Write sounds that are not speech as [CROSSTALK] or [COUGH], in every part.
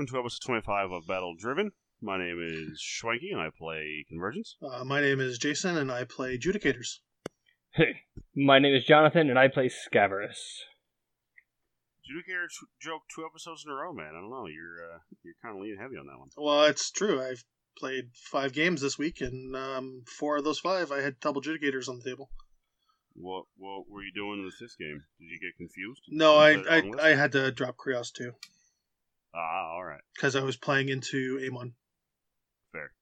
Hello, everybody, and welcome to episode 25 of Battle Driven. My name is Schwanky, and I play Convergence. Uh, my name is Jason, and I play Judicators. Hey, my name is Jonathan, and I play Scaverous. Judicators joke two episodes in a row, man. I don't know. You're uh, you're kind of leaning heavy on that one. Well, it's true. I've played five games this week, and um, four of those five, I had double Judicators on the table. What what were you doing with this game? Did you get confused? No, I I, the wrong list? I had to drop Kreoss two Ah, all right, because I was playing into Amon. fair.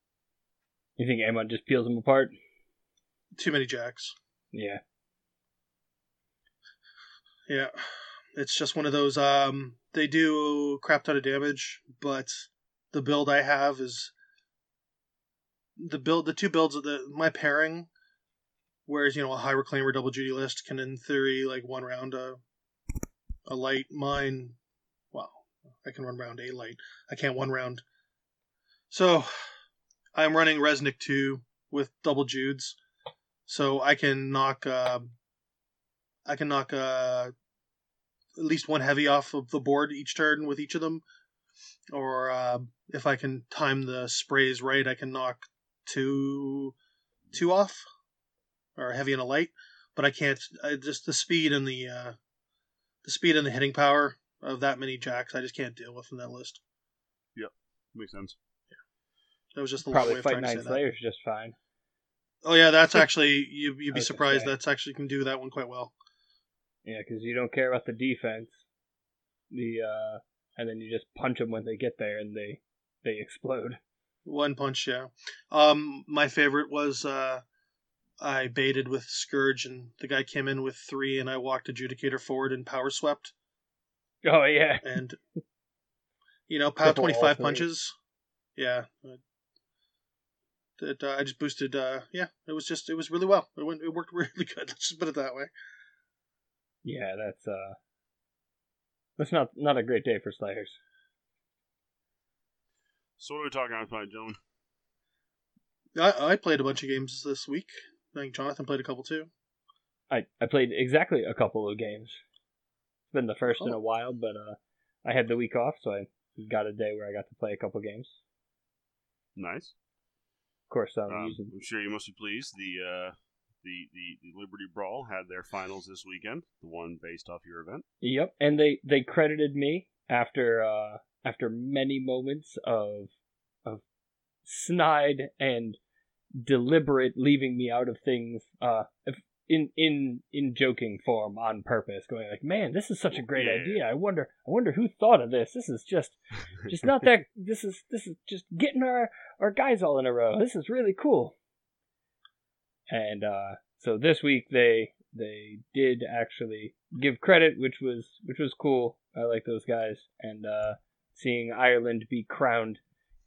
You think Amon just peels them apart? Too many jacks. Yeah. Yeah, it's just one of those. Um, they do crap ton of damage, but the build I have is the build. The two builds of the my pairing, whereas you know a high reclaimer double duty list can in theory like one round a a light. Mine, well, I can run round a light. I can't one round. So, I'm running Reznik two with double Judes, so I can knock. Uh, I can knock uh, at least one heavy off of the board each turn with each of them. Or uh, if I can time the sprays right, I can knock two two off, or heavy and a light. But I can't. I just the speed and the uh, the speed and the hitting power of that many jacks, I just can't deal with in that list. Yep, makes sense. Yeah, that was just the Probably way of fight trying to nine that. slayers just fine. Oh yeah, that's [LAUGHS] actually you. You'd be surprised. That's actually can do that one quite well. Yeah, because you don't care about the defense. The uh, and then you just punch them when they get there, and they they explode. One punch, yeah. Um, my favorite was uh, I baited with Scourge, and the guy came in with three, and I walked Adjudicator forward and power swept, [LAUGHS] Oh yeah. and you know, power twenty five punches. Yeah, it, uh, I just boosted. Uh, yeah, it was just it was really well. It went it worked [LAUGHS] really good. Let's just put it that way. Yeah, that's uh, that's not not a great day for slayers. So what are we talking about tonight, gentlemen? I, I played a bunch of games this week. I think Jonathan played a couple too. I I played exactly a couple of games. It's been the first in Oh. a while, but uh, I had the week off, so I got a day where I got to play a couple games. Nice. Of course, I'm Um, using I'm sure you must be pleased. The uh, the, the the Liberty Brawl had their finals this weekend. The one based off your event. Yep, and they they credited me after uh after many moments of of snide and deliberate leaving me out of things uh if- in in in joking form on purpose going like man this is such a great Yeah. idea. I wonder i wonder who thought of this. This is just just not that [LAUGHS] this is this is just getting our our guys all in a row. This is really cool. And uh so this week they they did actually give credit which was which was cool. I like those guys. And uh seeing ireland be crowned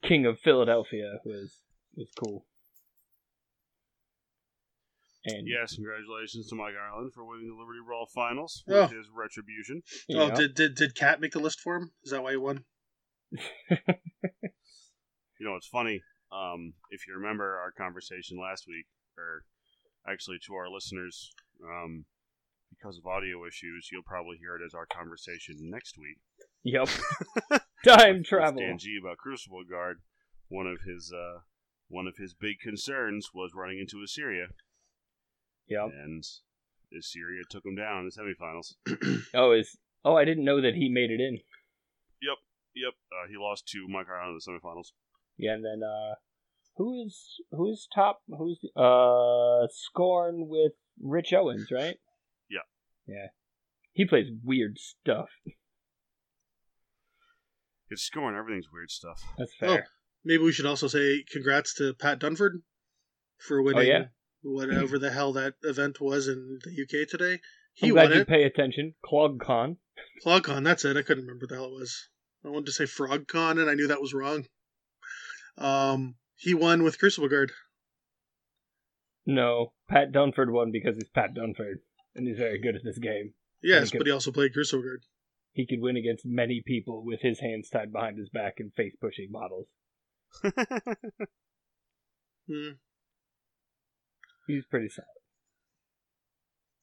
king of philadelphia was was cool and Yes, congratulations to Mike Ireland for winning the Liberty Brawl finals Oh. with his retribution. you Oh, know, did did did Cat make the list for him? Is that why he won? [LAUGHS] You know, it's funny. Um, if you remember our conversation last week, or actually to our listeners, um, because of audio issues, you'll probably hear it as our conversation next week. yep [LAUGHS] time with travel Stan G about Crucible Guard. One of his uh, one of his big concerns was running into Issyria, yep and Issyria took him down in the semifinals. [CLEARS THROAT] oh is oh i didn't know that he made it in Yep, uh, he lost to Mike Ireland in the semifinals. Yeah, and then uh who is who's top who's uh Scorn with Rich Owens, [LAUGHS] right? Yeah. Yeah. He plays weird stuff. It's scoring everything's weird stuff. That's fair. Maybe we should also say congrats to Pat Dunford for winning yeah? Whatever the hell that event was in the UK today. He I'm glad won you it. pay attention. ClogCon. ClogCon, that's it. I couldn't remember what the hell it was. I wanted to say FrogCon, and I knew that was wrong. Um, he won with Crucible Guard. No, Pat Dunford won because he's Pat Dunford, and he's very good at this game. Yes, Okay. but he also played Crucible Guard. He could win against many people with his hands tied behind his back and face pushing models. [LAUGHS] Hmm. He's pretty solid.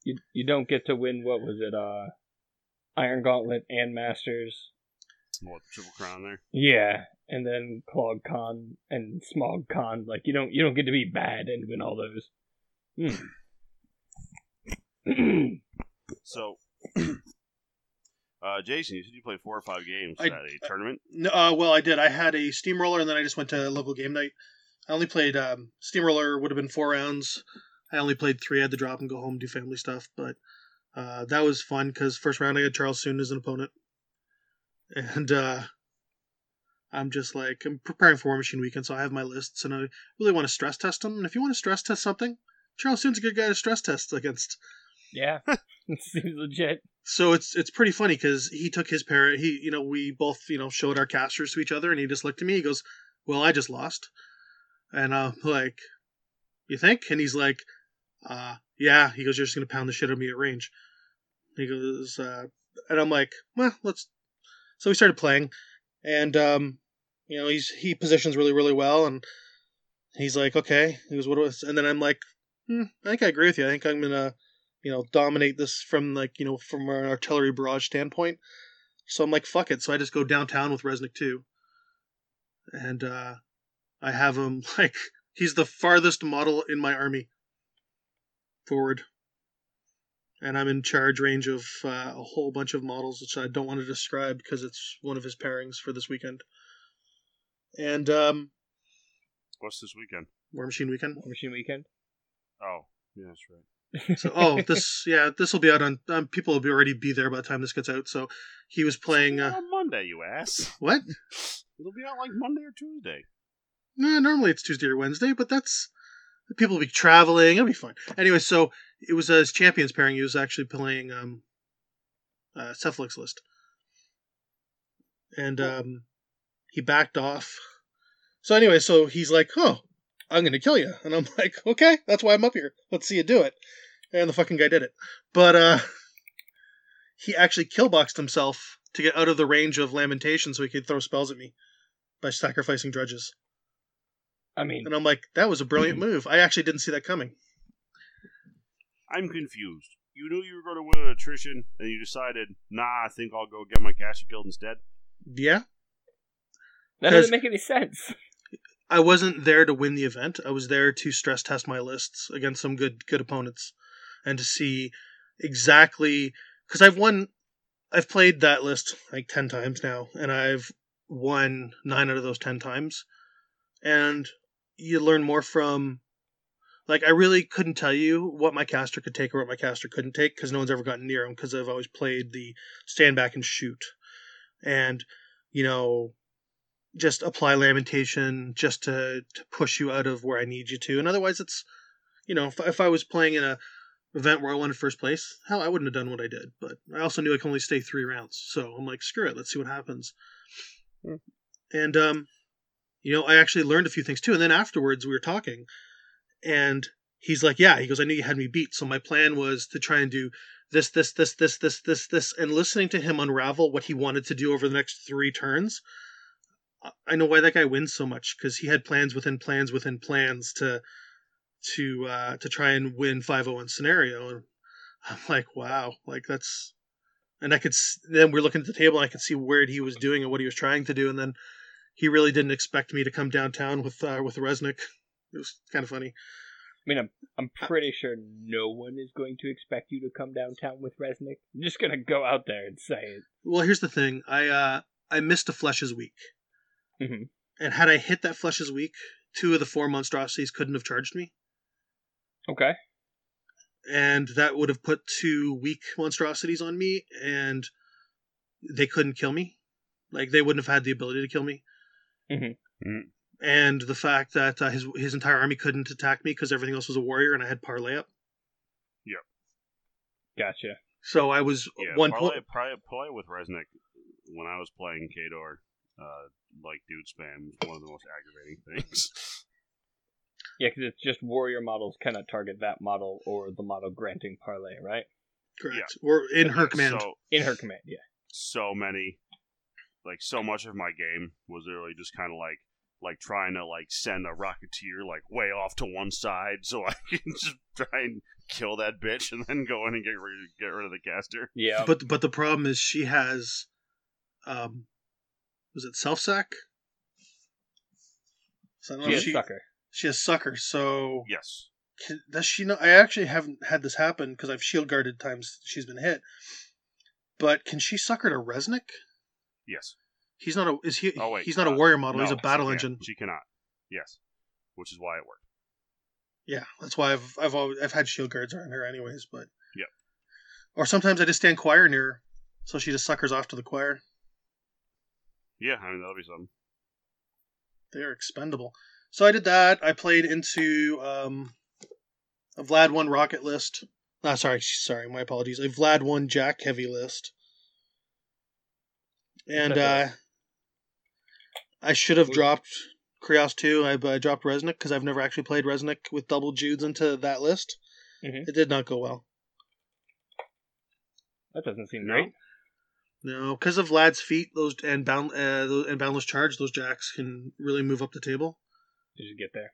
You you don't get to win what was it, uh Iron Gauntlet and Masters What the triple crown there? Yeah, and then Clog Con and Smog Con. Like you don't you don't get to be bad and win all those. Hmm. [CLEARS THROAT] So, [CLEARS THROAT] uh, Jason, you said you played four or five games I- at a tournament. No, uh, well, I did. I had a steamroller, and then I just went to local game night. I only played um, steamroller. Would have been four rounds. I only played three. I had to drop and go home do family stuff, but uh, that was fun because first round I had Charles Soon as an opponent, [LAUGHS] and uh, I'm just like I'm preparing for War Machine Weekend, so I have my lists, and I really want to stress test them. And if you want to stress test something, Charles Soon's a good guy to stress test against. yeah, [LAUGHS] [LAUGHS] seems legit. So it's it's pretty funny because he took his pair. He you know we both you know showed our casters to each other, and he just looked at me. He goes, "Well, I just lost," and I'm like, "You think?" And he's like, "Uh, yeah." He goes, "You're just gonna pound the shit out of me at range." He goes, uh, and I'm like, "Well, let's." So we started playing, and um, you know he's he positions really really well, and he's like, "Okay." He goes, "What was?" And then I'm like, hmm, "I think I agree with you. I think I'm gonna." you know, dominate this from like, you know, from an artillery barrage standpoint. So I'm like, fuck it. So I just go downtown with Reznik two. And uh I have him [LAUGHS] like he's the farthest model in my army forward. And I'm in charge range of uh, a whole bunch of models which I don't want to describe because it's one of his pairings for this weekend. And um What's this weekend? War Machine Weekend. War Machine Weekend. Oh, yeah, that's right. So, oh, this [LAUGHS] yeah, this will be out on. Um, people will be already be there by the time this gets out. So, he was playing. It'll be Uh, on Monday, you ass. what? It'll be out like Monday or Tuesday. No, normally it's Tuesday or Wednesday, but that's people will be traveling. It'll be fine. Anyway, so it was uh, his champions pairing. He was actually playing um, uh, Cephalyx list, and um, he backed off. So anyway, so he's like, "Oh, I'm gonna kill you," and I'm [LAUGHS] like, "Okay, that's why I'm up here. Let's see you do it." And the fucking guy did it, but uh, he actually killboxed himself to get out of the range of lamentation, so he could throw spells at me by sacrificing drudges. I mean, And I'm like, that was a brilliant hmm. move. I actually didn't see that coming. I'm confused. You knew you were going to win an attrition, and you decided, nah, I think I'll go get my caster killed instead. Yeah, That doesn't make any sense. I wasn't there to win the event. I was there to stress test my lists against some good good opponents, and to see exactly because I've won. I've played that list like ten times now, and I've won nine out of those ten times. And you learn more from. Like I really couldn't tell you what my caster could take or what my caster couldn't take because no one's ever gotten near him because I've always played the stand back and shoot, and you know just apply lamentation just to, to push you out of where I need you to. And otherwise, it's, you know, if, if I was playing in a event where I wanted first place, hell, I wouldn't have done what I did. But I also knew I could only stay three rounds, so I'm like, screw it, let's see what happens. Hmm. And um, you know, I actually learned a few things too. And then afterwards, we were talking, and he's like, yeah, he goes, I knew you had me beat, so my plan was to try and do this, this, this, this, this, this, this, and listening to him unravel what he wanted to do over the next three turns I know why that guy wins so much because he had plans within plans within plans to to uh, to try and win 501 scenario. And I'm like, wow, like that's. And I could then we're looking at the table. and I could see where he was doing and what he was trying to do, and then he really didn't expect me to come downtown with uh, with Reznik. It was kind of funny. I mean, I'm I'm pretty sure no one is going to expect you to come downtown with Reznik. I'm just gonna go out there and say it. Well, here's the thing. I uh, I missed a Flesh's weak, Mhm. and had I hit that Flesh's weak, two of the four monstrosities couldn't have charged me. Okay. and that would have put two weak monstrosities on me, and they couldn't kill me. Like they wouldn't have had the ability to kill me. Mhm. Mhm. And the fact that uh, his his entire army couldn't attack me because everything else was a warrior, and I had parlay up. Yep. Gotcha. So I was Yeah, one parlay, point. parlay, parlay with Reznik when I was playing Khador, uh, like dude spam was one of the most aggravating things. [LAUGHS] Yeah, because it's just warrior models cannot target that model or the model granting parlay, right? Correct. Or in her command. So, In her command, yeah. so many, like so much of my game was really just kind of like like trying to like send a rocketeer like way off to one side so [LAUGHS] I can just try and kill that bitch and then go in and get rid get rid of the caster. Yeah. But but the problem is she has, um, was it self sack? So I She if she sucker. she has sucker. So Yes. can, does she know? I actually haven't had this happen because I've shield guarded times she's been hit. But can she sucker to Reznik? Yes. He's not a is he? Oh, wait, he's not a uh, warrior model. No, he's a battle can't. engine. She cannot. Yes. Which is why it worked. Yeah, that's why I've I've always, I've had shield guards on her anyways. But Yep. Or sometimes I just stand choir near her, so she just suckers off to the choir. Yeah, I mean that'll be something. They're expendable. So I did that. I played into um, a Vlad one rocket list. Ah, sorry, sorry, my apologies. A Vlad one Jack heavy list. And uh, I should have dropped Kreoss 2. I, I dropped Reznik because I've never actually played Reznik with double Judes into that list. Mhm. It did not go well. That doesn't seem No? great. No, because of Lad's feat, those and bound uh, those, and boundless charge, those jacks can really move up the table. Did You get there.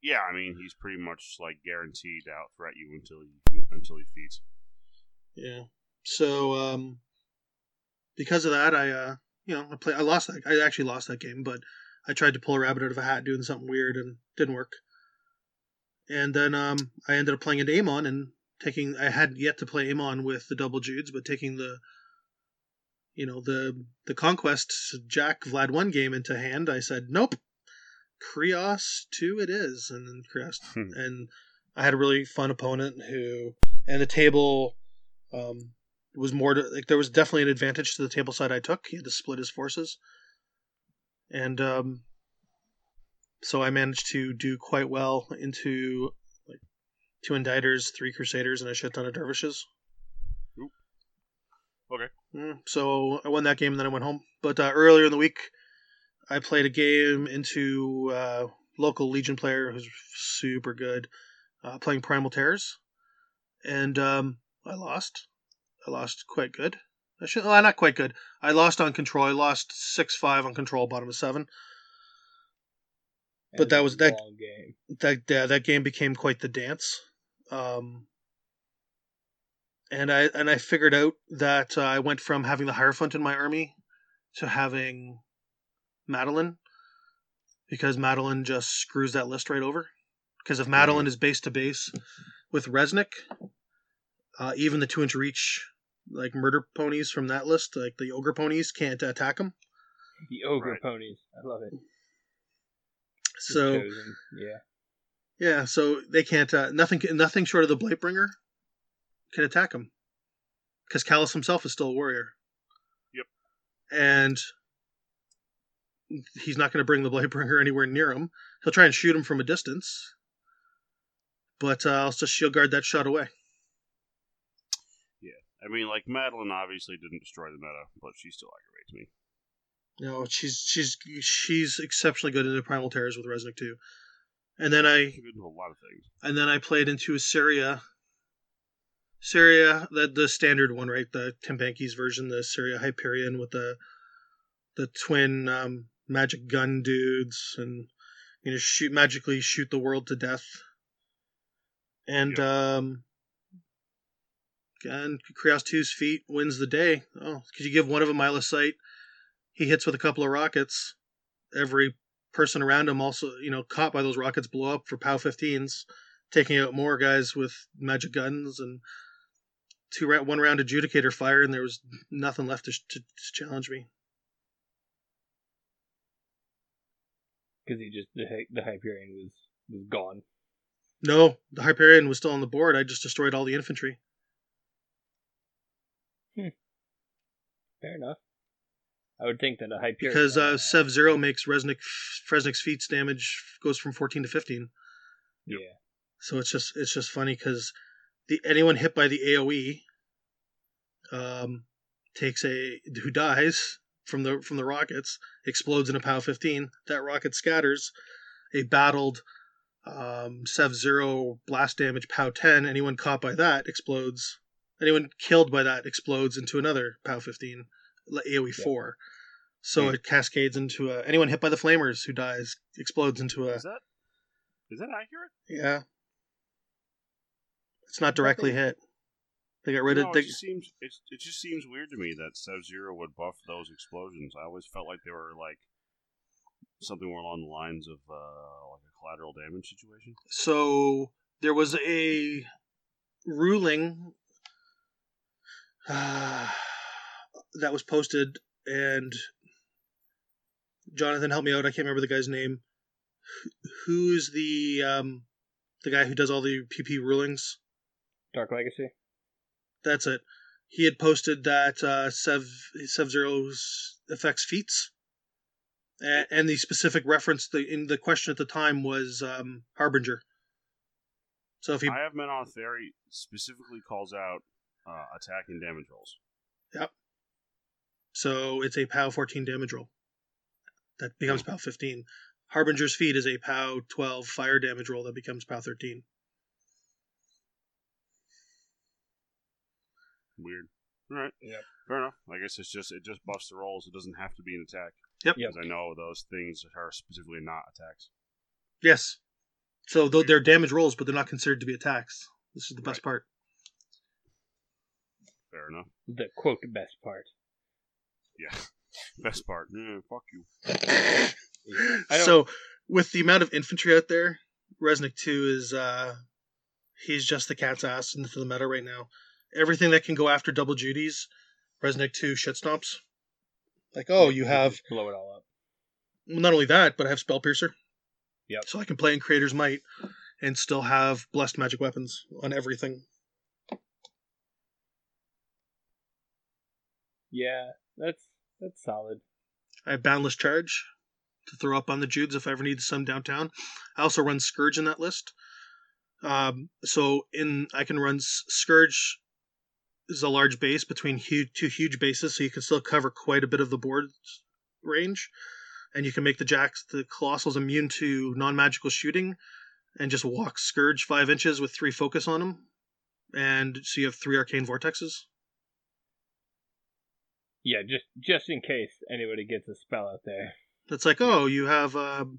Yeah, I mean he's pretty much like guaranteed to out threat you until he until he feeds. Yeah. So um, because of that, I uh, you know, I play. I lost that. I actually lost that game, but I tried to pull a rabbit out of a hat doing something weird and didn't work. And then um, I ended up playing into Amon and taking. I had yet to play Amon with the double Judes, but taking the, you know, the the conquest Jack Vlad one game into hand. I said nope, Kreoss two it is, and then Kreoss Hmm. and I had a really fun opponent who, and the table, um, was more to like there was definitely an advantage to the table side I took. He had to split his forces, and um, so I managed to do quite well into like two inditers, three crusaders, and a shit ton of dervishes. Oop. Okay. Mm, so I won that game, and then I went home. But uh, earlier in the week, I played a game into uh, local Legion player who's super good, uh, playing Primal Terrors, and um, I lost. I lost quite good. I should, well, not quite good. I lost on control. I lost six five on control, bottom of seven. But that was- that- game. That yeah, that game became quite the dance. Um, and I and I figured out that uh, I went from having the Hierophant in my army to having Madelyn because Madelyn just screws that list right over. Because if Madelyn is base to base with Reznik, uh, even the two inch reach like murder ponies from that list, like the ogre ponies, can't attack them. The ogre Right. ponies. I love it. So yeah. yeah, so they can't. Uh, nothing. Nothing short of the Blightbringer can attack him. Because Kallus himself is still a warrior. Yep. And he's not going to bring the Blightbringer [LAUGHS] anywhere near him. He'll try and shoot him from a distance. But uh, I'll just shield guard that shot away. I mean, like Madelyn obviously didn't destroy the meta, but she still aggravates me. No, she's she's she's exceptionally good into Primal Terrors with Reznik two. And then I in a lot of things. and then I played into Assyria. Syria, the the standard one, right? The Tim version, the Syria Hyperion with the the twin um, magic gun dudes, and you know shoot magically shoot the world to death. And um, and Kreoss 2's feat wins the day. Oh, because you give one of them sight, he hits with a couple of rockets. Every person around him also, you know, caught by those rockets blow up for POW 15s, taking out more guys with magic guns and two one round adjudicator fire, and there was nothing left to, to, to challenge me. Because he just the the Hyperion was was gone. No, the Hyperion was still on the board. I just destroyed all the infantry. Fair enough. I would think that a Hyperion Because uh, uh, Sev Zero makes Reznik Fresnick's feats damage goes from 14 to 15. Yeah. So it's just it's just funny because the anyone hit by the AOE um, takes a who dies from the from the rockets explodes in a POW 15. That rocket scatters. A battled um, Sev Zero blast damage POW 10. Anyone caught by that explodes. Anyone killed by that explodes into another POW 15 like AOE Yeah. 4. So Hmm. it cascades into a, anyone hit by the flamers who dies explodes into a Is that is that accurate? yeah. It's not directly hit. They got rid No, of. it They, just seems it, it just seems weird to me that Sub Zero would buff those explosions. I always felt like they were like something more along the lines of uh, like a collateral damage situation. so there was a ruling [SIGHS] that was posted, and Jonathan, help me out. I can't remember the guy's name. Who's the um, the guy who does all the PP rulings? Dark Legacy. That's it. He had posted that uh, Sev Sev Zero's affects feats, and, and the specific reference the in the question at the time was um, Harbinger. So if he I have Men on Theory specifically calls out uh, attack and damage rolls. Yep. So it's a POW 14 damage roll that becomes POW 15. Harbinger's feat is a POW 12 fire damage roll that becomes POW 13. Weird. All right. Yep. Fair enough. I guess it's just it just buffs the rolls. It doesn't have to be an attack. Yep. Yep. Because I know those things are specifically not attacks. Yes. So they're damage rolls, but they're not considered to be attacks. This is the best Right. part. Fair enough. The quote best part. Yeah. [LAUGHS] Best part. Yeah, fuck you. [LAUGHS] I So with the amount of infantry out there, Reznik 2 is uh he's just the cat's ass into the meta right now. Everything that can go after double duties, Reznik 2 shit stomps. Like, oh, you have [LAUGHS] blow it all up. not only that, but I have Spell Piercer. Yep. So I can play in Creator's Might and still have blessed magic weapons on everything. Yeah, that's that's solid. I have Boundless Charge to throw up on the Judes if I ever need some downtown. I also run Scourge in that list. Um, so in I can run Scourge is a large base between huge, two huge bases, so you can still cover quite a bit of the board range, and you can make the jacks the colossals immune to non-magical shooting, and just walk Scourge five inches with three focus on them, and so you have three arcane vortexes. Yeah, just just in case anybody gets a spell out there. That's like, oh, you have, um,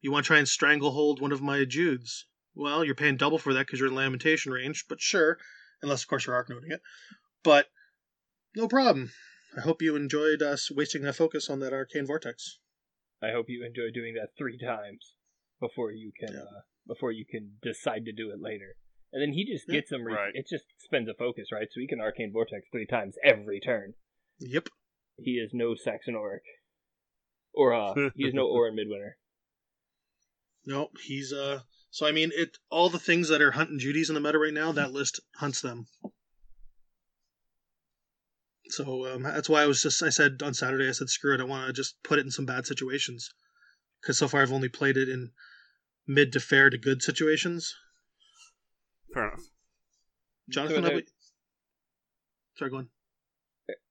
you want to try and stranglehold one of my Judes. Well, you're paying double for that because you're in lamentation range, but sure, unless of course you're arc noting it. But no problem. I hope you enjoyed us wasting that focus on that arcane vortex. I hope you enjoy doing that three times before you can Yeah. uh, before you can decide to do it later. And then he just Yeah, gets them. Re- right. It just spends a focus, right? So he can arcane vortex three times every turn. Yep. He is no Saxon Orrik, or uh, he is no [LAUGHS] Orin Midwinter. No, he's uh. So I mean, it all the things that are hunting Judies in the meta right now, that list hunts them. So um, that's why I was just I said on Saturday I said screw it I want to just put it in some bad situations because so far I've only played it in mid to fair to good situations. Fair enough. Jonathan, So how sorry, go on.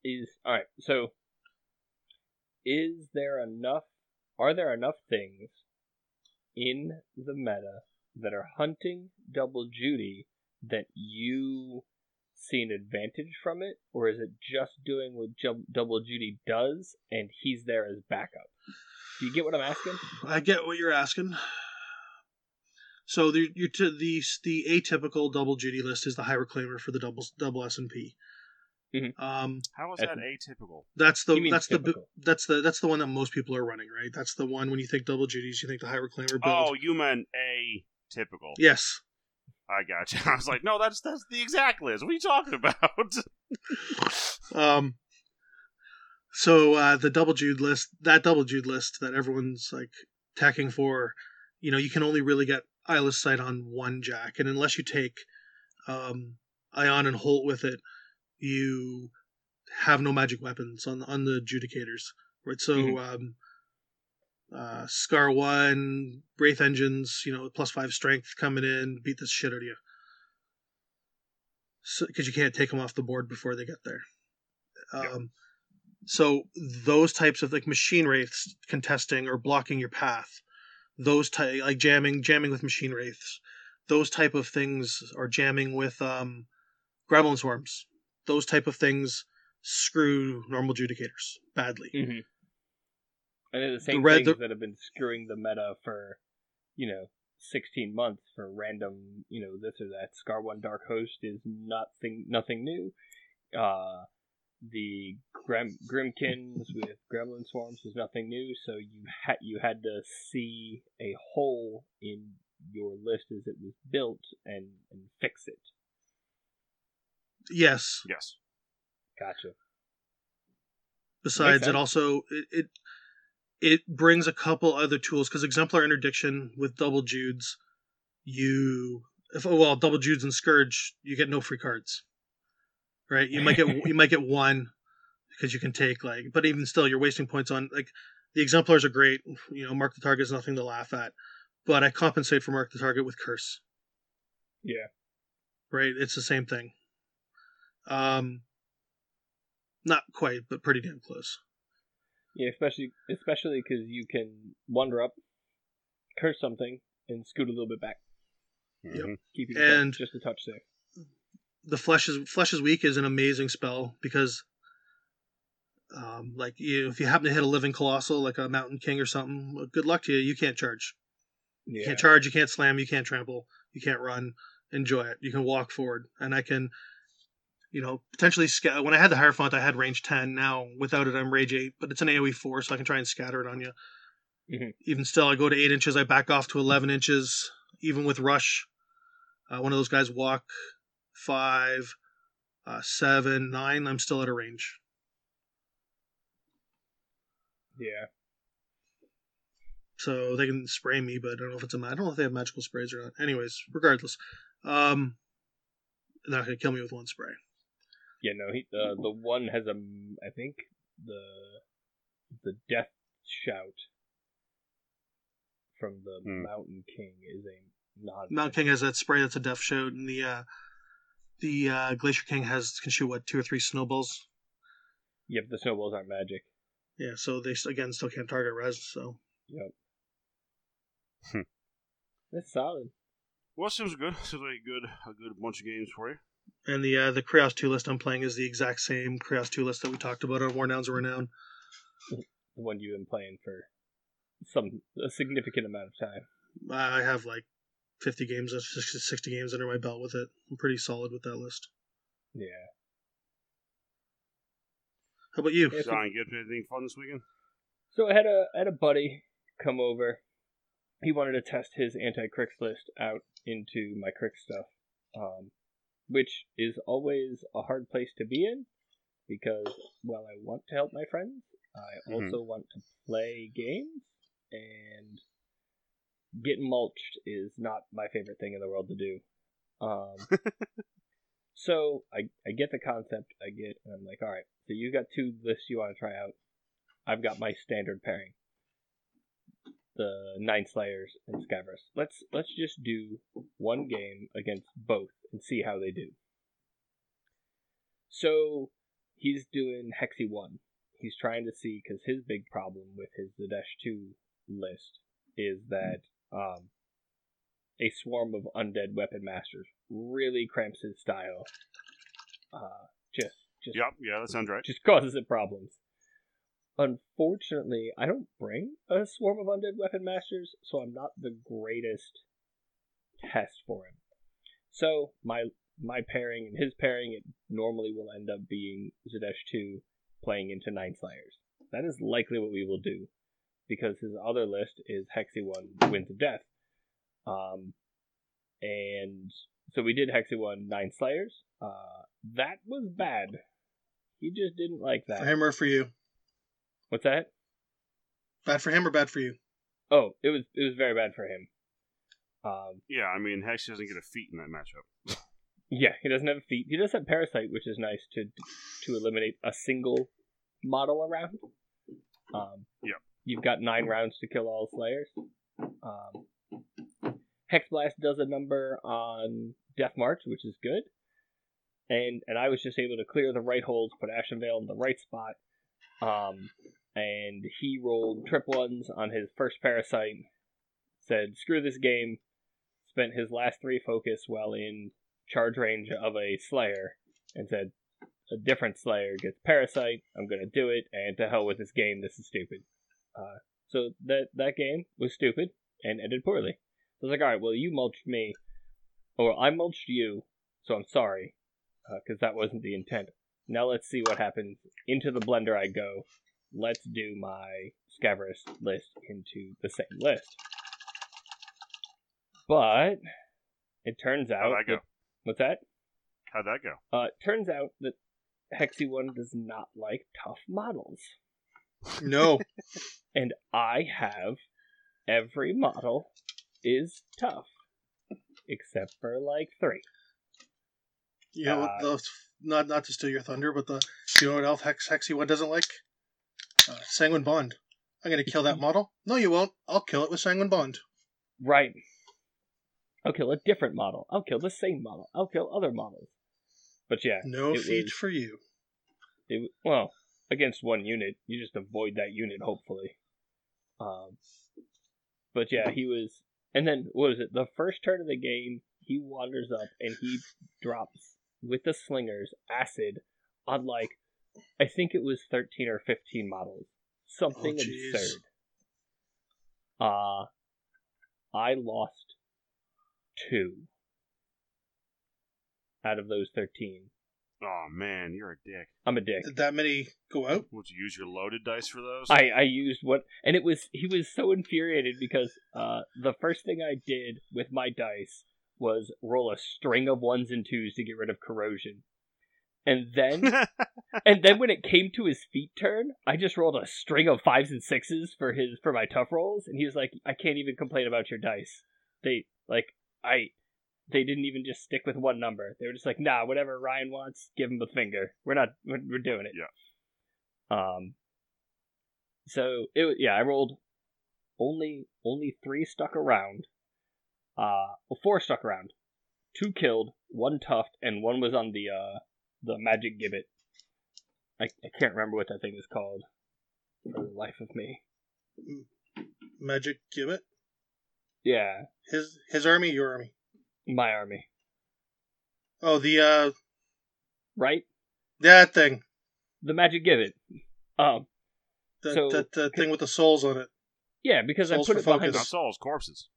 Is all right. So, is there enough? Are there enough things in the meta that are hunting double Judy that you see an advantage from it, or is it just doing what double Judy does and he's there as backup? Do you get what I'm asking? I get what you're asking. So the the the atypical double Judy list is the high reclaimer for the double double S and P. Mhm. Um, How is that atypical? that's the He means that's the that's the that's the one that most people are running, right? That's the one when you think double Judies, you think the high reclaimer build. Oh, you meant a typical. yes. I got you. [LAUGHS] I was like, no, that's that's the exact list. What are you talking [LAUGHS] about? Um. So uh, the double Jude list, that double Jude list that everyone's like tacking for, you know, you can only really get eyeless sight on one jack, and unless you take um, Ion and Holt with it, you have no magic weapons on on the adjudicators, right? So. Mhm. Um, uh, Scar one, Wraith engines, you know, plus five strength coming in, beat the shit out of you. Because you can't take them off the board before they get there. Yeah. Um, so those types of like machine wraiths contesting or blocking your path, those type like jamming, jamming with machine wraiths, those type of things, are jamming with um, gremlin swarms. Those type of things screw normal judicators badly. Mm-hmm. And they're the same red- things the- that have been screwing the meta for, you know, sixteen months for random, you know, this or that. Scar One Dark Host is nothing nothing new. Uh, the Grim, Grymkins with Gremlin Swarms is nothing new. So you had you had to see a hole in your list as it was built and and fix it. Yes. Yes. Gotcha. Besides, it also it, it it brings a couple other tools because exemplar interdiction with double Judes, you if oh, well double Judes and Scourge, you get no free cards. Right? You might get [LAUGHS] you might get one because you can take like, but even still, you're wasting points on like the exemplars are great. You know, mark the target is nothing to laugh at, but I compensate for mark the target with curse. Yeah. Right? It's the same thing. Um, not quite, but pretty damn close. Yeah, especially especially because you can wander up, curse something, and scoot a little bit back. Mhm. Keep you And- just a touch there. the flesh is flesh is weak is an amazing spell because um like you, if you happen to hit a living colossal like a mountain king or something well, good luck to you you can't charge you can't charge you can't slam you can't trample you can't run enjoy it you can walk forward and i can you know potentially sca- when i had the hierophant i had range 10 now without it i'm rage 8 but it's an aoe 4 so i can try and scatter it on you Mhm. even still i go to 8 inches i back off to 11 inches even with rush uh, one of those guys walk five, uh, seven, nine. I'm still at a range. Yeah. So they can spray me, but I don't know if it's a. ma- I don't know if they have magical sprays or not. Anyways, regardless, um, they're not gonna kill me with one spray. Yeah, no, he the the one has a I think the the death shout from the Hmm. Mountain King is a non Mount King has that spray that's a death shout, and the uh, the uh, Glacier King has can shoot what two or three snowballs. Yeah, but the snowballs aren't magic. Yeah, so they again still can't target res. So Yep. Hmm. That's solid. Well, seems good. Seems like a good a good bunch of games for you. And the uh, the Kreoss two list I'm playing is the exact same Kreoss two list that we talked about on War Nouns of Renown. The one you've been playing for some a significant amount of time. I have like 50 games, uh, 60 60 games under my belt with it. I'm pretty solid with that list. Yeah. How about you? Yeah, so- John, get anything fun this weekend? So I had a I had a buddy come over. He wanted to test his anti cricks list out into my crick stuff, um, which is always a hard place to be in because while I want to help my friends, I Mhm. also want to play games, and getting mulched is not my favorite thing in the world to do. Um, [LAUGHS] so I I get the concept. I get, and I'm like, all right. So you got two lists you want to try out. I've got my standard pairing. The Nine Slayers and Skyverse. Let's let's just do one game against both and see how they do. So he's doing Hexy one. He's trying to see because his big problem with his Zadesh two list is that um, a swarm of undead weapon masters really cramps his style. Uh, just just Yep, yeah, that sounds right. just causes it problems. Unfortunately, I don't bring a swarm of undead weapon masters, so I'm not the greatest test for him. So my my pairing and his pairing it normally will end up being Zadesh two playing into Nine Slayers. That is likely what we will do, because his other list is Hexy one Winds of Death. Um, and so we did Hexy one Nine Slayers. Uh, that was bad. He just didn't like that. Or for you? What's that? Bad for him or bad for you? Oh, it was it was very bad for him. Um, Yeah, I mean, Hex doesn't get a feat in that matchup. yeah, he doesn't have feat. He does have parasite, which is nice to to eliminate a single model around. Um, Yep. You've got nine rounds to kill all slayers. Um, Hex Blast does a number on Death March, which is good. And and I was just able to clear the right holes, put Ashen Veil in the right spot. Um, and he rolled trip ones on his first parasite. Said, "Screw this game." Spent his last three focus while in charge range of a Slayer, and said, "A different Slayer gets parasite. I'm gonna do it, and to hell with this game. This is stupid." Uh, so that that game was stupid and ended poorly. So I was like, all right, well, you mulched me, or I mulched you, so I'm sorry, because that wasn't the intent. Now let's see what happens. Into the blender I go. Let's do my Scaverous list into the same list. But it turns out. How'd that go? that- what's that? How'd that go? Uh, it turns out that Hexy One does not like tough models. No. [LAUGHS] and I have every model is tough, except for like three. Yeah, know, Uh, the, not not to steal your thunder, but the you know what Elf Hex Hexy one doesn't like? Uh, Sanguine Bond. I'm gonna kill that [LAUGHS] model. No, you won't. I'll kill it with Sanguine Bond. Right. I'll kill a different model. I'll kill the same model. I'll kill other models. But yeah, No was- for you. it, well, against one unit, you just avoid that unit, hopefully. Um, but yeah, he was, and then what was it? The first turn of the game, he wanders up and he drops with the slingers acid on like, I think it was thirteen or fifteen models, something Oh, absurd. Uh I lost two out of those thirteen. Oh man, you're a dick. I'm a dick. Did that many go out? Would you use your loaded dice for those? I, I used what and it was he was so infuriated because uh the first thing I did with my dice was roll a string of ones and twos to get rid of corrosion. And then [LAUGHS] and then when it came to his feat turn, I just rolled a string of fives and sixes for his for my tough rolls and he was like, I can't even complain about your dice. They like I they didn't even just stick with one number. They were just like, nah, whatever Ryan wants, give him the finger. We're not we're, we're doing it. Yeah. Um so it yeah, I rolled only only three stuck around. Uh well, four stuck around. Two killed, one tuft, and one was on the uh the magic gibbet. I, I can't remember what that thing is called for the life of me. Magic Gibbet? Yeah, His his army, your army. my army. Oh, the uh Right? that thing. The magic gibbet. Um That So- that, that thing with the souls on it. yeah, because I put for it behind not focus. souls, corpses.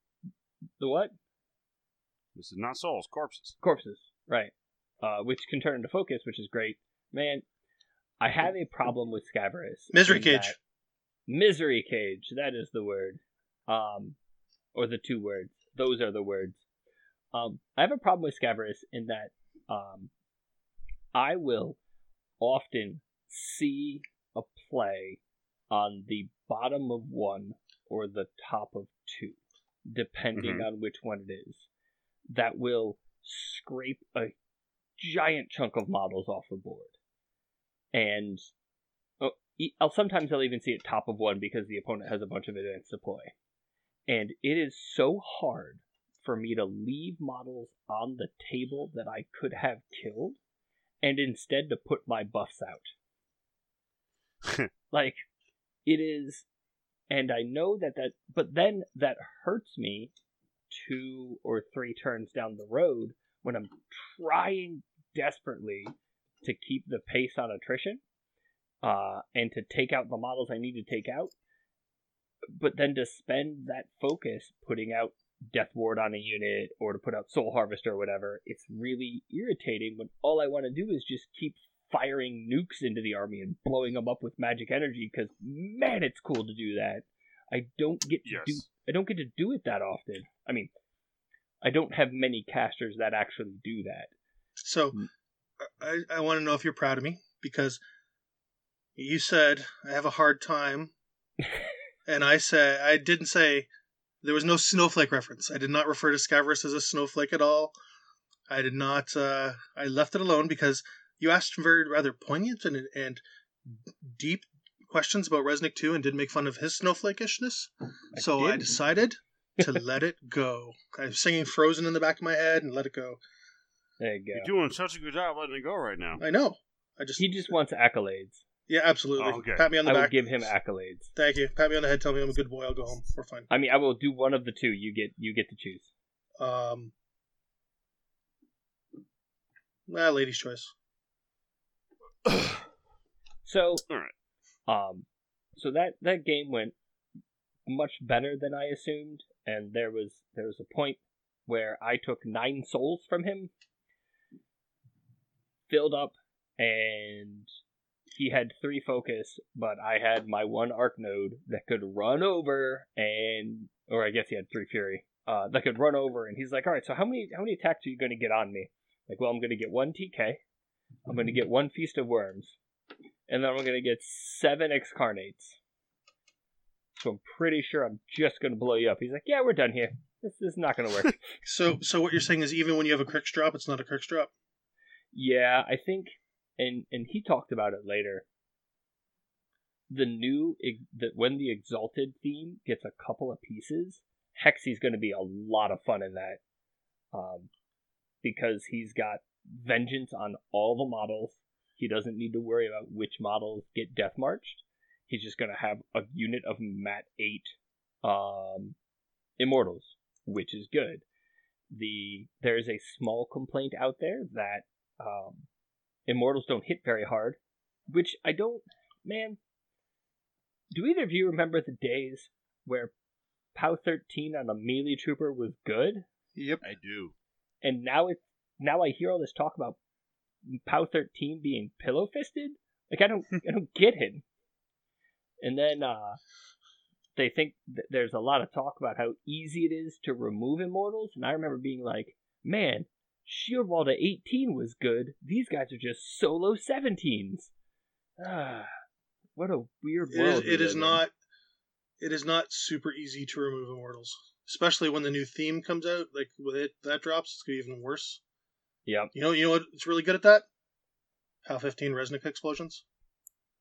The what? This is not souls, corpses. corpses, right? Uh, which can turn into focus, which is great. Man, I have a problem with Scaverous. Misery cage. Misery cage. That is the word. Um, or the two words. Those are the words. Um, I have a problem with Scaverous in that um, I will often see a play on the bottom of one or the top of two, depending Mhm. on which one it is, that will scrape a giant chunk of models off the board. And oh, I'll sometimes I'll even see it top of one because the opponent has a bunch of advanced deploy. And it is so hard for me to leave models on the table that I could have killed and instead to put my buffs out. [LAUGHS] like it is and I know that that but then that hurts me two or three turns down the road when I'm trying desperately to keep the pace on attrition uh, and to take out the models I need to take out. But then to spend that focus putting out Death Ward on a unit or to put out Soul Harvester or whatever, it's really irritating when all I want to do is just keep firing nukes into the army and blowing them up with magic energy because man, it's cool to do that. I don't get to Yes. do I don't get to do it that often. I mean, I don't have many casters that actually do that. So Mm. I, I want to know if you're proud of me because you said I have a hard time, [LAUGHS] and I said I didn't say there was no snowflake reference. I did not refer to Scaverous as a snowflake at all. I did not. Uh, I left it alone because you asked very rather poignant and and deep questions about Reznik 2 and did make fun of his snowflakishness. I so I didn't. decided [LAUGHS] to let it go. I'm singing Frozen in the back of my head and let it go. There you go. You're doing such a good job letting it go right now. I know. I just He just wants accolades. yeah, absolutely. Oh, okay. Pat me on the I will give him accolades. Thank you. Pat me on the head. Tell me I'm a good boy. I'll go home. We're fine. I mean, I will do one of the two. You get you get to choose. Um, well, lady's choice. [SIGHS] So, All right. um, so that that game went much better than I assumed, and there was there was a point where I took nine souls from him, filled up, and he had three focus, but I had my one arc node that could run over and or I guess he had three fury. Uh, that could run over and he's like, Alright, so how many how many attacks are you gonna get on me? Like, well I'm gonna get one TK, I'm gonna get one Feast of Worms, and then I'm gonna get seven excarnates. So I'm pretty sure I'm just gonna blow you up. He's like, Yeah, we're done here. This, is not gonna work. [LAUGHS] So, so what you're saying is even when you have a Cryx drop, it's not a Cryx drop. Yeah, I think, and and he talked about it later. The new that when the exalted theme gets a couple of pieces, Hexy's going to be a lot of fun in that, um, because he's got vengeance on all the models. He doesn't need to worry about which models get death marched. He's just going to have a unit of Mat eight um, immortals, which is good. The there is a small complaint out there that um, Immortals don't hit very hard, which I don't. Man, do either of you remember the days where POW 13 on a melee trooper was good? Yep. I do. And now it now I hear all this talk about POW 13 being pillow fisted. Like I don't [LAUGHS] I don't get it. And then uh, they think that there's a lot of talk about how easy it is to remove immortals, and I remember being like, man, Shield Wall to 18 was good. These guys are just solo 17s. Ah, what a weird world. is, it is not. It is not super easy to remove immortals, especially when the new theme comes out. Like with it, that drops, it's gonna be even worse. Yep. You know, you know what? It's really good at that. POW 15 Reznik explosions.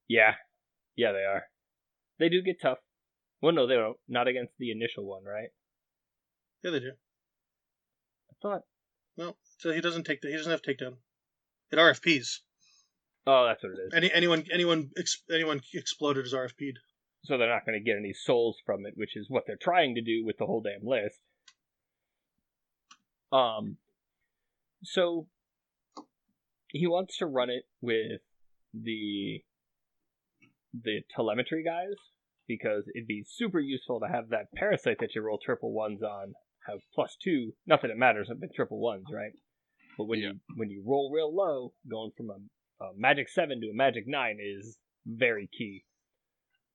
Yeah. Yeah, they are. They do get tough. Well, no, they don't. Not against the initial one, right? Yeah, they do. I thought. No, so he doesn't take the, he doesn't have takedown. It RFPs. Oh, that's what it is. Any anyone anyone ex, anyone exploded is RFP'd. So they're not going to get any souls from it, which is what they're trying to do with the whole damn list. Um, so he wants to run it with the the telemetry guys because it'd be super useful to have that parasite that you roll triple ones on have plus two. Not that it matters, I've been triple ones, right? But when Yeah. you when you roll real low, going from a, a magic seven to a magic nine is very key.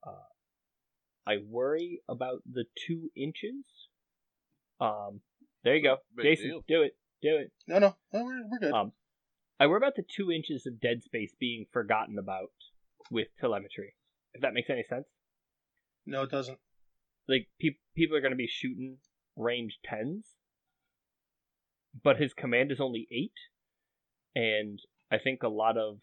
Uh, I worry about the two inches. Um, there you go, Big Jason. deal. Do it, do it. No, no, no we're, we're good. Um, I worry about the two inches of dead space being forgotten about with telemetry. If that makes any sense. no, it doesn't. Like pe- people are going to be shooting range tens, but his command is only eight, and I think a lot of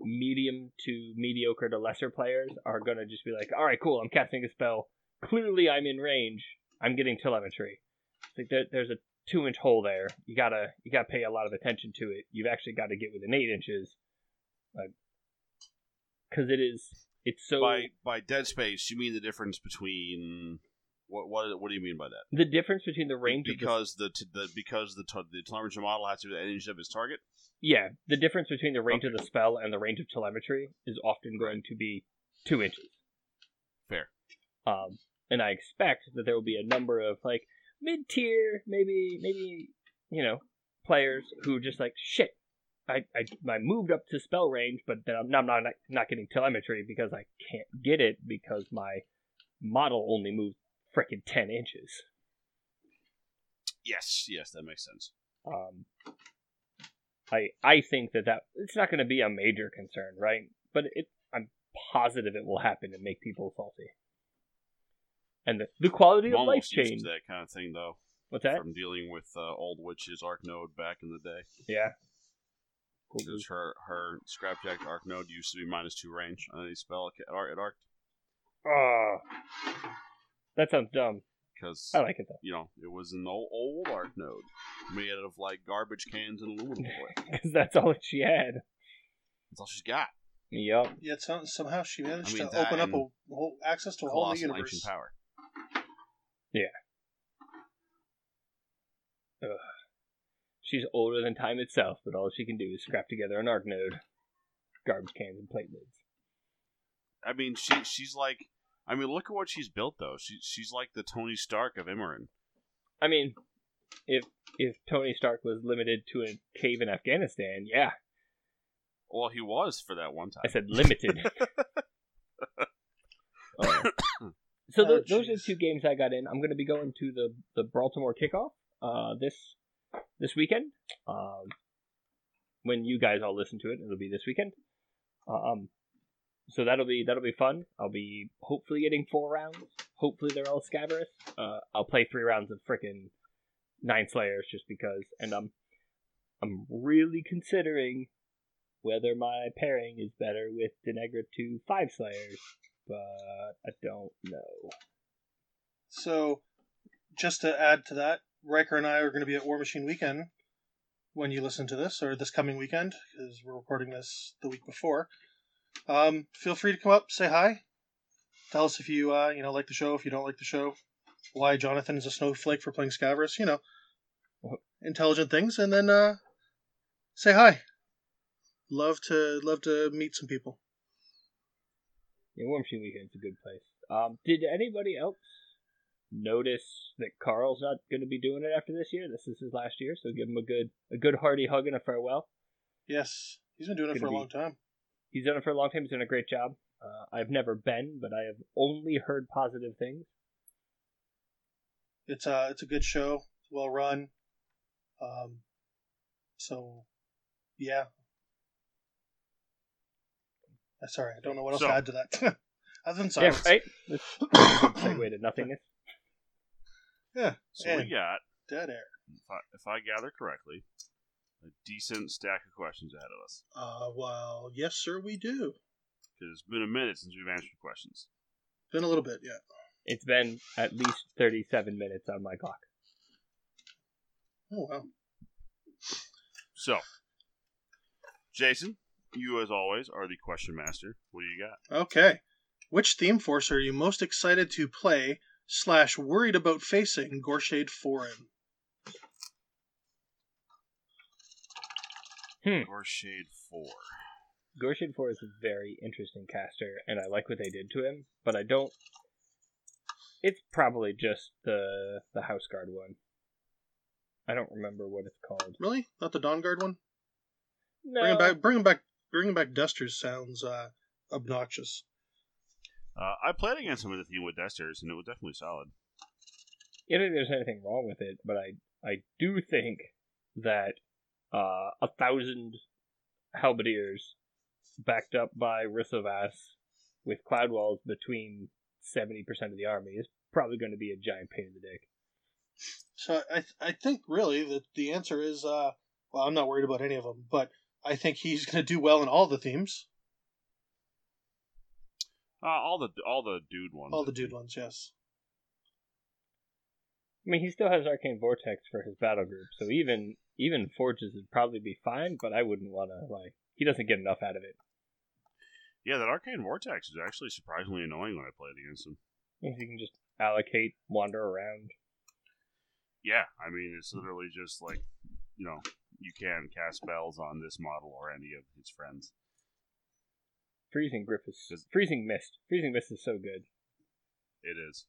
medium to mediocre to lesser players are going to just be like, "All right, cool, I'm casting a spell. Clearly, I'm in range. I'm getting telemetry." It's like there, there's a two inch hole there. You gotta you gotta pay a lot of attention to it. You've actually got to get within eight inches, because it is it's so by by dead space, you mean the difference between what what what do you mean by that? the difference between the range of the because the, the because the t- the telemetry model has to be the inch of his target. Yeah, the difference between the range Okay. of the spell and the range of telemetry is often going to be two inches. Fair. Um, and I expect that there will be a number of like mid tier, maybe maybe you know, players who just like shit. I, I, I moved up to spell range, but then I'm not, I'm not not getting telemetry because I can't get it because my model only moves frickin' ten inches. Yes, yes, that makes sense. Um, I I think that that it's not going to be a major concern, right? But it, I'm positive it will happen and make people salty. And the, the quality I'm of life almost change. that kind of thing though. What's that? From dealing with uh, old witches arc node back in the day, Yeah. Cool. because her her scrapjack arc node used to be minus two range on any spell at arc at arc Oh, that sounds dumb. because I like it though you know it was an old old arc node made out of like garbage cans and aluminum foil. [LAUGHS] because that's all that she had. That's all she's got. Yep. Yet some, somehow she managed I mean, to that open up a whole access to a whole new Colossal universe. Ancient power. She's older than time itself, but all she can do is scrap together an arc node, garbage cans, and plate lids. I mean, she she's like, I mean, look at what she's built though. She she's like the Tony Stark of Immoren. I mean, if if Tony Stark was limited to a cave in Afghanistan, yeah, Well, he was for that one time. I said limited. [LAUGHS] Uh, so Oh, those are the two games I got in. I'm going to be going to the the Baltimore kickoff uh, this this weekend. Um, when you guys all listen to it, it'll be this weekend. Um, so that'll be that'll be fun. I'll be hopefully getting four rounds. Hopefully they're all Scaverous. Uh, I'll play three rounds of frickin' nine slayers just because, and I'm I'm really considering whether my pairing is better with Deneghra two five slayers, but I don't know. So, just to add to that, Riker and I are going to be at Warmachine Weekend when you listen to this, or this coming weekend, because we're recording this the week before. Um, feel free to come up, say hi, tell us if you uh, you know like the show, if you don't like the show, why Jonathan is a snowflake for playing Scaverous, you know, intelligent things, and then uh, say hi. Love to love to meet some people. Yeah, Machine Weekend's a good place. Um, did anybody else notice that Carl's not going to be doing it after this year? This is his last year, so give him a good a good hearty hug and a farewell. Yes, he's been doing it for a long time. He's done it for a long time. He's done a great job. Uh, I've never been, but I have only heard positive things. It's a it's a good show. It's well run. Um, so yeah. Uh, Sorry, I don't know what else So- to add to that. [LAUGHS] Other than Yeah, silence. right. That's a [COUGHS] good segue to nothingness. Yeah, So we got, dead air. if I, if I gather correctly, a decent stack of questions ahead of us. Uh, well, yes, sir, we do. Because it's been a minute since we've answered questions. Been a little bit, yeah. It's been at least thirty-seven minutes on my clock. Oh wow. So, Jason, you as always are the question master. What do you got? Okay. Which theme force are you most excited to play slash worried about facing Goreshade Foreign? Hmm. Or Shade 4. Goreshade 4 is a very interesting caster, and I like what they did to him, but I don't. It's probably just the the House Guard one. I don't remember what it's called. Really? Not the Dawn Guard one? No, Bringing back, bringing back, bringing back Destors sounds uh, obnoxious. Uh, I played against him with the team with Destors, and it was definitely solid. I don't think there's anything wrong with it, but I I do think that uh, a thousand halberdiers backed up by Ryssovass with cloud walls between seventy percent of the army is probably going to be a giant pain in the dick. So I, I think really that the answer is, uh, well, I'm not worried about any of them, but I think he's going to do well in all the themes, Uh, all the all the dude ones. all the dude ones. Yes. I mean, he still has Arcane Vortex for his battle group, so even even Forges would probably be fine. But I wouldn't want to like. He doesn't get enough out of it. Yeah, that Arcane Vortex is actually surprisingly annoying when I played against him. He can just allocate, wander around. Yeah, I mean, it's literally just like, you know, you can cast spells on this model or any of his friends. Freezing Grip is Does- Freezing Mist. Freezing Mist is so good. It is.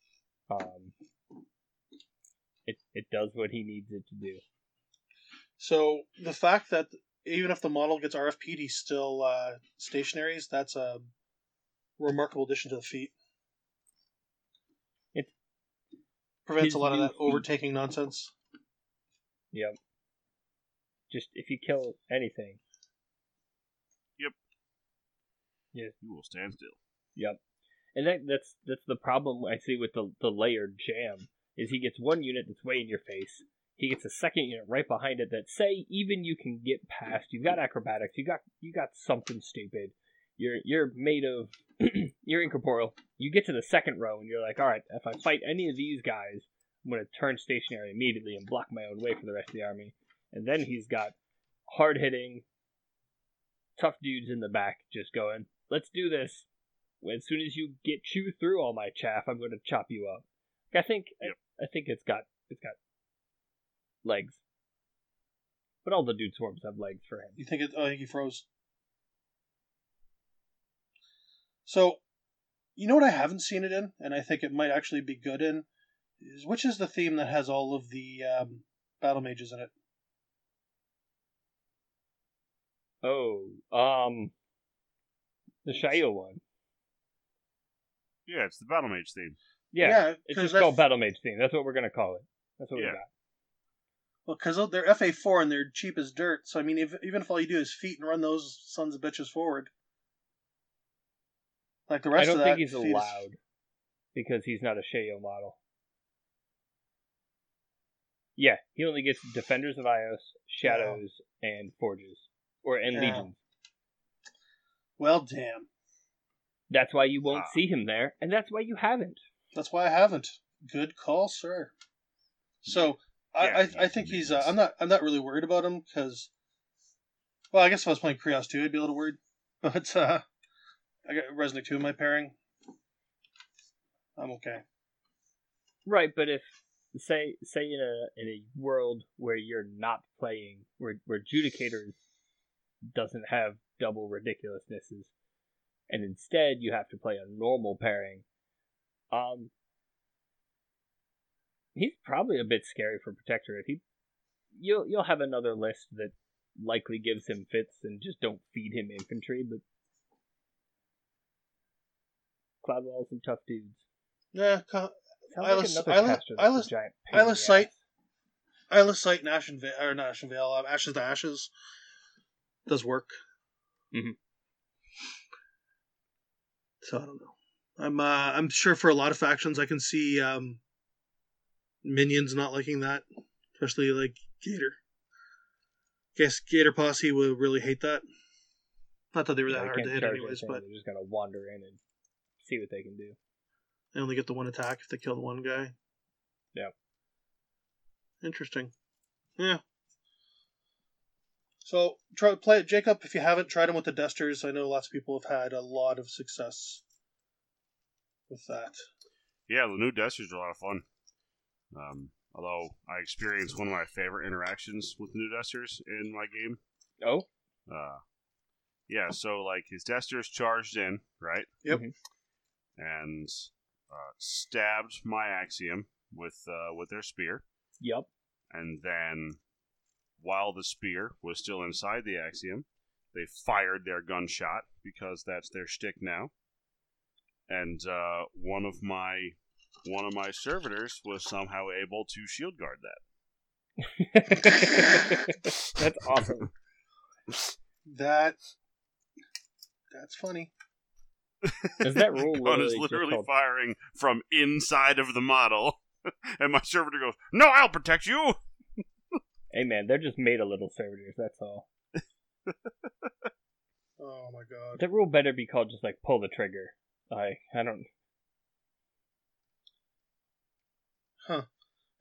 Um, it it does what he needs it to do. So the fact that even if the model gets RFP'd, he's still uh, stationaries, that's a remarkable addition to the feat. It- prevents his a lot of new that feat- overtaking nonsense. Yep. Just if you kill anything. Yep. Yeah. You will stand still. Yep. And that, that's that's the problem I see with the the layered jam is he gets one unit that's way in your face. He gets a second unit right behind it that say even you can get past. You've got acrobatics. You got you got something stupid. You're you're made of [CLEARS THROAT] you're incorporeal. You get to the second row and you're like, all right, if I fight any of these guys, I'm gonna turn stationary immediately and block my own way for the rest of the army. And then he's got hard hitting, tough dudes in the back just going, let's do this as soon as you get chew through all my chaff, I'm going to chop you up. I think Yep. I, I think it's got it's got legs, but all the dude swarms have legs for him. You think it? I think he froze. So, You know what I haven't seen it in, and I think it might actually be good in, is which is the theme that has all of the um, battle mages in it. Oh, um, the Shio one. Yeah, it's the Battle Mage theme. Yeah, it's 'cause just that's- called Battle Mage theme. That's what we're gonna call it. That's what Yeah. we got. Well, because they're FA four and they're cheap as dirt. So I mean, if, even if all you do is feet and run those sons of bitches forward, like the rest I rest don't of that, think he's feet is- allowed because he's not a Shayo model. Yeah, he only gets Defenders of Ios, Shadows, and Forges, or and Yeah. Legions. Well, damn. That's why you won't Ah. see him there, and that's why you haven't. That's why I haven't. Good call, sir. So I, Yeah, I, he I think makes he's. Uh. I'm not. I'm not really worried about him because. Well, I guess if I was playing Kreoss too, I'd be a little worried. [LAUGHS] But uh, I got Reznik two in my pairing. I'm okay. Right, but if say say in a in a world where you're not playing where where Judicators doesn't have double ridiculousnesses, and instead you have to play a normal pairing, um, he's probably a bit scary for Protectorate. He you'll you'll have another list that likely gives him fits and just don't feed him infantry, but Cloud Walls and tough dudes. Yeah, co- Eyeless- like another Eyeless- caster that's Eyeless- giant Eyeless Sight-. Eyeless Sight and Veil, or Veil, um, Ashes to Ashes does work. Mm-hmm. So I don't know. I'm uh, I'm sure for a lot of factions I can see um, minions not liking that, especially like Gator. Guess Gator Posse will really hate that. Not that they were that they hard to hit anyways, but they're just gonna wander in and see what they can do. they only get the one attack if they kill the one guy. Yeah. Interesting. Yeah. So try play it, Jacob. If you haven't tried them with the Destors, I know lots of people have had a lot of success with that. Yeah, the new Destors are a lot of fun. Um, although I experienced one of my favorite interactions with new Destors in my game. Oh, Uh, yeah, so like his Dusters charged in, right? Yep. Mhm. And uh, stabbed my Axiom with uh, with their spear, yep. and then while the spear was still inside the Axiom, they fired their gunshot because that's their shtick now. And uh, one of my one of my servitors was somehow able to shield guard that. [LAUGHS] That's awesome. That that's funny. Is that rule [LAUGHS] gun literally is literally called- firing from inside of the model, [LAUGHS] and my servitor goes, "No, I'll protect you." Hey man, they're just made a little servitors. That's all. [LAUGHS] Oh my god. That rule better be called just like pull the trigger. Like I don't. Huh.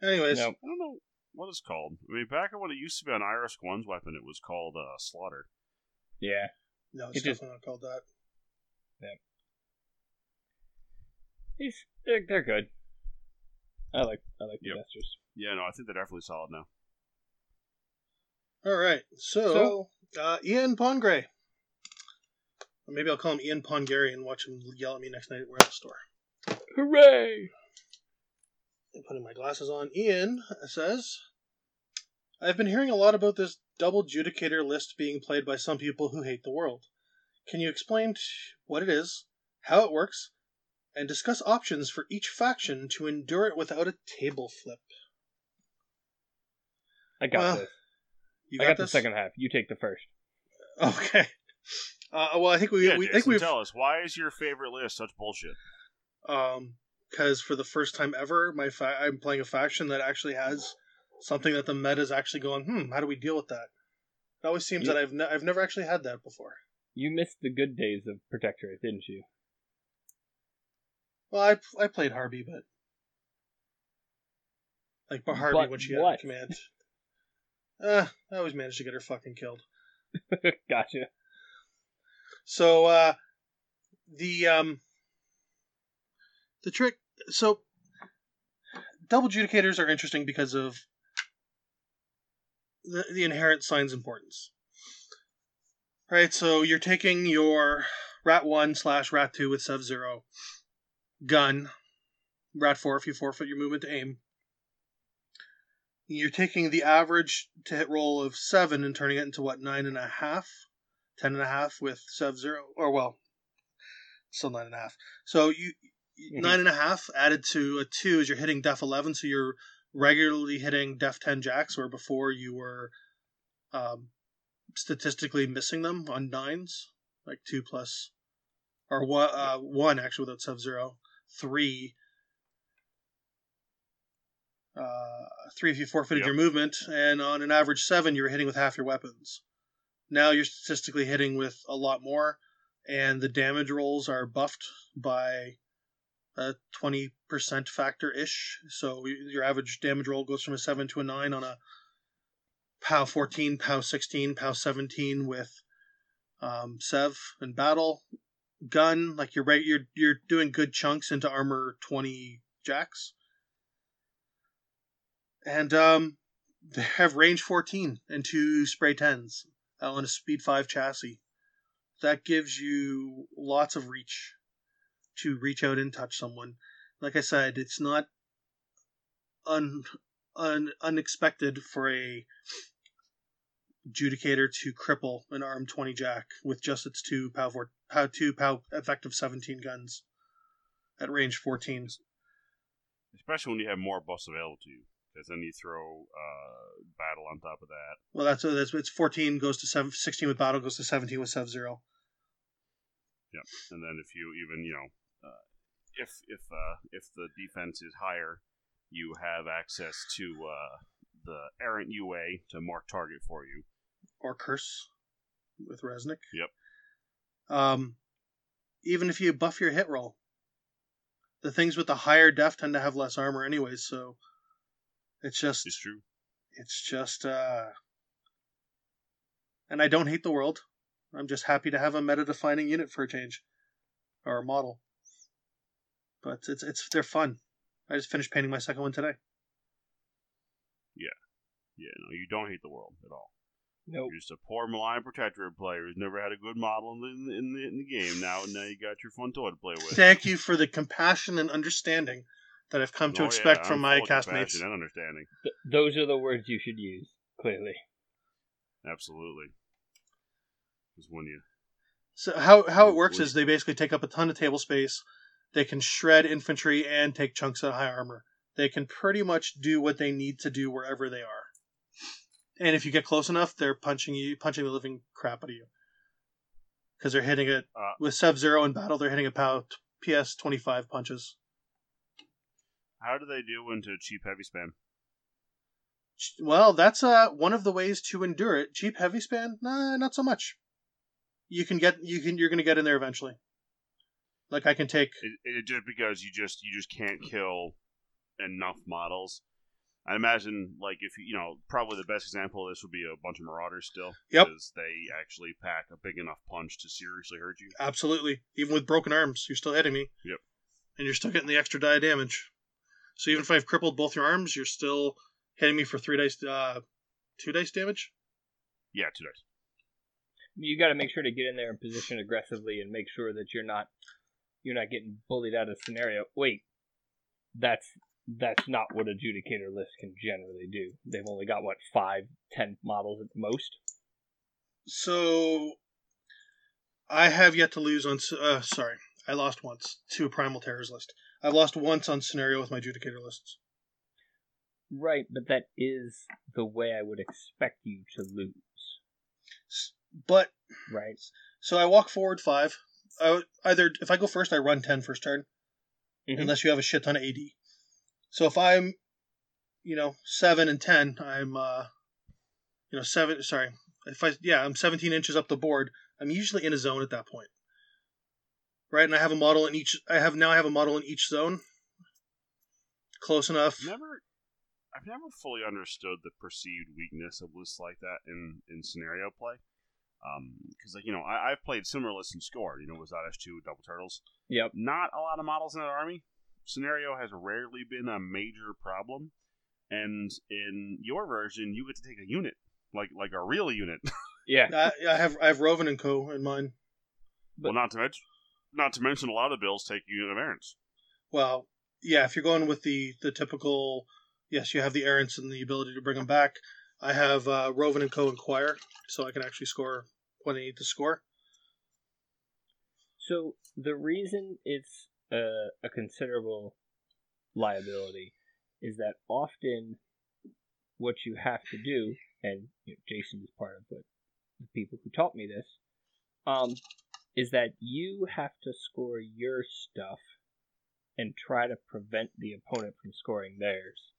Anyways, No. I don't know what it's called. I mean, back when it used to be an Iris One's weapon, it was called uh, Slaughter. Yeah. no, it's it just- definitely not called that. He's they're they're good. I like I like the Yep. Destors. Yeah, no, I think they're definitely solid now. All right, so, uh, Ian Pongray. Or maybe I'll call him Ian Pongary and watch him yell at me next night we're at the store. Hooray! I'm putting my glasses on. Ian says, I've been hearing a lot about this double judicator list being played by some people who hate the world. Can you explain t- what it is, how it works, and discuss options for each faction to endure it without a table flip? I got Well, this. You I got, got the second half. You take the first. Okay. Uh, well, I think we, yeah, we Jason, think we've tell us why is your favorite list such bullshit? um because for the first time ever, my fa- I'm playing a faction that actually has something that the meta is actually going. Hmm, how do we deal with that? It always seems You- that I've ne- I've never actually had that before. You missed the good days of Protectorate, didn't you? Well, I I played Harvey, but like but Harvey But when she had command. [LAUGHS] Uh, I always managed to get her fucking killed. [LAUGHS] gotcha. So uh the um the trick so double judicators are interesting because of the, the inherent sign's importance. Right, so you're taking your rat one slash rat two with Sub Zero, gun, rat four if you forfeit your movement to aim. You're taking the average to hit roll of seven and turning it into what nine and a half, ten and a half with sub zero, or well, still nine and a half. So you Mhm. nine and a half added to a two is you're hitting def eleven, so you're regularly hitting def ten jacks, where before you were um, statistically missing them on nines, like two plus, or one, uh, one actually without sub zero, three. Uh, three if you forfeited Yep. your movement, and on an average seven, you were hitting with half your weapons. Now you're statistically hitting with a lot more, and the damage rolls are buffed by a 20% factor ish. So your average damage roll goes from a 7 to a 9 on a POW 14, POW 16, POW 17 with um, Sev and Battle. Gun, like you're, right, you're, you're doing good chunks into armor 20 jacks. And um, they have range 14 and two spray 10s on a speed 5 chassis. That gives you lots of reach to reach out and touch someone. Like I said, it's not un, un unexpected for a adjudicator to cripple an arm 20 jack with just its two pow four, pow two pow effective 17 guns at range 14. Especially when you have more buffs available to you, because then you throw uh, battle on top of that. Well, that's, that's it's 14 goes to seven, 16 with battle goes to 17 with sub zero. and then if you even you know uh, if if uh, if the defense is higher, you have access to uh, the errant UA to mark target for you. or curse with Reznik. Yep. Um, even if you buff your hit roll, the things with the higher def tend to have less armor anyways. So it's just It's true. it's just uh, and I don't hate the world. I'm just happy to have a meta defining unit for a change or a model. But it's it's they're fun. I just finished painting my second one today. Yeah, Yeah, no, you don't hate the world at all. Nope. You're just a poor malign protectorate player who's never had a good model in the, in the, in the game. Now, now you got your fun toy to play with. Thank you for the compassion and understanding that I've come to Oh, yeah, expect I'm from my full of castmates. and understanding. Th- those are the words you should use. Clearly, Absolutely. Because when you So how how it works is they basically take up a ton of table space. They can shred infantry and take chunks of high armor. They can pretty much do what they need to do wherever they are. And if you get close enough, they're punching you, punching the living crap out of you. Because they're hitting it Uh, with Sub Zero in battle. They're hitting it pow PS twenty five punches. How do they do into cheap heavy spam? Well, that's uh one of the ways to endure it. Cheap heavy span, nah, not so much. You can get you can you're gonna get in there eventually. Like I can take It, it just because you just you just can't kill enough models. I imagine, like if you know, probably the best example of this would be a bunch of Marauders still. Yep. Because they actually pack a big enough punch to seriously hurt you. Absolutely. Even with broken arms, you're still hitting me. Yep. And you're still getting the extra die of damage. So even if I've crippled both your arms, you're still hitting me for three dice, uh, two dice damage. Yeah, two dice. you got to make sure to get in there and position aggressively and make sure that you're not you're not getting bullied out of the scenario. Wait, that's that's not what adjudicator lists can generally do. They've only got what five, ten models at the most. So I have yet to lose on. Uh, sorry, I lost once to a primal terrors list. I've lost once on scenario with my adjudicator lists. Right, but that is the way I would expect you to lose. But Right? so I walk forward five. I would, either if I go first, I run 10 first turn. Mhm. unless you have a shit ton of AD. So if I'm, you know, seven and ten, I'm, uh, you know, seven. Sorry, if I yeah, I'm 17 inches up the board. I'm usually in a zone at that point, right? And I have a model in each. I have now. I have a model in each zone. Close enough. Never, I've never fully understood the perceived weakness of lists like that in in scenario play. Um, because like you know, I, I've played similar lists in Score. You know, was Odyssey two Double Turtles. Yep. Not a lot of models in that army. Scenario has rarely been a major problem, and in your version, you get to take a unit, like like a real unit. [LAUGHS] Yeah. I, I have I have Rhoven and Co in mine. well, not to mention, not to mention, a lot of bills take a unit of errands. Well, yeah, if you're going with the the typical, yes, you have the errants and the ability to bring them back. I have uh, Rhoven and Co. Inquire, so I can actually score when I need to score. So the reason it's a, a considerable liability is that often what you have to do, and you know, Jason is part of the, the people who taught me this, um, is that you have to score your stuff and try to prevent the opponent from scoring theirs.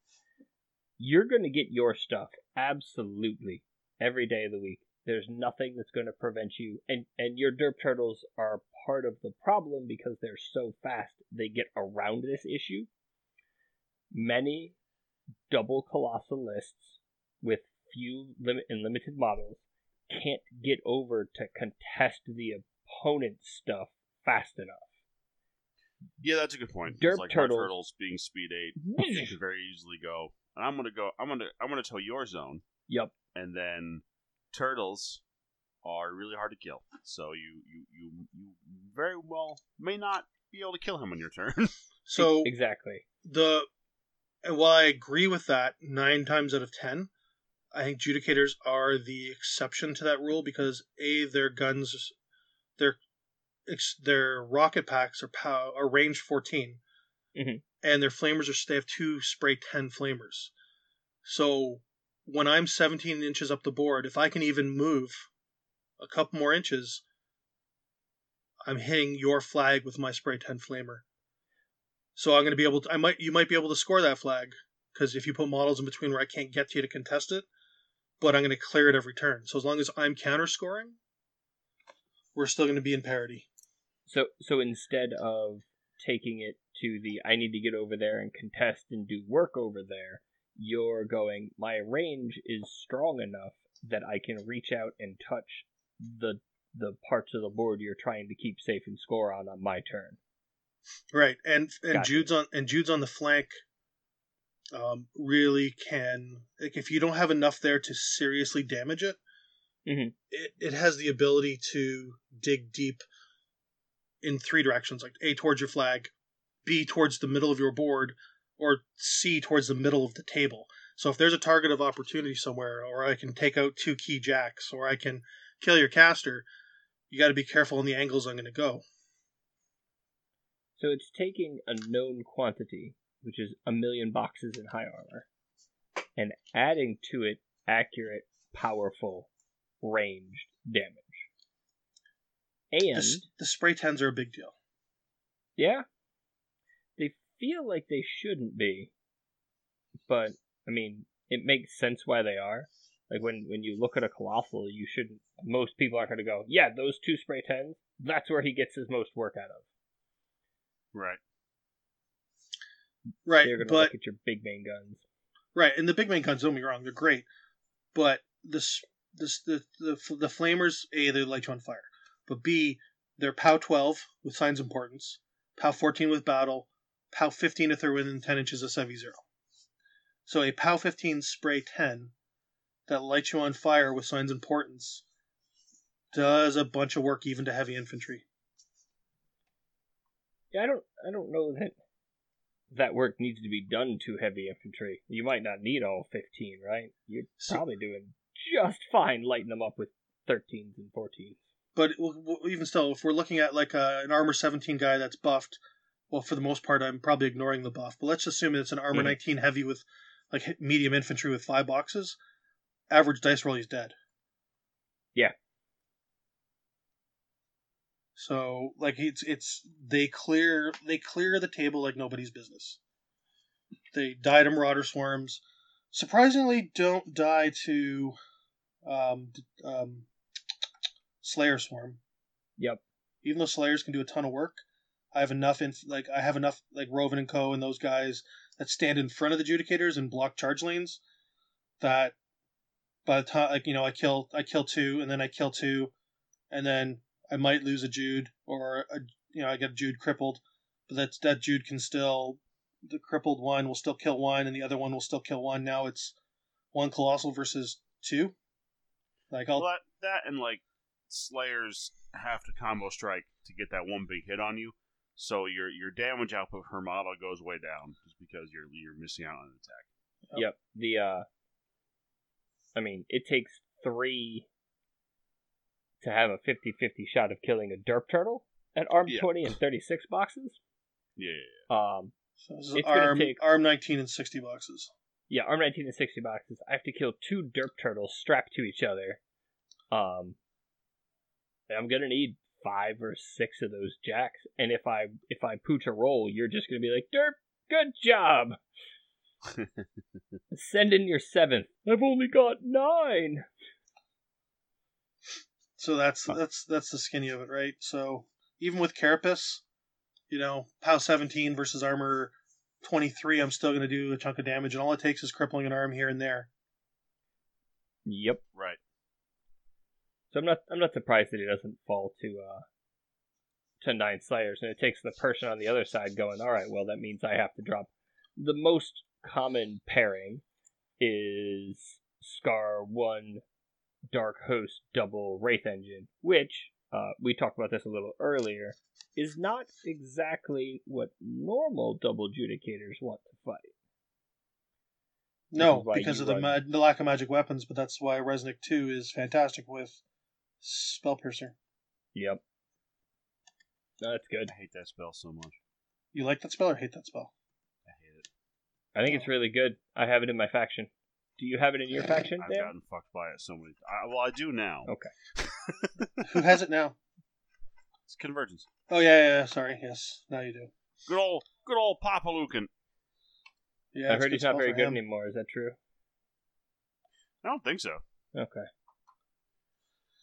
You're going to get your stuff absolutely every day of the week. There's nothing that's going to prevent you, and and your derp turtles are part of the problem because they're so fast. They get around this issue. Many double colossal lists with few limit and limited models can't get over to contest the opponent's stuff fast enough. Yeah, that's a good point. Derp like turtles. turtles being speed eight, [LAUGHS] you could very easily go. And I'm gonna go. I'm gonna. I'm gonna tow your zone, Yep. and then turtles are really hard to kill. So you you you you very well may not be able to kill him on your turn. [LAUGHS] So exactly. the and while I agree with that nine times out of ten, I think judicators are the exception to that rule because a their guns, their their rocket packs are pow are range 14 Mhm. and their flamers are they have two spray ten flamers. So when I'm 17 inches up the board, if I can even move a couple more inches, I'm hitting your flag with my spray 10 flamer. So I'm going to be able to, I might, you might be able to score that flag because if you put models in between where I can't get to you to contest it, but I'm going to clear it every turn. So as long as I'm counter scoring, we're still going to be in parity. So so instead of taking it to the I need to get over there and contest and do work over there, you're going my range is strong enough that I can reach out and touch the the parts of the board you're trying to keep safe and score on on my turn. Right, and and Gotcha. Jude's on and Jude's on the flank. Um, really can like if you don't have enough there to seriously damage it, Mhm. it it has the ability to dig deep in three directions, like A towards your flag, B towards the middle of your board, or C towards the middle of the table. So if there's a target of opportunity somewhere, or I can take out two key jacks, or I can kill your caster, you got to be careful on the angles I'm going to go. So it's taking a known quantity, which is a million boxes in high armor, and adding to it accurate, powerful, ranged damage. And s- the spray tens are a big deal. Yeah. They feel like they shouldn't be. But I mean, it makes sense why they are. Like when when you look at a colossal, you shouldn't most people aren't gonna go, Yeah, those two spray tens, that's where he gets his most work out of. right. Right, They're gonna but look at your big main guns. right, and the big main guns don't get me wrong, they're great, but this this the the the flamers a they light you on fire, but b they're POW twelve with signs importance, POW fourteen with battle, POW fifteen if they're within ten inches of Sevi zero. So a POW fifteen spray ten that lights you on fire with signs importance does a bunch of work even to heavy infantry. Yeah, I don't I don't know that that work needs to be done to heavy infantry. You might not need all fifteen, right? You're probably doing just fine lighting them up with thirteens and fourteens. But w- w- even still, if we're looking at like a, an armor 17 guy that's buffed, well, for the most part, I'm probably ignoring the buff. But let's assume it's an armor Mhm. 19 heavy with like medium infantry with five boxes. Average dice roll, he's dead. Yeah. So like it's it's they clear they clear the table like nobody's business. They die to marauder swarms. Surprisingly, don't die to um, um, Slayer swarm Yep. even though Slayers can do a ton of work, I have enough in like I have enough like Rhoven and Co. and those guys that stand in front of the Judicators and block charge lanes. That by the time like you know I kill I kill two and then I kill two, and then I might lose a Jude or a, you know I get Jude crippled, but that's that Jude can still the crippled one will still kill one and the other one will still kill one. Now it's one colossal versus two. Like I'll Well, that, that and like Slayers have to combo strike to get that one big hit on you. So your your damage output per model goes way down just because you're you're missing out on an attack. Yep. The uh I mean, it takes three to have a 50-50 shot of killing a derp turtle at arm Yeah. 20 and 36 boxes. Yeah, yeah, Um So this is It's gonna arm, take- arm 19 and 60 boxes. Yeah, arm 19 and 60 boxes. I have to kill two derp turtles strapped to each other. Um I'm going to need 5 or 6 of those jacks and if I if I pooch a roll, you're just going to be like, "Derp, good job." [LAUGHS] Send in your seventh. I've only got 9. So that's that's that's the skinny of it, right? So even with Carapace, you know, POW 17 versus armor 23, I'm still going to do a chunk of damage, and all it takes is crippling an arm here and there. Yep. right. So I'm not I'm not surprised that he doesn't fall to uh to nine slayers, and it takes the person on the other side going, all right, well that means I have to drop. The most common pairing is Skarre one Dark Host double Wraith Engine, which uh, we talked about this a little earlier, is not exactly what normal double judicators want to fight. No, because of the, ma- the lack of magic weapons, but that's why Reznik 2 is fantastic with Spell Piercer. Yep. That's good. I hate that spell so much. You like that spell or hate that spell? I hate it. I think it's really good. I have it in my faction. Do you have it in your faction, I've Dan? gotten fucked by it so many. I, well, I do now. Okay. [LAUGHS] Who has it now? It's convergence. Oh, yeah, yeah, yeah, sorry. Yes, now you do. Good old, good old Papa Lucant. Yeah, I it's heard he's not spell very for good him. anymore. Is that true? I don't think so. Okay.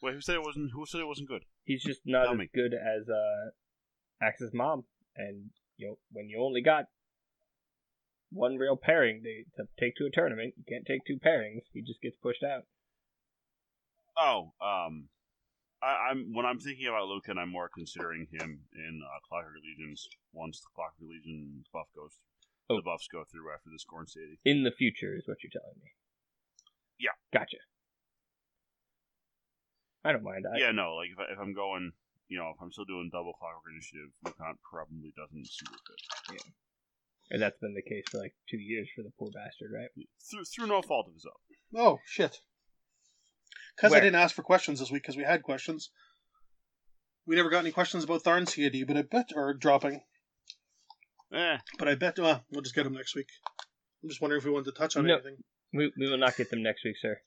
Wait, who said it wasn't? Who said it wasn't good? He's just not Tell as me. good as uh, Axe's mom. And you know, when you only got one real pairing to, to take to a tournament, you can't take two pairings. He just gets pushed out. Oh, um, I, I'm when I'm thinking about Lucant, I'm more considering him in uh, Clockwork Legions once the Clockwork Legion buff goes. Oh. The buffs go through after the Scorn City. In the future, is what you're telling me. Yeah. Gotcha. I don't mind. I, yeah, no, like if, I, if I'm going, you know, if I'm still doing double Clockwork Initiative, Lucant probably doesn't super fit. Yeah. And that's been the case for like two years for the poor bastard, right? Through through no fault of his own. Oh, shit. Because I didn't ask for questions this week because we had questions. We never got any questions about Tharn CAD, but I bet, or dropping, Eh, but I bet, uh, we'll just get them next week. I'm just wondering if we wanted to touch on No. anything. We, we will not get them next week, sir.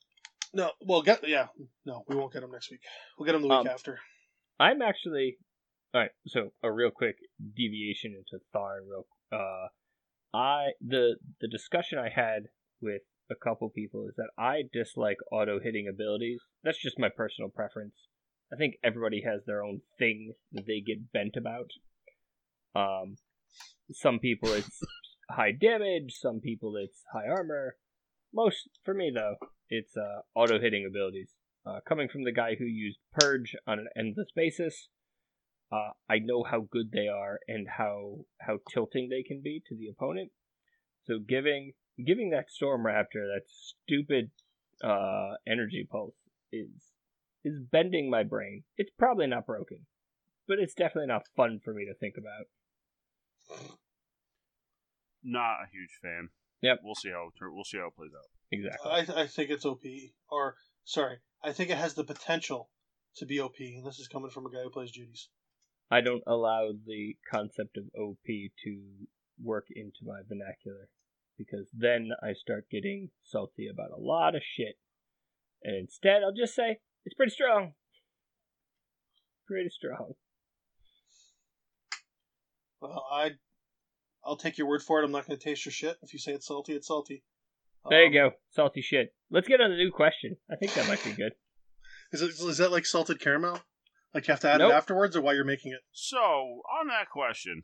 No, well, get, yeah, no, we won't get them next week. We'll get them the week Um, after. I'm actually all right. So a real quick deviation into Tharn. Real, uh, I the the discussion I had with a couple people is that I dislike auto hitting abilities. That's just my personal preference. I think everybody has their own thing that they get bent about. Um, some people it's [LAUGHS] high damage. Some people it's high armor. Most for me though, it's uh, auto hitting abilities. Uh, coming from the guy who used Purge on an endless basis, uh, I know how good they are and how how tilting they can be to the opponent. So giving giving that Storm Raptor that stupid uh, energy pulse is is bending my brain. It's probably not broken, but it's definitely not fun for me to think about. not a huge fan. Yep. We'll see how it we'll see how it plays out. Exactly. I, I think it's OP, or, sorry, I think it has the potential to be OP, and this is coming from a guy who plays Judy's. I don't allow the concept of OP to work into my vernacular because then I start getting salty about a lot of shit. And instead, I'll just say it's pretty strong. Pretty strong. Well, I, I'll take your word for it. I'm not going to taste your shit. If you say it's salty, it's salty. There Um, you go. Salty shit. Let's get on the new question. I think that might be good. [LAUGHS] Is, it, is that like salted caramel? Like you have to add Nope. it afterwards, or while you're making it? So on that question,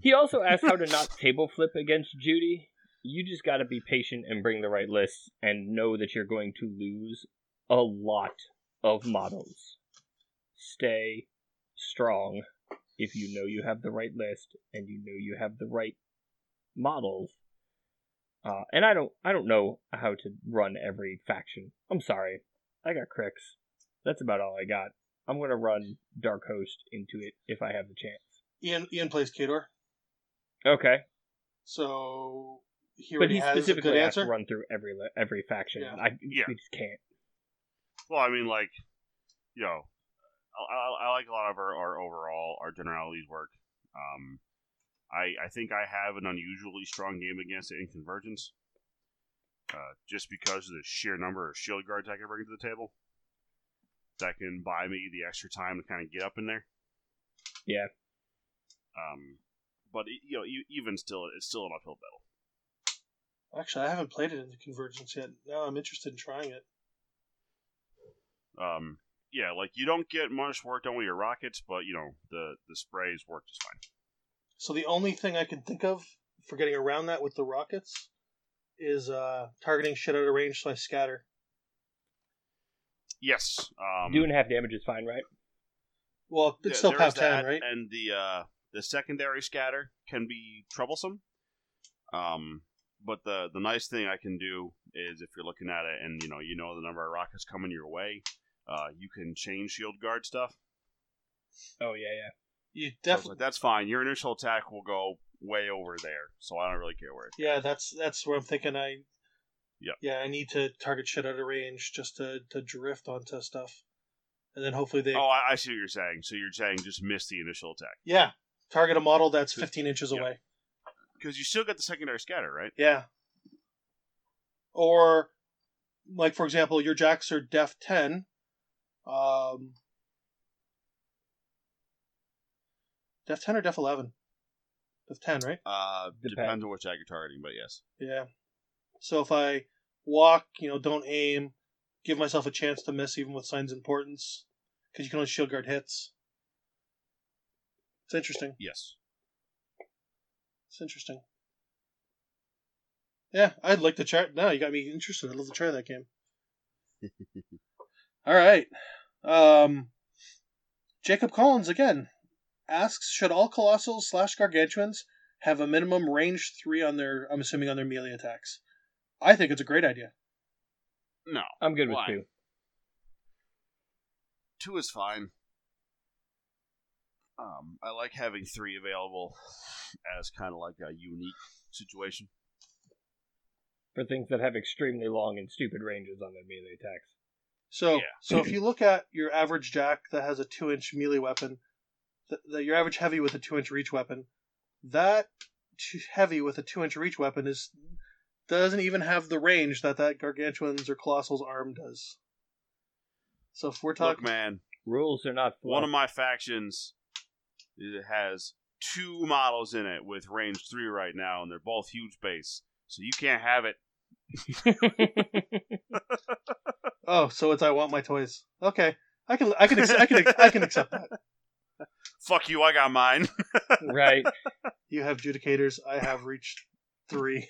He also asked how to not table flip against Judy. You just got to be patient and bring the right lists and know that you're going to lose a lot of models. Stay strong if you know you have the right list and you know you have the right models. Uh, and I don't, I don't know how to run every faction. I'm sorry, I got Cryx. That's about all I got. I'm gonna run Dark Host into it if I have the chance. Ian Ian plays Khador, Okay, so he but he specifically good has to run through every every faction. Yeah. I Yeah. we just can't. Well, I mean, like, you know, I, I, I like a lot of our, our overall our generalities work. Um, I I think I have an unusually strong game against it in convergence, uh, just because of the sheer number of shield guards I can bring to the table. That can buy me the extra time to kind of get up in there. Yeah. Um, but you know, even still, it's still an uphill battle. Actually, I haven't played it in the Convergence yet. Now I'm interested in trying it. Um, yeah, like you don't get much work done with your rockets, but you know the the sprays work just fine. So the only thing I can think of for getting around that with the rockets is uh, targeting shit out of range, so I scatter. Yes. Um, Doing half damage is fine, right? Well, it's Yeah, still there 10, right? And the uh, the secondary scatter can be troublesome. Um, but the the nice thing I can do is if you're looking at it and you know you know the number of rockets coming your way, uh, you can change shield guard stuff. Oh yeah, yeah. You So definitely. like, that's fine. Your initial attack will go way over there, so I don't really care where. It's Yeah, that's that's where I'm thinking. I. Yep. Yeah, I need to target shit out of range just to to drift onto stuff, and then hopefully they. Oh, I, I see what you're saying. So you're saying just miss the initial attack Yeah, target a model that's 15 inches Yep. away. Because you still get the secondary scatter, right? Yeah. Or, like for example, your jacks are def 10. Um, def 10 or def 11? Def 10, right? Uh, Depends. depends on which attack you're targeting, but yes. Yeah. So if I walk, you know, don't aim, give myself a chance to miss even with signs of importance, because you can only shield guard hits. It's interesting. Yes. It's interesting. Yeah, I'd like to try. Now you got me interested. I'd love to try that game. [LAUGHS] All right. Um, Jacob Collins again asks: Should all colossals slash gargantuans have a minimum range three on their? I'm assuming on their melee attacks. I think it's a great idea. No. I'm good with two. Two is fine. Um, I like having three available as kind of like a unique situation. For things that have extremely long and stupid ranges on their melee attacks. So, Yeah. so if you look at your average jack that has a two inch melee weapon, the, the, your average heavy with a two inch reach weapon, that heavy with a two inch reach weapon is doesn't even have the range that that gargantuan's or colossal's arm does. So if we're Look, talking, man, Rules are not fluff. one of my factions it has two models in it with range three right now, and they're both huge base, so you can't have it. [LAUGHS] oh, so it's I want my toys. Okay, I can, I can, I can, I can accept that. [LAUGHS] Fuck you, I got mine. [LAUGHS] right. You have judicators. I have reached three.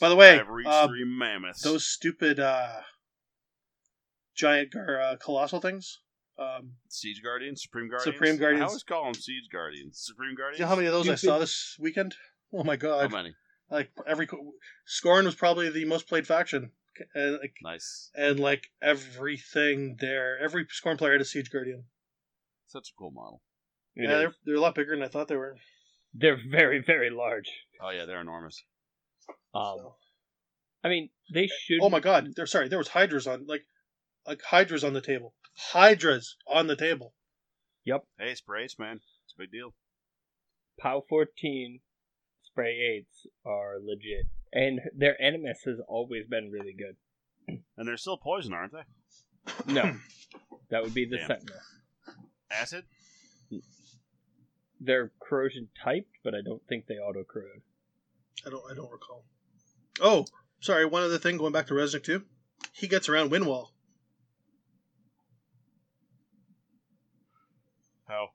By the way, I've reached uh, three mammoths. those stupid uh, giant gar- uh, colossal things. Um, Siege Guardians, Supreme Guardians. Supreme Guardians. I always call them Siege Guardians. Supreme Guardians. you know how many of those I Stupid. saw this weekend? Oh my god! How god! many? Like every co- Scorn was probably the most played faction, and like, Nice. and like everything there, every Scorn player had a Siege Guardian. Such a cool model. It yeah, is. they're they're a lot bigger than I thought they were. They're very, very large. Oh yeah, they're enormous. Um, So- I mean, they should. Oh my god! They're sorry, there was hydras on like like hydras on the table. Hydras on the table. Yep. Hey, sprays, man. It's a big deal. POW 14 spray 8s are legit. And their animus has always been really good. And they're still poison, aren't they? No, [COUGHS] that would be the Damn. Sentinel. Acid? They're corrosion typed, but I don't think they auto corrode. I don't I don't recall. Oh, sorry. One other thing. Going back to Reznik too. He gets around Windwall How?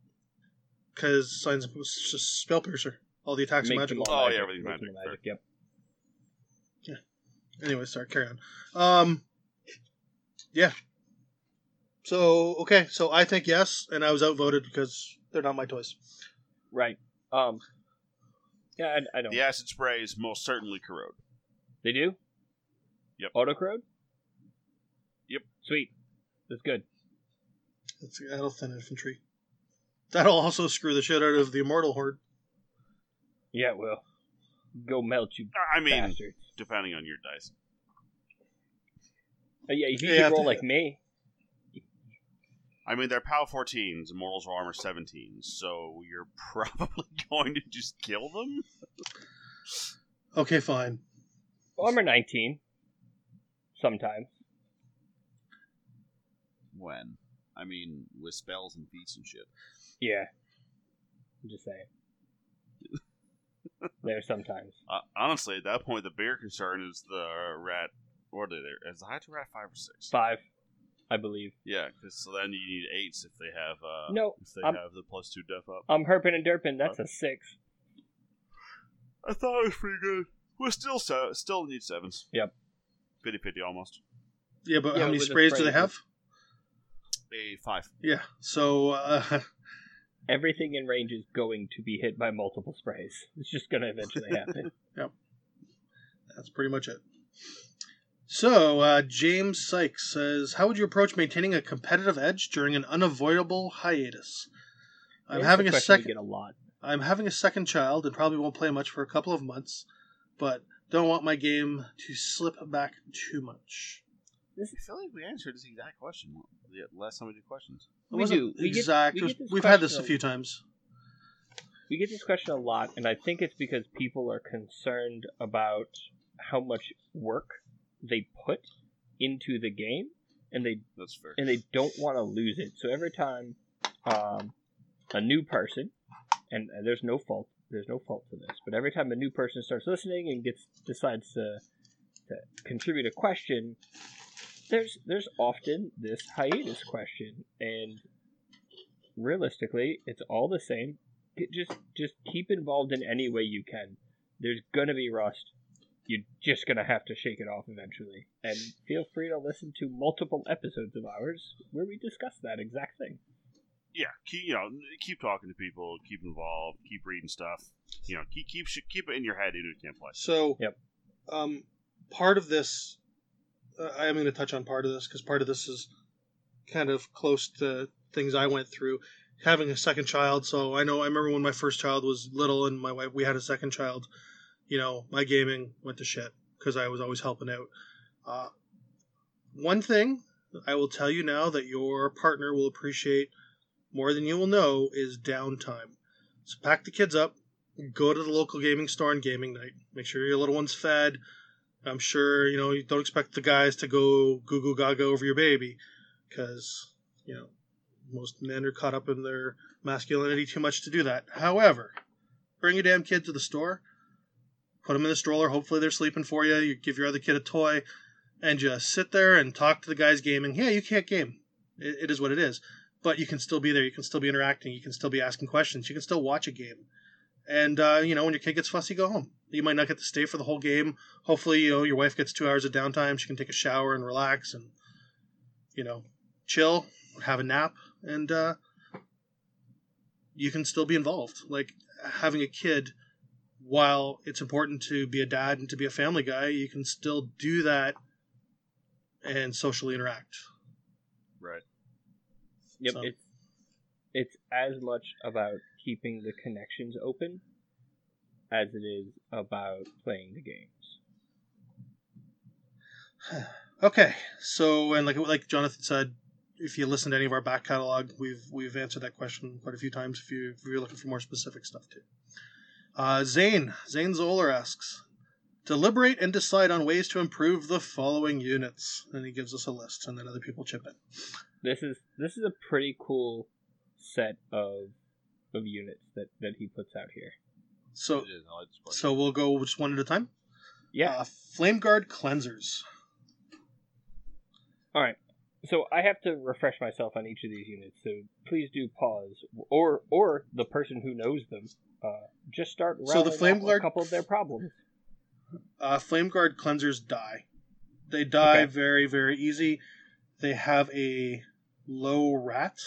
Because signs of just spell piercer. All the attacks are Make them magical. all Oh, magic, yeah, everything's make them magic, magic. Yep. Anyway, sorry. Carry on. Um. Yeah. So okay, so I think yes, and I was outvoted because they're not my toys. Right. Um. Yeah, I, I don't. The acid sprays most certainly corrode. They do. Yep. Auto corrode. Yep. Sweet. That's good. It's Adelphin infantry. That'll also screw the shit out of the immortal horde. Yeah, it will. Go melt you I mean, bastards. depending on your dice. Uh, yeah, if you Yeah, could roll like me, I mean, they're POW 14s, Immortals are Armor 17s, so you're [LAUGHS] probably going to just kill them? Okay, fine. armor 19. Sometimes. When? I mean, with spells and feats and shit. Yeah. I'm just saying. [LAUGHS] there sometimes. Uh, honestly, at that point, the bigger concern is the rat. What are they there? Is the high to rat 5 or 6? Five, I believe. Yeah, because so then you need 8s if they have uh, No, if they I'm- have the plus 2 def up. I'm herping and derping. That's a six. I thought it was pretty good. We still se- still need 7s. Yep. 50 50 almost. Yeah, but Yeah, how many with the sprays do they have? A 5. Yeah, so uh, [LAUGHS] Everything in range is going to be hit by multiple sprays. It's just going to eventually [LAUGHS] happen. Yep. That's pretty much it. So, uh, James Sykes says, How would you approach maintaining a competitive edge during an unavoidable hiatus? I'm It's having a second. a lot. I'm having a second child and probably won't play much for a couple of months, but don't want my game to slip back too much. I feel like we answered this exact question the last time we did questions. It We wasn't do. We exact. Get, we have had this a few times. We get this question a lot, and I think it's because people are concerned about how much work they put into the game, and they That's fair. and they don't want to lose it. So every time um, a new person, and there's no fault, there's no fault to this, but every time a new person starts listening and gets decides to, to contribute a question, there's there's often this hiatus question, and realistically, it's all the same. Just just keep involved in any way you can. There's gonna be rust. You're just gonna have to shake it off eventually. And feel free to listen to multiple episodes of ours where we discuss that exact thing. yeah, keep, you know, keep talking to people, keep involved, keep reading stuff. You know, keep keep sh- keep it in your head even if you can't play. So, Yep. um, part of this, I am going to touch on part of this because part of this is kind of close to things I went through. Having a second child, so I know I remember when my first child was little and my wife we had a second child. You know, my gaming went to shit because I was always helping out. Uh, one thing I will tell you now that your partner will appreciate more than you will know is downtime. So pack the kids up, go to the local gaming store on gaming night. Make sure your little one's fed. I'm sure you know you don't expect the guys to go goo goo gaga over your baby, because you know most men are caught up in their masculinity too much to do that. However, bring your damn kid to the store, put them in the stroller. Hopefully they're sleeping for you. You give your other kid a toy, and just sit there and talk to the guys gaming. Yeah, you can't game. It, it is what it is. But you can still be there. You can still be interacting. You can still be asking questions. You can still watch a game. And uh, you know, when your kid gets fussy, go home. You might not get to stay for the whole game. Hopefully, you know, your wife gets two hours of downtime. She can take a shower and relax, and you know, chill, have a nap, and uh, you can still be involved. Like having a kid, while it's important to be a dad and to be a family guy, you can still do that and socially interact. Right. Yep, So- it's it's as much about keeping the connections open as it is about playing the games. [SIGHS] Okay, so and like like Jonathan said, if you listen to any of our back catalog, we've we've answered that question quite a few times. If you if you're looking for more specific stuff too, uh, Zane Zane Zoller asks, deliberate and decide on ways to improve the following units, and he gives us a list, and then other people chip in. This is this is a pretty cool set of of units that that he puts out here. So It is. I like this question. so we'll go just one at a time. Yeah. Uh, Flame Guard cleansers. All right. So I have to refresh myself on each of these units. So please do pause, or or the person who knows them, uh, just start. So the Flame Guard- a couple of their problems. Uh, Flame Guard cleansers die. They die Okay. very, very easy. They have a low rat.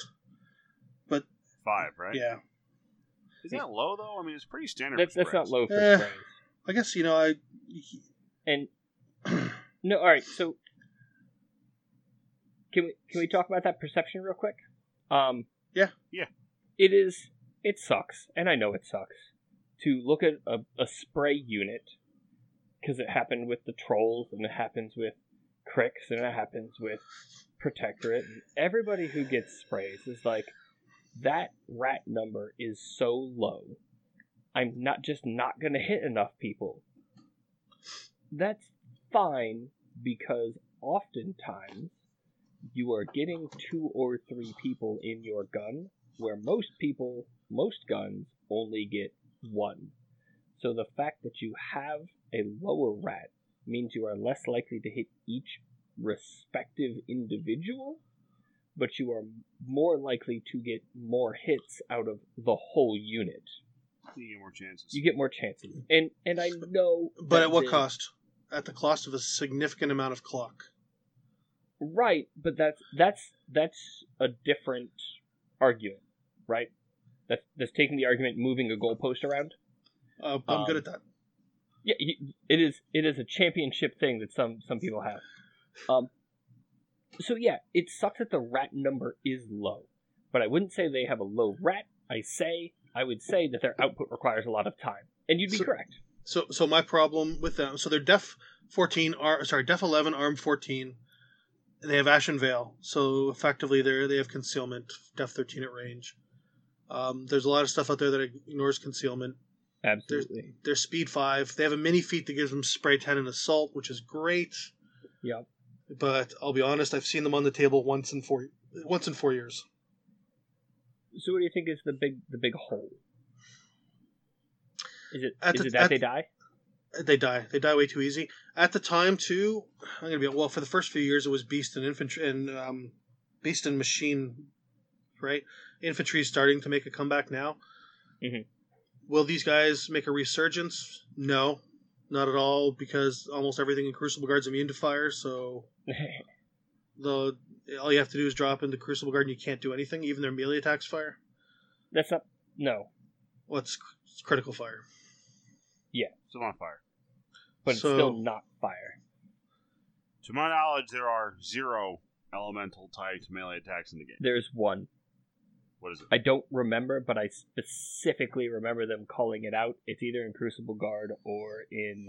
but Five, right? Yeah. Is that low though? I mean, it's pretty standard. That's for that's not low for Eh. sprays. I guess, you know, I. And [CLEARS THROAT] no, all right. So can we can we talk about that perception real quick? Um, Yeah. Yeah. it is it sucks, and I know it sucks to look at a, a spray unit because it happened with the trolls and it happens with Cryx and it happens with Protectorate and everybody who gets sprays is like that rat number is so low. I'm not just not gonna hit enough people. That's fine because oftentimes you are getting two or three people in your gun where most people most guns only get one. So the fact that you have a lower rat means you are less likely to hit each respective individual, but you are more likely to get more hits out of the whole unit. You get more chances. You get more chances. And and I know But at what the- cost? At the cost of a significant amount of clock. Right, but that's that's that's a different argument, right? That's that's taking the argument moving a goalpost around. Uh, I'm Um, good at that. Yeah, it is. It is a championship thing that some some people have. Um. So yeah, it sucks that the rat number is low, but I wouldn't say they have a low rat. I say I would say that their output requires a lot of time, and you'd be So- correct. So, so my problem with them. So they're Def 14, ar- sorry, Def 11, Arm 14. and They have Ashen Veil, so effectively they they have concealment. Def 13 at range. Um, there's a lot of stuff out there that ignores concealment. Absolutely. They're Speed 5. They have a mini feat that gives them Spray 10 and Assault, which is great. Yep. But I'll be honest, I've seen them on the table once in four once in four years. So what do you think is the big the big hole? Is it At is the- it that at- they die? They die. They die way too easy. At the time, too, I'm gonna be well. For the first few years, it was beast and infantry and um, beast and machine, right? Infantry is starting to make a comeback now. Mhm. Will these guys make a resurgence? No, not at all, because almost everything in Crucible Guard's immune to fire. So [LAUGHS] the all you have to do is drop into Crucible Guard, and you can't do anything. Even their melee attacks fire. That's not no, What's it's critical fire? Yeah, still on fire. but it's still not fire. To my knowledge, there are zero elemental types melee attacks in the game. There's one. What is it? I don't remember, but I specifically remember them calling it out. It's either in Crucible Guard or in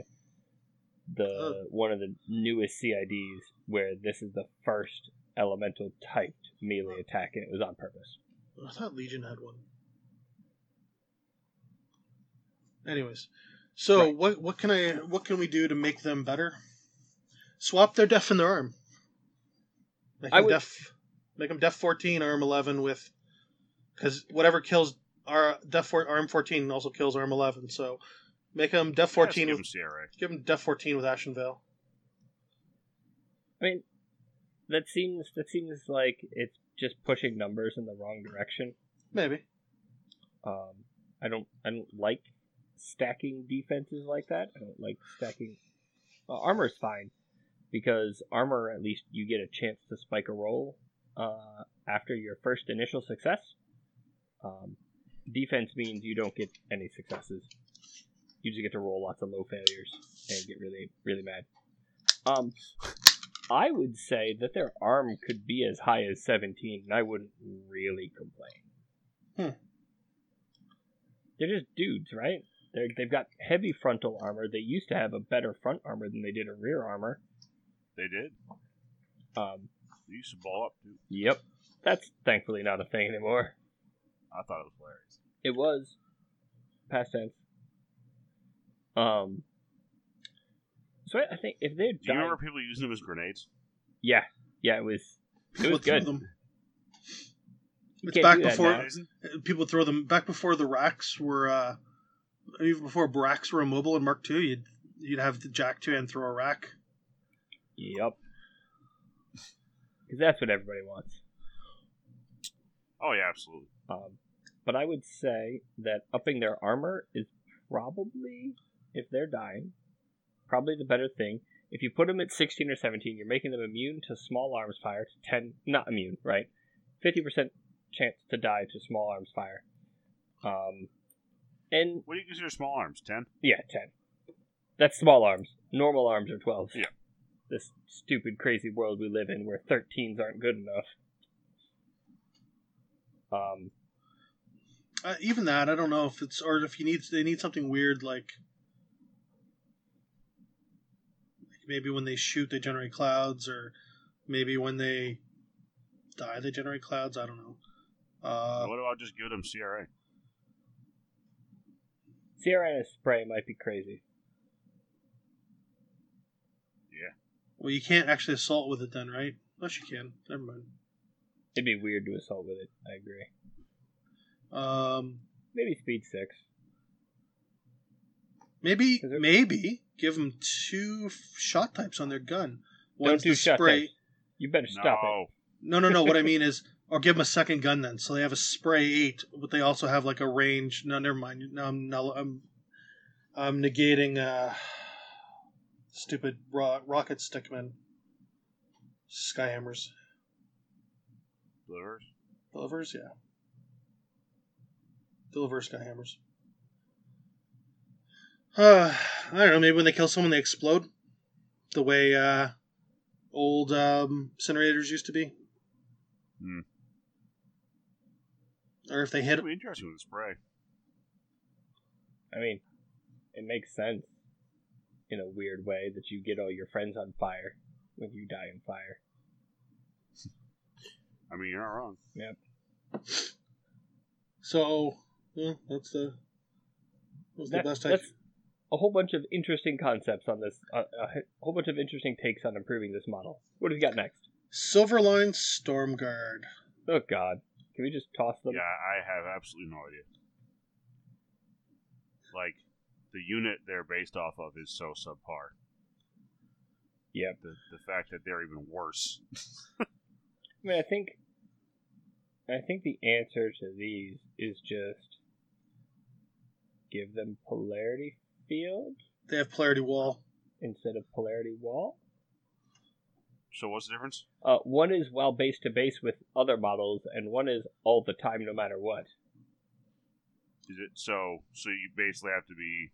the Oh. one of the newest CIDs where this is the first elemental typed melee attack, and it was on purpose. I thought Legion had one. Anyways, so Right. what what can I what can we do to make them better? Swap their def in their arm. Make I them would- def, make them def fourteen, arm eleven with, because whatever kills our def four, arm fourteen also kills arm eleven. So make them def fourteen. Yes, with, give 'em CRA. give them def fourteen with Ashen Veil. I mean, that seems that seems like it's just pushing numbers in the wrong direction. Maybe. Um, I don't I don't like stacking defenses like that. I don't like stacking. Uh, is fine because armor at least you get a chance to spike a roll uh, after your first initial success. Um, defense means you don't get any successes. You just get to roll lots of low failures and get really really mad. Um, I would say that their arm could be as high as 17, and I wouldn't really complain. Hmm. They're just dudes, right? They're, they've got heavy frontal armor. They used to have a better front armor than they did a rear armor. They did. Um, They used to ball up too. yep. That's thankfully not a thing anymore. I thought it was hilarious. It was past tense. Um. So I I think if they're Do you remember people using them as grenades? yeah, yeah, it was it was good. them. You It's can't back do that before- now. People throw them back before the racks were, uh, even before racks were immobile in Mark II. You'd you'd have the Jack two and throw a rack. Yep. Because that's what everybody wants. Oh yeah, absolutely. Um, but I would say that upping their armor is probably, if they're dying, probably the better thing. If you put them at 16 or 17, you're making them immune to small arms fire to 10, not immune, right? 50% chance to die to small arms fire. Um, and What do you consider small arms? Ten? yeah, 10. That's small arms. Normal arms are 12. Yeah. This stupid, crazy world we live in where 13s aren't good enough. Um, Uh, even that, I don't know if it's or if you need they need something weird like maybe when they shoot they generate clouds, or maybe when they die they generate clouds. I don't know. Uh, what about just give them CRA? CRA and a spray might be crazy. Yeah. Well, you can't actually assault with it then, right? Yes, you can. Never mind. It'd be weird to assault with it. I agree. Um, Maybe speed six. maybe it- maybe give them two f- shot types on their gun. Don't do the shot spray. types. You better stop it. no. No, no, no. what I [LAUGHS] mean is, or give them a second gun then. So they have a spray eight, but they also have like a range. No, never mind. No, I'm no, I'm I'm negating uh stupid ro- rocket stickmen. Skyhammers. Deliverers. Deliverers, yeah. Deliverer Skyhammers. Uh, [SIGHS] I don't know. Maybe when they kill someone, they explode, the way uh, old um, incinerators used to be. Hmm. Or if they hit, It'd be interesting with spray. I mean, it makes sense in a weird way that you get all your friends on fire when you die in fire. I mean, you're not wrong. Yep. So yeah, that's the that's the best I. that's a whole bunch of interesting concepts on this. Uh, a h- whole bunch of interesting takes on improving this model. What do you got next? Silverline Stormguard. Oh God, can we just toss them? Yeah, I have absolutely no idea. Like, the unit they're based off of is so subpar. Yeah. The, the fact that they're even worse. I mean, I think, I think the answer to these is just give them polarity field They have polarity wall. instead of polarity wall. So what's the difference? Uh, one is while base to base with other models, and one is all the time, no matter what. Is it so? So you basically have to be.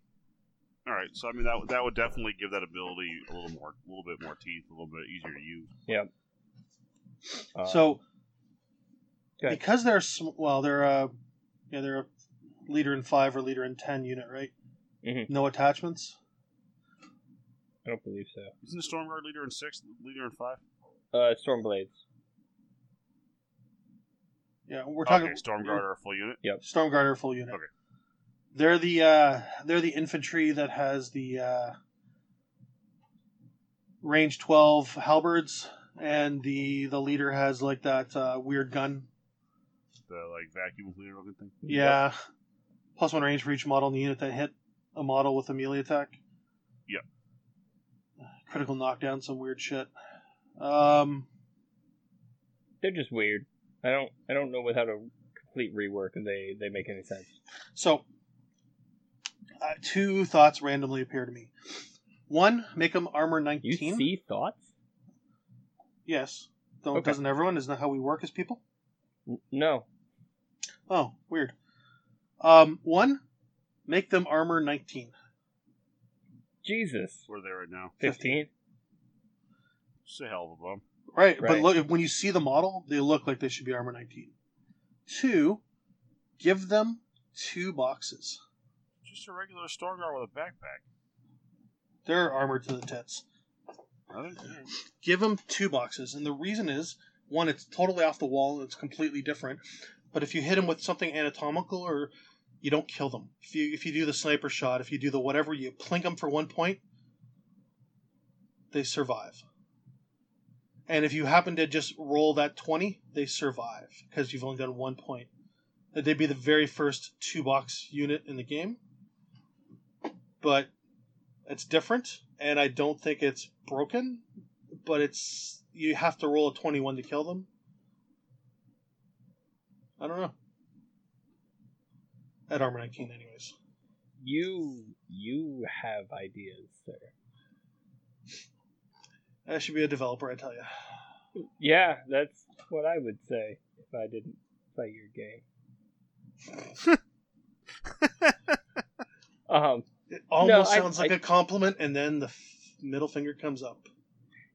All right. So I mean that would- that would definitely give that ability a little more, a little bit more teeth, a little bit easier to use. Uh, so go ahead. because they're sm- well, they're uh, yeah, they're a leader in five or leader in ten unit, right? Mhm. No attachments. I don't believe so. Isn't the Stormguard leader in six, leader in five? Uh, Stormblades. Yeah, we're talking okay, Stormguard are a full unit. Yep. Stormguard are full unit. Okay. They're the uh, they're the infantry that has the uh, range twelve halberds, and the the leader has like that uh, weird gun. The like vacuum cleaner looking thing. Yeah, plus one range for each model in the unit that hit a model with a melee attack. Yep. Critical knockdown, some weird shit. Um, They're just weird. I don't. I don't know without a complete rework and they they make any sense. So, uh, two thoughts randomly appear to me. One, make them armor You 19. see thoughts? Yes. Don't, Okay. Doesn't everyone? Isn't that how we work as people? N- No. Oh, weird. Um, one, make them armor 19. Jesus. Where are they right now? Fifteen. It's a hell of a bump. Right, but Right. look, when you see the model, they look like they should be armor 19. Two, give them two boxes. Just a regular Stormguard with a backpack. They're armored to the tits. I think, yeah. give them two boxes and the reason is one it's totally off the wall and it's completely different but if you hit them with something anatomical or you don't kill them if you if you do the sniper shot if you do the whatever you plink them for one point they survive and if you happen to just roll that 20 they survive because you've only done one point they'd be the very first two box unit in the game but it's different and i don't think it's broken but it's you have to roll a 21 to kill them. I don't know. At armor 19 anyways. You you have ideas, sir. I should be a developer, I tell you. Yeah, that's what I would say if I didn't play your game. [LAUGHS] um, It almost I- sounds like I- a compliment and then the f- middle finger comes up.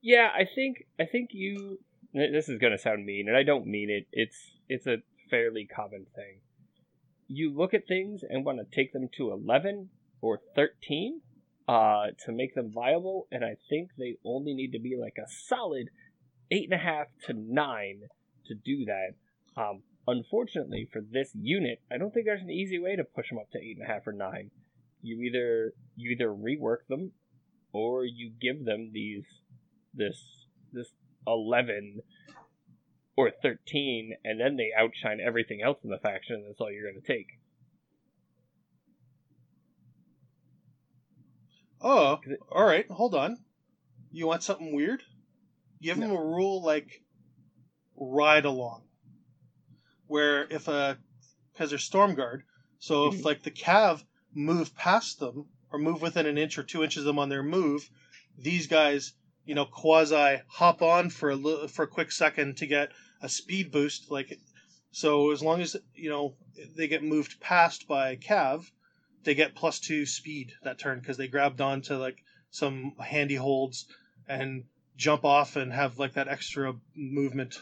yeah, I think I think you. This is gonna sound mean, and I don't mean it. It's it's a fairly common thing. You look at things and want to take them to 11 or 13 uh, to make them viable, and I think they only need to be like a solid eight and a half to nine to do that. Um, unfortunately for this unit, I don't think there's an easy way to push them up to eight and a half or nine. You either you either rework them, or you give them these this this eleven or thirteen, and then they outshine everything else in the faction, and that's all you're going to take. Oh, it- all right. Hold on. You want something weird? Give them a rule like ride along, where if a because they're storm guard, so if Mhm. like the cav move past them or move within an inch or two inches of them on their move, these guys, you know, quasi hop on for a li- for a quick second to get a speed boost. Like, so as long as you know they get moved past by cav, they get plus two speed that turn because they grabbed onto like some handy holds and jump off and have like that extra movement.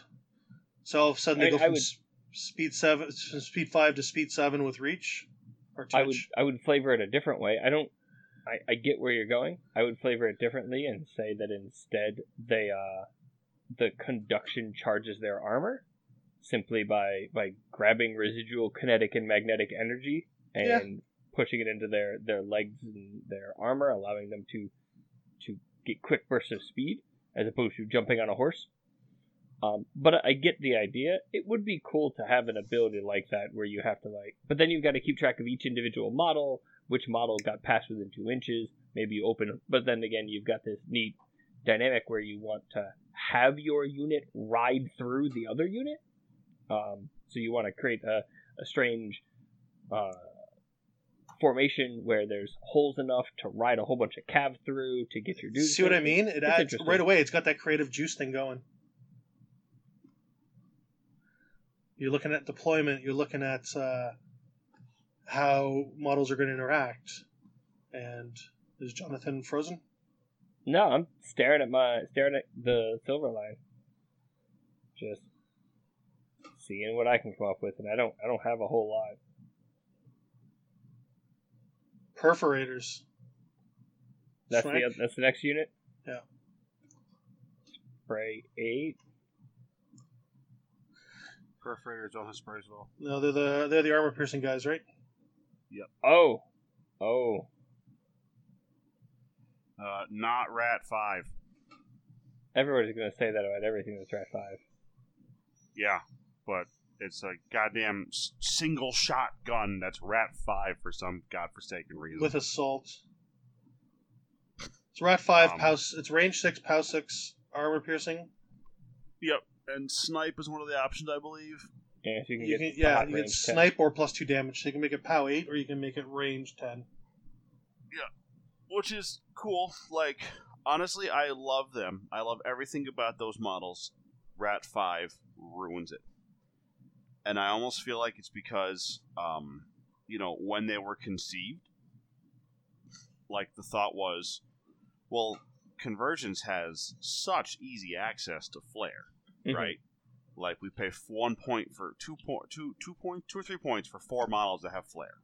So all of a sudden they I- go from would- speed seven, from speed five to speed seven with reach or touch. I would I would flavor it a different way. I don't. I, I get where you're going. I would flavor it differently and say that instead they uh the conduction charges their armor simply by by grabbing residual kinetic and magnetic energy and Yeah. pushing it into their their legs and their armor, allowing them to to get quick bursts of speed as opposed to jumping on a horse. Um, but I get the idea. It would be cool to have an ability like that where you have to like, but then you've got to keep track of each individual model, which model got passed within two inches. Maybe you open, but then again, you've got this neat dynamic where you want to have your unit ride through the other unit. Um, so you want to create a, a strange uh, formation where there's holes enough to ride a whole bunch of cav through to get your dudes. See what I mean? It adds right away. It's got that creative juice thing going. You're looking at deployment. You're looking at uh, how models are going to interact. And is Jonathan frozen? No, I'm staring at my staring at the silver line. Just seeing what I can come up with, and I don't I don't have a whole lot. Perforators. That's Strike. the that's the next unit. Yeah. Spray eight. Perforators don't have sprays at all. No, they're the they're the armor piercing guys, right? Yep. Oh, oh. Uh, not Rat Five. Everybody's gonna say that about everything that's Rat Five. Yeah, but it's a goddamn single shot gun that's Rat Five for some godforsaken reason. With assault. It's Rat five, Um, pow. It's range six, pow six, armor piercing. yep, and snipe is one of the options, I believe. Yeah, so you can You get can, yeah, you can range 10. snipe or plus two damage. So you can make it pow eight, or you can make it range ten. Which is cool. Like, honestly, I love them. I love everything about those models. Rat Five ruins it, and I almost feel like it's because, um, you know, when they were conceived, like the thought was, well, Convergence has such easy access to flare, Mhm. right? Like we pay one point for two point two two point two or three points for four models that have flare,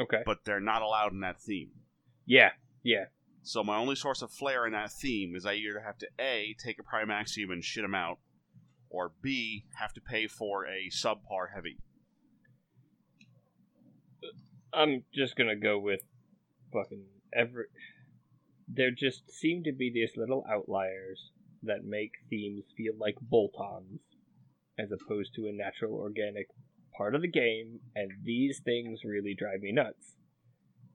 Okay. but they're not allowed in that theme. Yeah, yeah. So my only source of flare in that theme is I either have to A, take a Prime Axiom and shit him out, or B, have to pay for a subpar heavy. I'm just gonna go with fucking every. There just seem to be these little outliers that make themes feel like bolt-ons, as opposed to a natural, organic part of the game, and these things really drive me nuts.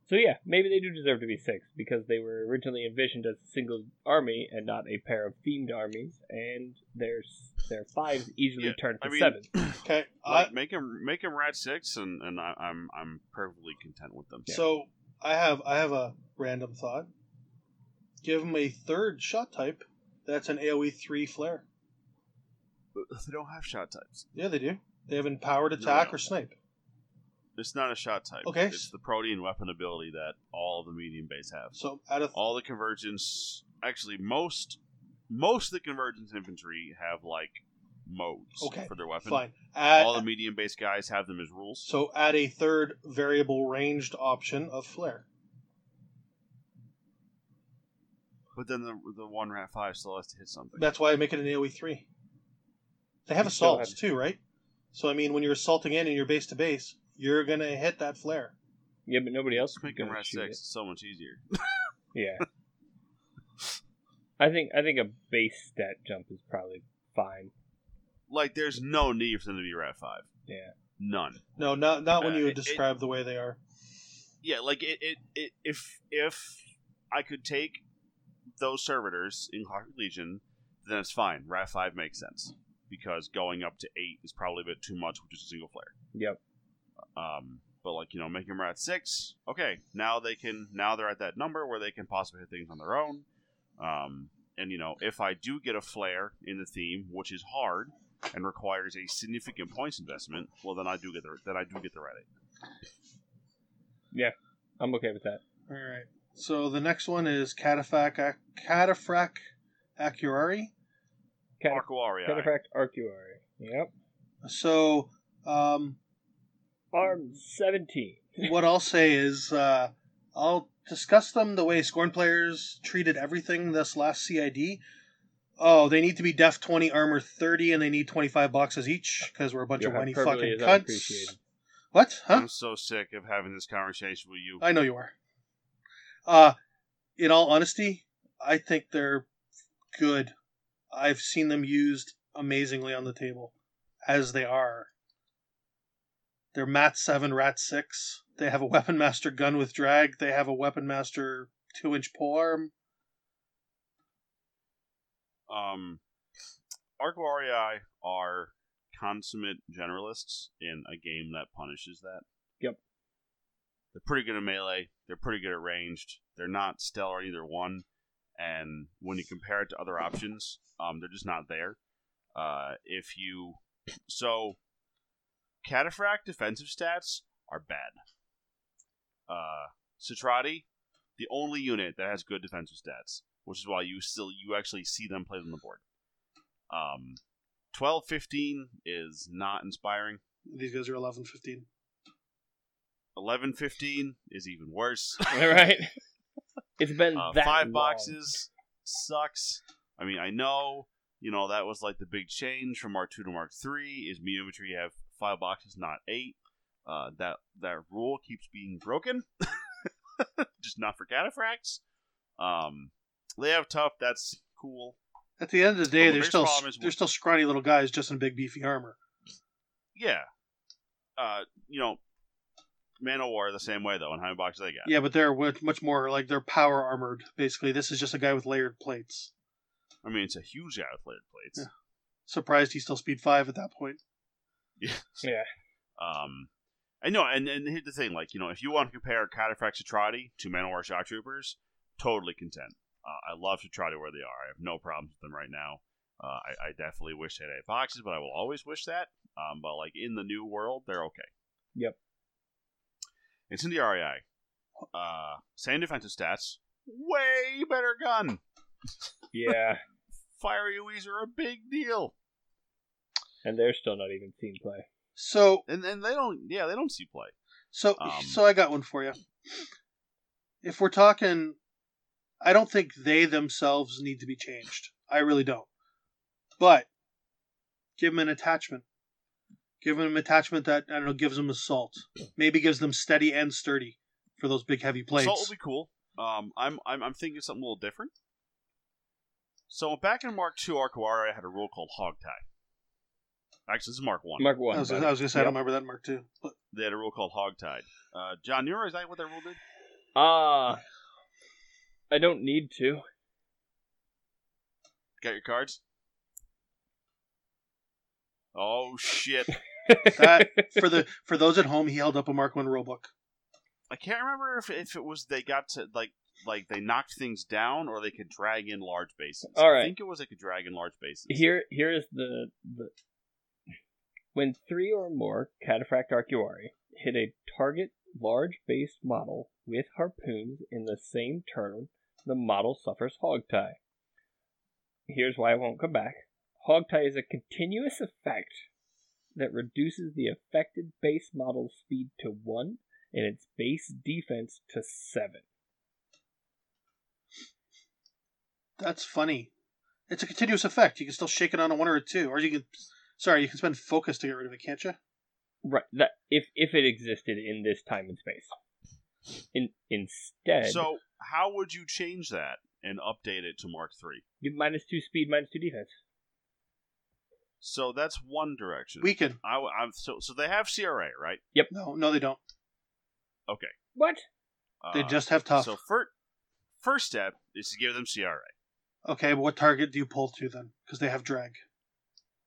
So yeah, maybe they do deserve to be six because they were originally envisioned as a single army and not a pair of themed armies, and their their fives easily Yeah, turn to I mean- seven. [CLEARS THROAT] Okay. Like I, make them make them rat six, and, and I, I'm I'm perfectly content with them. So I have I have a random thought. Give them a third shot type. That's an AOE three flare. They don't have shot types. Yeah, they do. They have empowered attack no. or snipe. It's not a shot type. Okay. It's the protean weapon ability that all the medium base have. So out of All the convergence, actually most most of the convergence infantry have like modes Okay, for their weapon. Fine. Add, All the medium based guys have them as rules. so add a third variable ranged option of flare. But then the the one rat five still has to hit something. That's why I make it an AoE three. They have You assaults too, right? So I mean, when you're assaulting in and you're base to base, you're gonna hit that flare. Yeah, but nobody else Let's make going rat six. it. It's so much easier. [LAUGHS] Yeah. I think I think a base stat jump is probably fine. like, there's no need for them to be rat five. Yeah. None. No, not not when Uh, you it- describe the way they are. Yeah, like it, it, it if if I could take those servitors in Clockwork Legion, then it's fine. Rat five makes sense because going up to eight is probably a bit too much with just a single flare. Yep. Um, but like you know, making them at six. Okay, now they can. Now they're at that number where they can possibly hit things on their own. Um, and you know, if I do get a flare in the theme, which is hard and requires a significant points investment, well, then I do get the then I do get the rat eight. I'm okay with that. All right. So the next one is Cataphract Ac- Cataphract Arcuarii. Cat- Arcuarii. Cataphract Arcuarii. Yep. So um, Arm 17. [LAUGHS] what I'll say is uh, I'll discuss them the way Scorn players treated everything this last CID. Oh, they need to be def 20, armor 30, and they need 25 boxes each because we're a bunch Your of whiny fucking cunts. What? Huh? I'm so sick of having this conversation with you. I know you are. Uh, in all honesty, I think they're good. I've seen them used amazingly on the table, as they are. They're Mat 7, Rat 6. They have a [LAUGHS] Weapon Master gun with drag. They have a Weapon Master 2 inch polearm. Um, Arcuarii are consummate generalists in a game that punishes that. Yep. They're pretty good at melee. They're pretty good at ranged. They're not stellar either one. And when you compare it to other options, um, they're just not there. Uh, if you so, Cataphract defensive stats are bad. Uh, Cetrati, the only unit that has good defensive stats, which is why you still you actually see them played on the board. Um, twelve fifteen is not inspiring. These guys are 11, 15. Eleven fifteen is even worse. All [LAUGHS] right. It's been Uh, that five long. boxes sucks. I mean, I know you know that was like the big change from Mark two to Mark three. Is Meometry have five boxes, not eight? Uh, that that rule keeps being broken. [LAUGHS] Just not for cataphracts. Um, they have tough. That's cool. At the end of the day, Well, they're still problem they're still scrawny little guys just in big beefy armor. Yeah. Uh, you know, Man of War the same way though. And how many boxes they got? Yeah, but they're much much more like they're power armored. Basically, this is just a guy with layered plates. I mean, it's a huge guy with layered plates. Yeah. Surprised he's still speed five at that point. Yeah. Um, I know, and, and here's the thing: like, you know, if you want to compare Cataphract Cetrati to Man-O-War Shock Troopers, totally content. Uh, I love Cetrati where they are. I have no problems with them right now. Uh, I, I definitely wish they had eight boxes, but I will always wish that. Um, but like in the new world, they're okay. Yep. It's in the REI. Uh, same defensive stats, way better gun. Yeah. [LAUGHS] Fire UEs are a big deal, and they're still not even seen play. So and and they don't. Yeah, they don't see play. so Um, so I got one for you. If we're talking, I don't think they themselves need to be changed. I really don't. But give them an attachment. Give them an attachment that I don't know gives them assault. Maybe gives them steady and sturdy for those big heavy plates. Salt would be cool. Um, I'm, I'm I'm thinking something a little different. So back in Mark II, Arcuarii had a rule called hog tie. Actually, this is Mark One. Mark 1. I was. I was gonna say I don't remember that mark Two. But They had a rule called hog tied. Uh, John, you remember is that what that rule did? Ah. I don't need to. Got your cards? Oh shit! [LAUGHS] that [LAUGHS] for the for those at home, he held up a Mark One rulebook. I can't remember if if it was they got to like like they knocked things down or they could drag in large bases. All right. I think it was they could drag in large bases. Here, here is the, the when three or more Cataphract Arcuarii hit a target large base model with harpoons in the same turn, the model suffers hog tie. Here's why I won't come back. Hogtie is a continuous effect that reduces the affected base model speed to 1 and its base defense to 7. That's funny. It's a continuous effect. You can still shake it on a one or a two, or you can. Sorry, you can spend focus to get rid of it, can't you? Right. That if if it existed in this time and space. In instead, So how would you change that and update it to Mark Three? minus two speed, minus two defense. So that's one direction. Weaken. I, am so so they have CRA right? Yep. No, no, they don't. Okay. What? They Uh, just have tough. So first first step is to give them CRA, Okay, but what target do you pull to then? Because they have drag.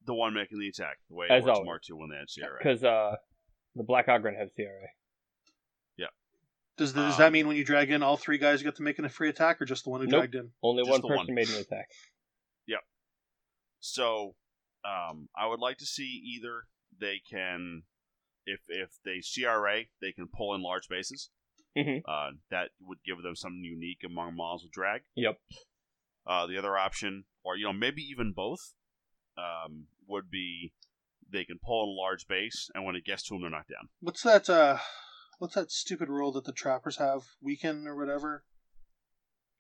the one making the attack, the way As it works always. Mark Two when they had CRA. Because uh, the Black Ogrun have CRA. Yeah. Does, does that Um, mean when you drag in all three guys, you get to make a free attack, or just the one who Nope. dragged in? Only Just one the person one. made an attack. Yep. So, um, I would like to see either they can, if if they CRA, they can pull in large bases. Mhm. Uh, that would give them something unique among models with drag. Yep. Uh, the other option, or you know, maybe even both, um, would be they can pull in a large base, and when it gets to them, they're knocked down. What's that? uh What's that stupid rule that the trappers have? Weaken or whatever?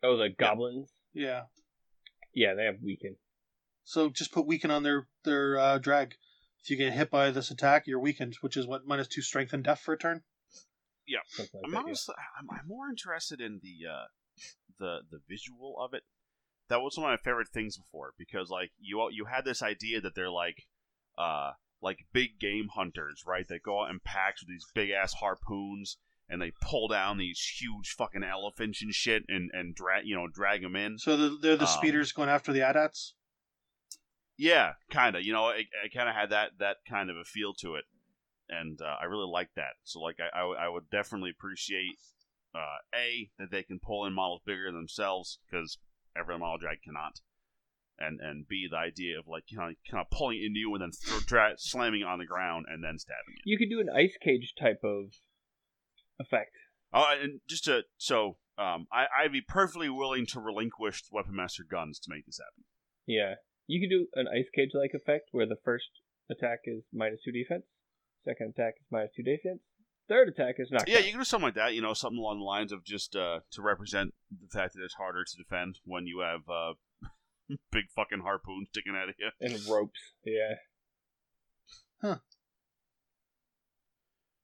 Oh, the goblins. Yeah. Yeah, they have weaken. So just put weaken on their their uh, drag. If you get hit by this attack, you're weakened, which is what minus two strength and death for a turn. Something like I'm that, yeah. I'm, I'm more interested in the uh, the the visual of it. That was one of my favorite things before because like you all- you had this idea that they're like uh like big game hunters, right? They go out in packs with these big ass harpoons and they pull down these huge fucking elephants and shit and and drag you know drag them in. So the, they're the Um, speeders going after the AT-ATs. Yeah, kind of. You know, it, it kind of had that that kind of a feel to it, and uh, I really like that. So, like, I, I, would- definitely appreciate uh, a that they can pull in models bigger than themselves because every model drag cannot, and and b the idea of like you know kind of pulling into you and then throw, dra- slamming on the ground and then stabbing it. You could do an ice cage type of effect. Oh, and just to so. Um, I, I'd be perfectly willing to relinquish Weapon Master guns to make this happen. Yeah. You could do an ice cage like effect where the first attack is minus two defense, second attack is minus two defense, third attack is knockdown. Yeah, you can do something like that. You know, something along the lines of just uh, to represent the fact that it's harder to defend when you have uh, [LAUGHS] big fucking harpoons sticking out of you. and ropes. Yeah. Huh.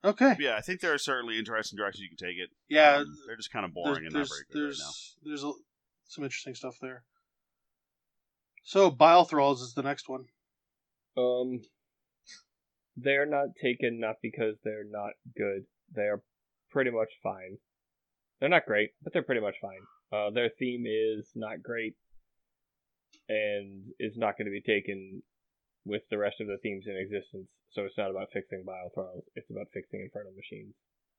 Okay. Yeah, I think there are certainly interesting directions you can take it. Yeah. Um, they're just kind of there's boring and not there's very good there's, right now. there's a, some interesting stuff there. So Bile Thralls is the next one. Um, they're not taken not because they're not good. They're pretty much fine. They're not great, but they're pretty much fine. Uh, their theme is not great, and is not going to be taken with the rest of the themes in existence. So it's not about fixing Bile Thralls. It's about fixing Infernal Machines.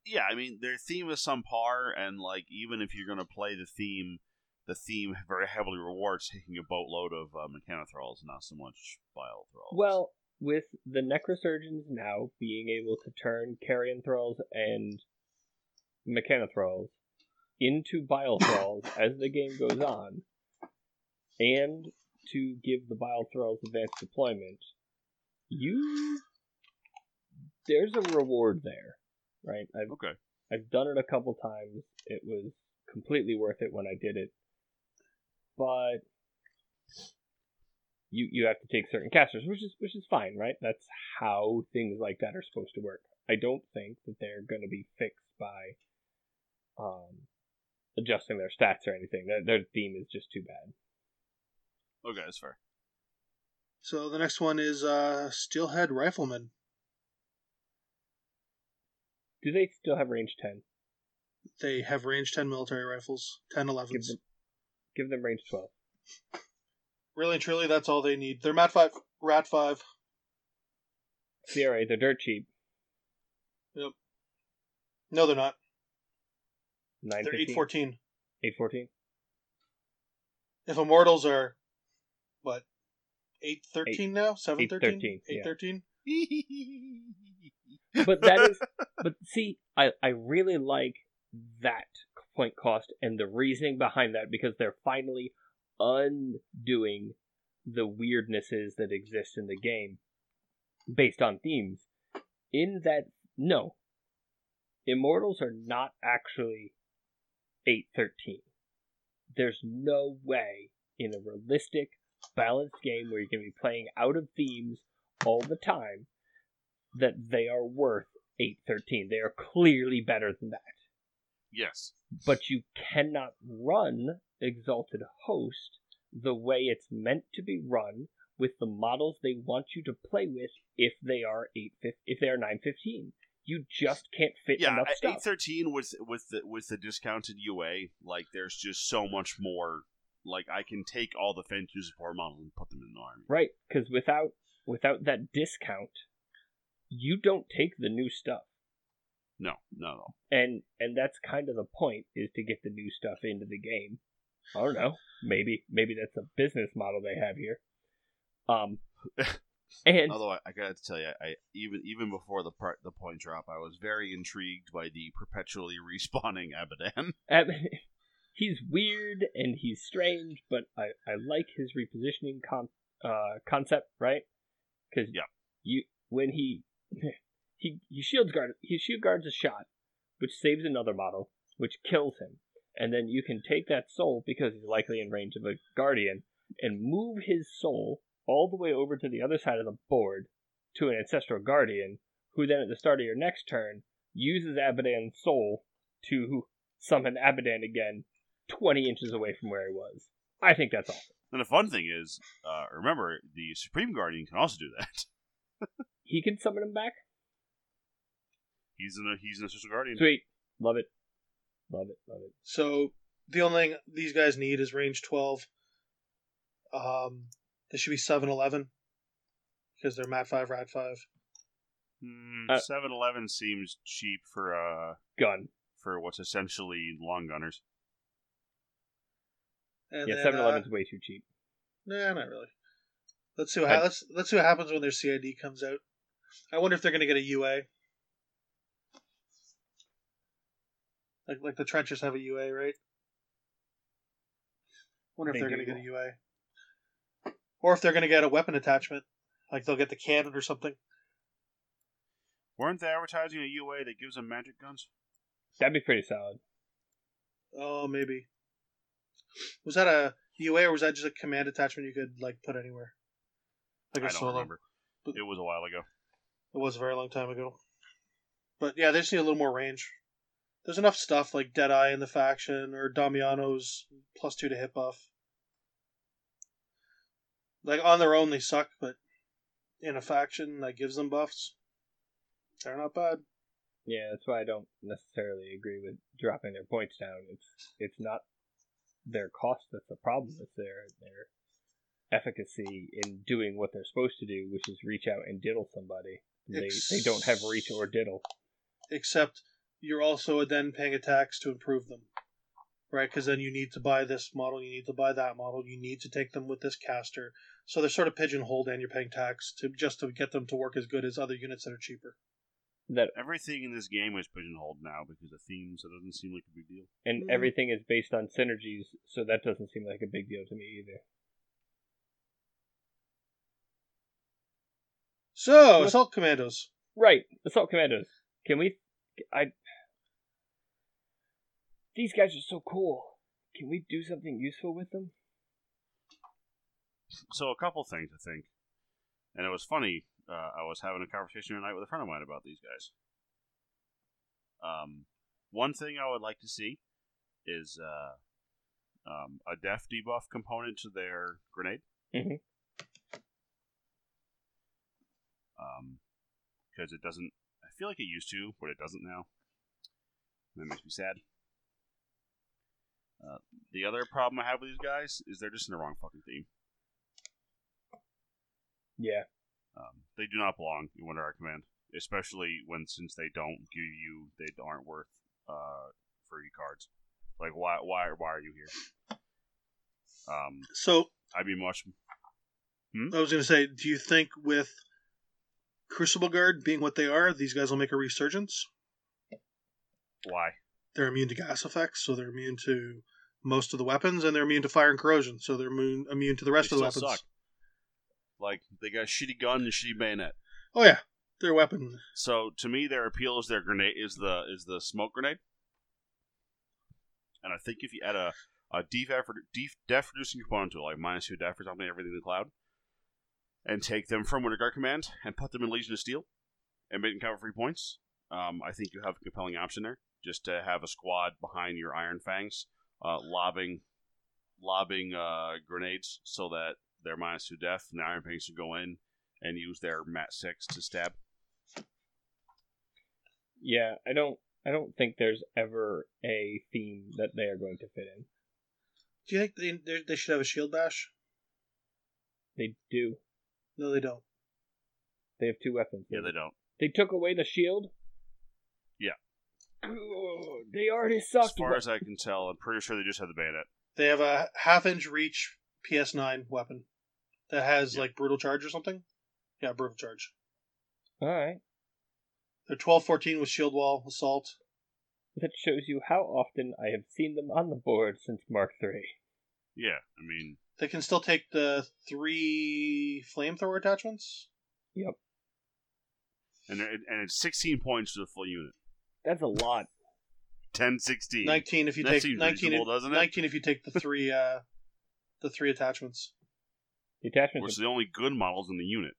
Yeah, I mean their theme is some par, and like even if you're gonna play the theme, the theme very heavily rewards taking a boatload of uh, Mechanothralls, not so much Bile Thralls. Well, with the Necrosurgeons now being able to turn Carrion Thralls and Mechanothralls into Bile Thralls [COUGHS] as the game goes on, and to give the Bile Thralls advanced deployment, you there's a reward there, right? I've okay. I've done it a couple times. It was completely worth it when I did it. But you you have to take certain casters, which is which is fine, right? That's how things like that are supposed to work. I don't think that they're going to be fixed by um adjusting their stats or anything. Their, their theme is just too bad. Okay, that's fair. So the next one is uh, Steelhead Rifleman. Do they still have range 10? They have range 10 military rifles, 10 11s. Give them give them range 12. Really and truly, that's all they need. They're Mat 5, Rat 5. CRA, they're dirt cheap. Nope. No, they're not. 9 They're 814. 814. If Immortals are, what, 813 now? 713? 813, yeah. 813? but that is [LAUGHS] but see I, I really like that point cost and the reasoning behind that because they're finally undoing the weirdnesses that exist in the game based on themes. In that, no, Immortals are not actually 813. There's no way in a realistic, balanced game where you're going to be playing out of themes all the time that they are worth 813. They are clearly better than that. Yes. But you cannot run Exalted Host the way it's meant to be run with the models they want you to play with if they are 8 if they are 915 you just can't fit Yeah, enough stuff eight thirteen with with the with the discounted UA, like there's just so much more. Like I can take all the fantasy support models and put them in the army. right because without without that discount you don't take the new stuff No, no, no. and and that's kind of the point is to get the new stuff into the game i don't know maybe maybe that's a business model they have here um [LAUGHS] and Although I, I gotta tell you, I even even before the part the point drop, I was very intrigued by the perpetually [LAUGHS] respawning Abadan. [LAUGHS] Ab- he's weird and he's strange, but I, I like his repositioning con- uh, concept, right? Because Yeah. you when he he he shields guard he shield guards a shot, which saves another model, which kills him, and then you can take that soul because he's likely in range of a guardian and move his soul all the way over to the other side of the board to an ancestral guardian, who then at the start of your next turn uses Abadan's soul to summon Abadan again 20 inches away from where he was. I think that's awesome. And the fun thing is, uh, remember the Supreme Guardian can also do that. [LAUGHS] He can summon him back? He's an he's an official guardian. Sweet. Love it. Love it. Love it. So the only thing these guys need is range twelve. Um, they should be seven eleven because they're mat five, rad five. Uh, Seven Eleven seems cheap for a Gun. for what's essentially long gunners. And Yeah, then, 7 uh, Eleven's way too cheap. Nah, not really. Let's see what ha- let's let's see what happens when their CID comes out. I wonder if they're gonna get a UA. Like like the trenchers have a UA, right? Wonder if They they are gonna get a UA, or if they're gonna get a weapon attachment, like they'll get the cannon or something. Weren't they advertising a UA that gives them magic guns? That'd be pretty solid. Oh, maybe. Was that a UA or was that just a command attachment you could like put anywhere? Like a I don't solo. remember. But- It was a while ago. It was a very long time ago. But yeah, they just need a little more range. There's enough stuff like Deadeye in the faction or Damiano's plus two to hit buff. Like on their own they suck, but in a faction that gives them buffs, they're not bad. Yeah, that's why I don't necessarily agree with dropping their points down. It's it's not their cost that's the problem. It's their their efficacy in doing what they're supposed to do, which is reach out and diddle somebody. They they don't have reach or diddle. Except you're also then paying a tax to improve them. Right, because then you need to buy this model, you need to buy that model, you need to take them with this caster. So they're sort of pigeonholed, and you're paying tax to just to get them to work as good as other units that are cheaper. That Everything in this game is pigeonholed now because of themes, so it doesn't seem like a big deal. and Mm. everything is based on synergies, so that doesn't seem like a big deal to me either. So, assault commandos. Right, assault commandos. Can we? I. These guys are so cool. Can we do something useful with them? So a couple things I think, and it was funny. Uh, I was having a conversation tonight with a friend of mine about these guys. Um, one thing I would like to see is uh, um, a def debuff component to their grenade. Mhm. Um, because it doesn't. I feel like it used to, but it doesn't now. That makes me sad. Uh, the other problem I have with these guys is they're just in the wrong fucking theme. Yeah, Um, they do not belong in Winter Guard Command, especially when since they don't give you they aren't worth uh, free cards. Like why why why are you here? Um, So, I'd be much I was going to say, do you think with Crucible Guard being what they are, these guys will make a resurgence? why They're immune to gas effects, so they're immune to most of the weapons, and they're immune to fire and corrosion, so they're immune, immune to the rest They of the weapons. suck. Like they got a shitty gun and a shitty bayonet. Oh yeah, their weapon. So to me, their appeal is their grenade is the is the smoke grenade. And I think if you add a a def def, def reducing component to it, like minus two def or something, everything in the cloud, and take them from Winter Guard Command and put them in Legion of Steel, and make them cover free points, um, I think you have a compelling option there. Just to have a squad behind your Iron Fangs, uh, lobbing, lobbing uh, grenades so that they're minus two death, and the Iron Fangs can go in and use their Mat Six to stab. Yeah, I don't. I don't think there's ever a theme that they are going to fit in. Do you think they they- they should have a shield bash? They do. No, they don't. They have two weapons. Yeah, they don't. They took away the shield. Yeah. Ugh, they already sucked. As far as I can tell, I'm pretty sure they just have the bayonet. They have a half inch reach PS9 weapon that has Yeah. like brutal charge or something. Yeah, brutal charge. All right. They're twelve fourteen with shield wall assault. That shows you how often I have seen them on the board since Mark Three. Yeah, I mean, They can still take the three flamethrower attachments. Yep. and and it's 16 points to the full unit. That's a lot. 10, 16. Nineteen if you That take nineteen. reasonable, doesn't it? Nineteen if you take the [LAUGHS] three uh the three attachments. The attachments. Which are- are the only good models in the unit.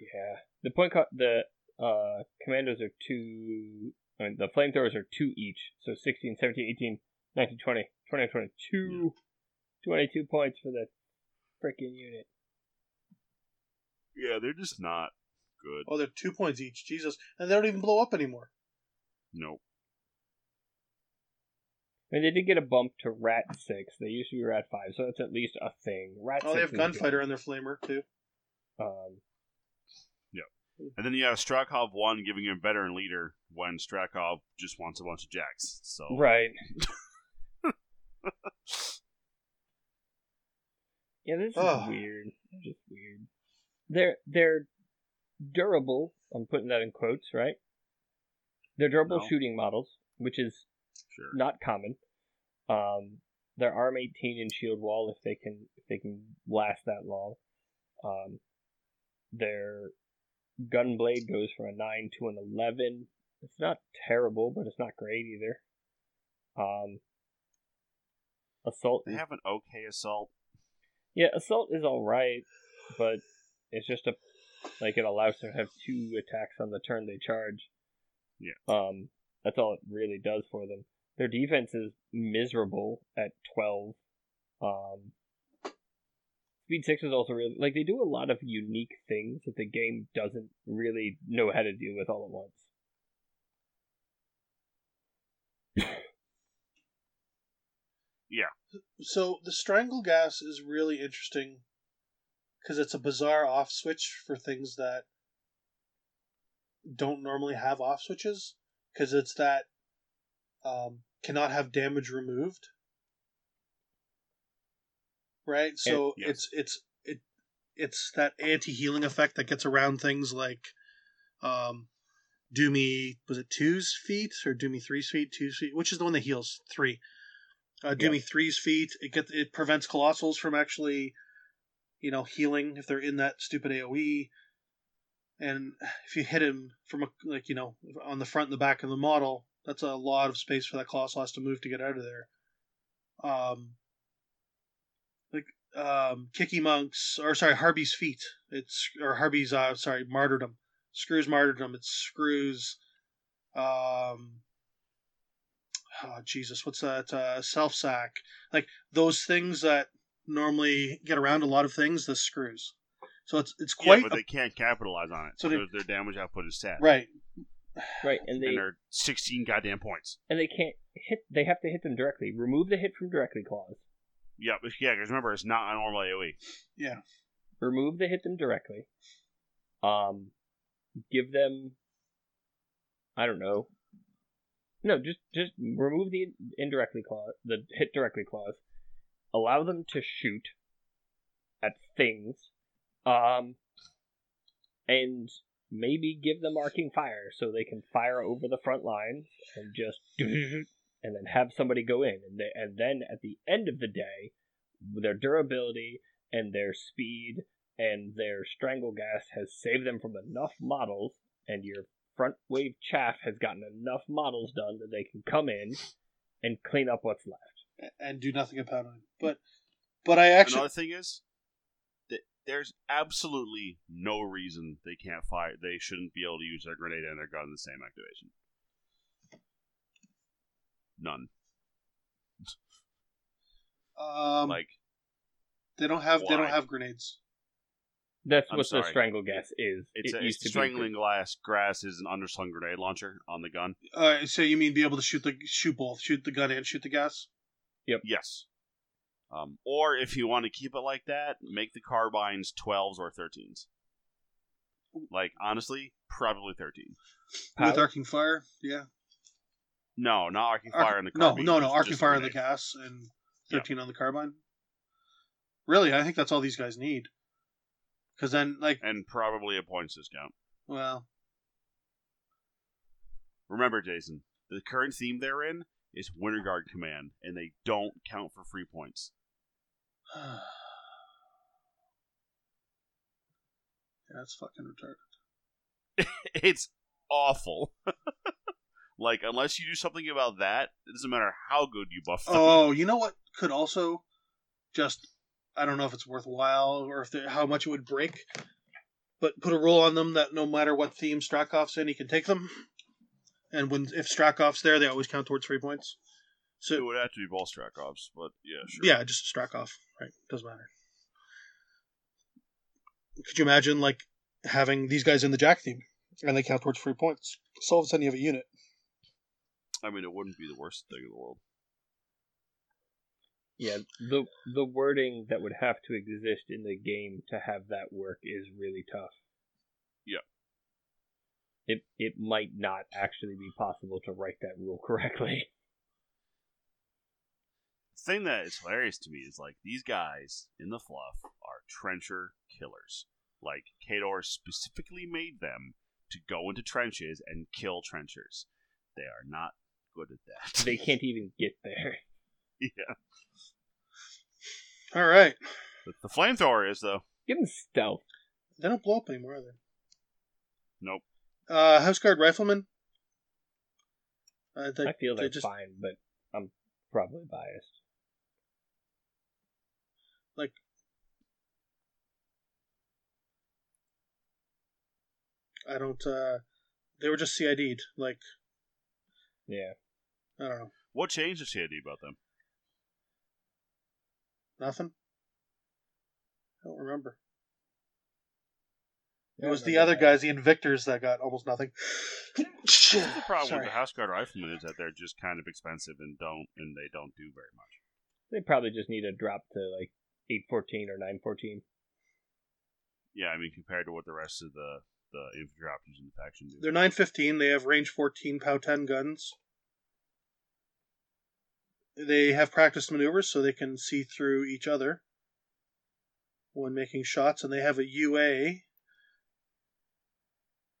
yeah. The point. Co- the uh commandos are two. I mean, the flamethrowers are two each. So 16, 17, 18, 19, 20, 20, 22. 22 points for the freaking unit. Yeah, they're just not good. Oh, they're two points each. Jesus, and they don't even blow up anymore. Nope. And they did get a bump to Rat 6. They used to be Rat 5, so that's at least a thing. Rat Oh, they have gunfighter good. on their flamer too. Um, And then you have Strakhov 1 giving him veteran leader when Strakhov just wants a bunch of jacks. So right. [LAUGHS] yeah, this is Ugh. weird. They're just weird. They're they're durable. I'm putting that in quotes, right? They're durable No. shooting models, which is sure. not common. Um, they're ARM 18 in shield wall if they can if they can last that long. Um, their gun blade goes from a nine to an eleven. It's not terrible, but it's not great either. Um, assault, They have an okay assault. yeah, assault is all right, but it's just a like it allows them to have two attacks on the turn they charge. Yeah. Um, that's all it really does for them. Their defense is miserable at twelve. Um, speed six is also really like they do a lot of unique things that the game doesn't really know how to deal with all at once. [LAUGHS] Yeah. So the strangle gas is really interesting because it's a bizarre off switch for things that don't normally have off switches because it's that um, cannot have damage removed. Right, so it's it's it it's that anti healing effect that gets around things like um, do me was it two's feat or do me three's feat? Two's feat which is the one that heals? Three. Uh, do Yeah. me three's feat it gets it prevents colossals from actually you know healing if they're in that stupid aoe and if you hit him from a like you know on the front and the back of the model that's a lot of space for that colossal has to move to get out of there. Um like um kicky monks or sorry harby's feat. It's or harby's uh sorry martyrdom. Screws martyrdom. It screws um oh jesus what's that uh self sack like those things that normally get around a lot of things the screws so it's it's quite. Yeah, but a- they can't capitalize on it. So So they- their, their damage output is set. right Right, and they And they're 16 goddamn points. and they can't hit. They have to hit them directly. Remove the hit from directly clause. Yeah, but yeah, because remember, it's not a normal. AoE. yeah remove the hit them directly. Um, give them. I don't know. No, just just remove the indirectly clause, the hit directly clause. Allow them to shoot at things, um, and maybe give them arcing fire so they can fire over the front lines and just [LAUGHS] and then have somebody go in and they, and then at the end of the day, their durability and their speed and their strangle gas has saved them from enough models, and your front wave chaff has gotten enough models done that they can come in and clean up what's left. and do nothing about it. But but I actually Another thing is that there's absolutely no reason they can't fire. They shouldn't be able to use their grenade and their gun in the same activation. None. um like they don't have they don't have grenades. That's I'm what the strangle gas is. it's it a, used it's to strangling glass. Grass is an underslung grenade launcher on the gun. Uh, so you mean be able to shoot the shoot both, shoot the gun and shoot the gas? Yep. Yes. Um, or if you want to keep it like that, make the carbines 12s or 13s. Like, honestly, probably 13. With arcing fire, yeah. No, not arcing Arc- fire in the no, carbine. no, no, just- arcing fire on the grenade. gas and Yeah. thirteen on the carbine. Really, I think that's all these guys need. Because then, like, And probably a points discount. well, Remember, Jason, the current theme they're in is Winter Guard Command, and they don't count for free points. [SIGHS] that's fucking retarded. [LAUGHS] it's awful. [LAUGHS] like, unless you do something about that, it doesn't matter how good you buff them. Oh, you know what could also just I don't know if it's worthwhile or if they, how much it would break, but put a rule on them that no matter what theme Strakhov's in, he can take them. And when if Strakhov's there, they always count towards three points. It would have to be both Strakhovs, but yeah, sure. yeah, just Strakhov, right? Doesn't matter. Could you imagine like having these guys in the Jack theme and they count towards three points? So all of a sudden you have a unit. I mean, it wouldn't be the worst thing in the world. Yeah, the the wording that would have to exist in the game to have that work is really tough. Yeah. It it might not actually be possible to write that rule [LAUGHS] correctly. The thing that is hilarious to me is like these guys in the fluff are trencher killers. Like Khador specifically made them to go into trenches and kill trenchers. They are not good at that. [LAUGHS] They can't even get there. yeah, All right, but the flamethrower is though. Give them stealth. they don't blow up anymore, are they? Nope. Uh, House Guard Rifleman. Uh, they, I feel they they're just fine, but I'm probably biased. I don't. uh They were just CID'd. Like Yeah. I don't know, What changed the CID about them? nothing. I don't remember. It was the other that. guys, the Invictors, that got almost nothing. [LAUGHS] This the problem Sorry. with the House Guard Riflemen is that they're just kind of expensive and don't and they don't do very much. They probably just need a drop to like eight fourteen or nine fourteen. Yeah, I mean compared to what the rest of the the infantry options in the faction do. They're 915. They have range 14, POW 10 guns. They have practiced maneuvers so they can see through each other when making shots, and they have a UA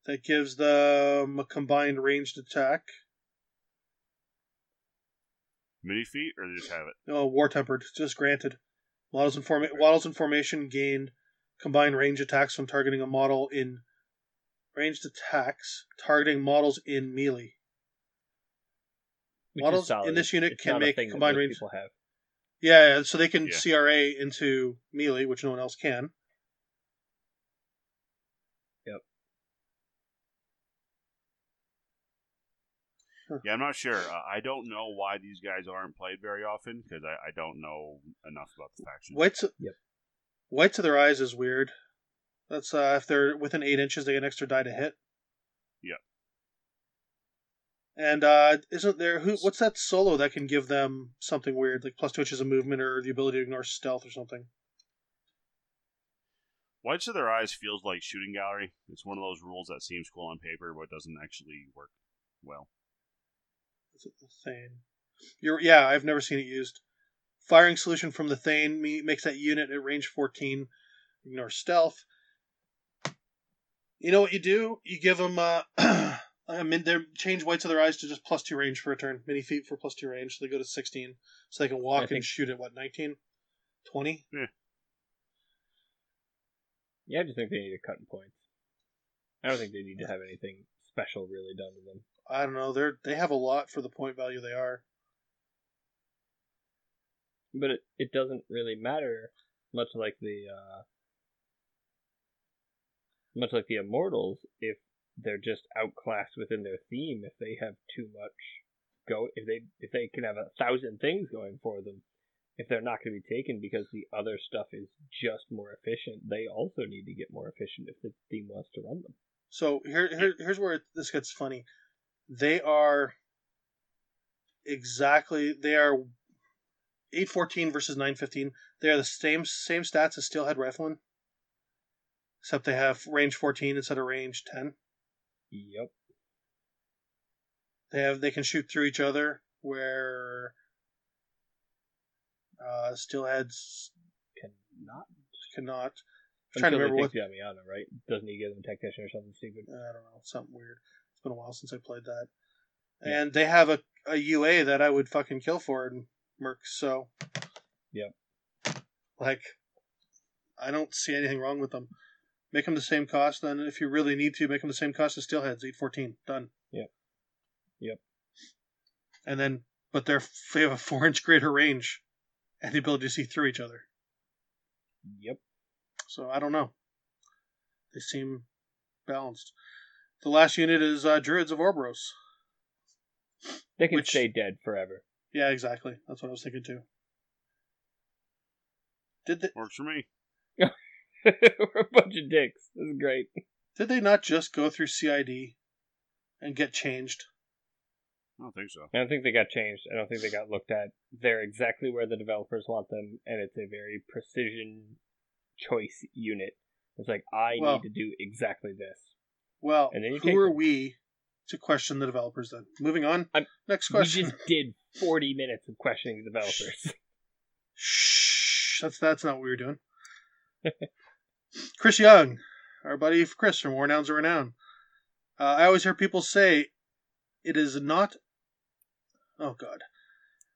that gives them a combined ranged attack. Mini feat, or they just have it. No, war tempered, just granted. Models in, forma- models in formation gain combined range attacks from targeting a model in ranged attacks targeting models in melee. which Models in this unit It's can make combined range- People have. Yeah, so they can Yeah. CRA into melee, which no one else can. Yeah, I'm not sure. Uh, I don't know why these guys aren't played very often because I, I don't know enough about the faction. Whites, Yep. whites of their eyes is weird. That's uh, if they're within eight inches, they get an extra die to hit. Yep. And uh, isn't there who? What's that solo that can give them something weird, like plus two inches of movement or the ability to ignore stealth or something? Whites of their eyes feels like shooting gallery. It's one of those rules that seems cool on paper but doesn't actually work well. Is it the Thane? You're yeah, I've never seen it used. Firing solution from the Thane makes that unit at range 14 ignore stealth. You know what you do? You give them uh, [CLEARS THROAT] I mean, they change whites of their eyes to just plus two range for a turn, mini feat for plus two range. So they go to 16, so they can walk I think- and shoot at what 19, 20. Yeah, I just think they need to cut in points. I don't think they need to have anything special really done to them. I don't know. They're they have a lot for the point value they are. But it, it doesn't really matter, much like the uh, much like the Immortals, if they're just outclassed within their theme. If they have too much go, if they if they can have a thousand things going for them, if they're not going to be taken because the other stuff is just more efficient, they also need to get more efficient if the theme wants to run them. So here, here here's where this gets funny. They are exactly they are eight fourteen versus nine fifteen. They are the same same stats as Steelhead Rifleman, except they have range fourteen instead of range ten. Yep. They have they can shoot through each other where uh, Steelheads Cannot. cannot. I'm trying to remember what take Damiano, right? Doesn't he give them technician or something stupid? I don't know, something weird. Been a while since I played that. Yeah. And they have a, a UA that I would fucking kill for in Mercs, so. Yep. Like, I don't see anything wrong with them. Make them the same cost, then if you really need to, make them the same cost as Steelheads, 814. Done. Yep. Yep. And then, but they're, they have a 4 inch greater range and the ability to see through each other. Yep. So I don't know. They seem balanced. The last unit is uh, Druids of Orboros. They can Which- stay dead forever. Yeah, exactly. That's what I was thinking too. Did they Works for me. [LAUGHS] We're a bunch of dicks. This is great. did they not just go through CID and get changed? I don't think so. I don't think they got changed. I don't think they got looked at. They're exactly where the developers want them, and it's a very precision choice unit. It's like I Well- need to do exactly this. Well, And then you who take are them. we to question the developers then? Moving on. I'm- Next question. We just did forty minutes of questioning the developers. Shh. That's that's not what we were doing. [LAUGHS] Chris Young, our buddy Chris from War Nouns of Renown. Uh, I always hear people say it is not. Oh God.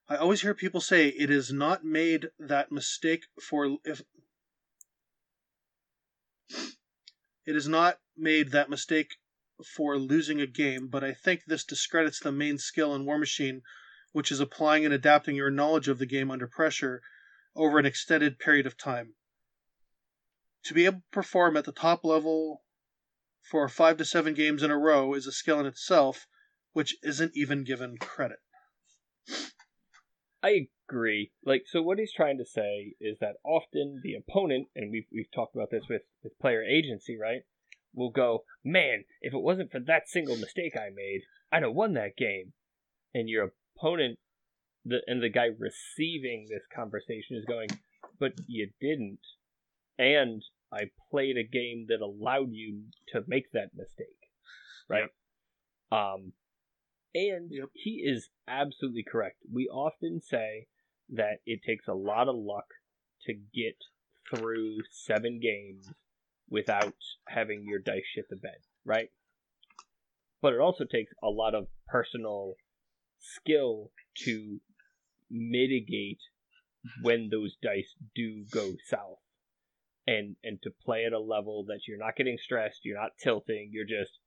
I always hear people say it is not made that mistake for if. It is not made that mistake for losing a game, but I think this discredits the main skill in Warmachine, which is applying and adapting your knowledge of the game under pressure over an extended period of time. To be able to perform at the top level for five to seven games in a row is a skill in itself, which isn't even given credit. I agree. Like, so what he's trying to say is that often the opponent, and we've we've talked about this with with player agency, right? Will go, man, if it wasn't for that single mistake I made, I'd have won that game. And your opponent, the and the guy receiving this conversation is going, but you didn't, and I played a game that allowed you to make that mistake, right? Um, and Yep. he is absolutely correct. We often say that it takes a lot of luck to get through seven games without having your dice shit the bed, right? But it also takes a lot of personal skill to mitigate when those dice do go south. And and to play at a level that you're not getting stressed, you're not tilting, you're just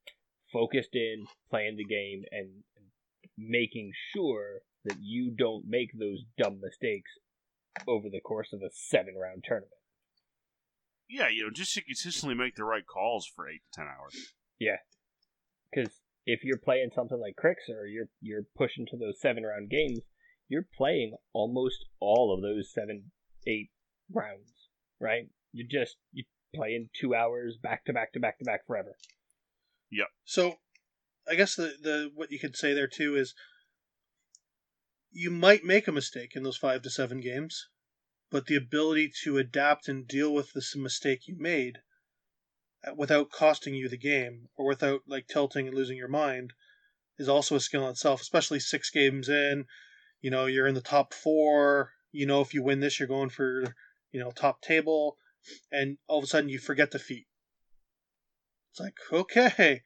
focused in, playing the game and, and making sure that you don't make those dumb mistakes over the course of a seven round tournament. Yeah, you know, just to consistently make the right calls for eight to ten hours. Yeah, because if you're playing something like Cryx or you're you're pushing to those seven round games, you're playing almost all of those seven, eight rounds, right? You just you're playing two hours back to back to back to back forever. Yep. So, I guess the, the what you could say there too is you might make a mistake in those five to seven games, but the ability to adapt and deal with this mistake you made uh, without costing you the game or without like tilting and losing your mind is also a skill in itself, especially six games in. You know, you're in the top four. You know, if you win this, you're going for, you know, top table. And all of a sudden you forget defeat. It's like, okay,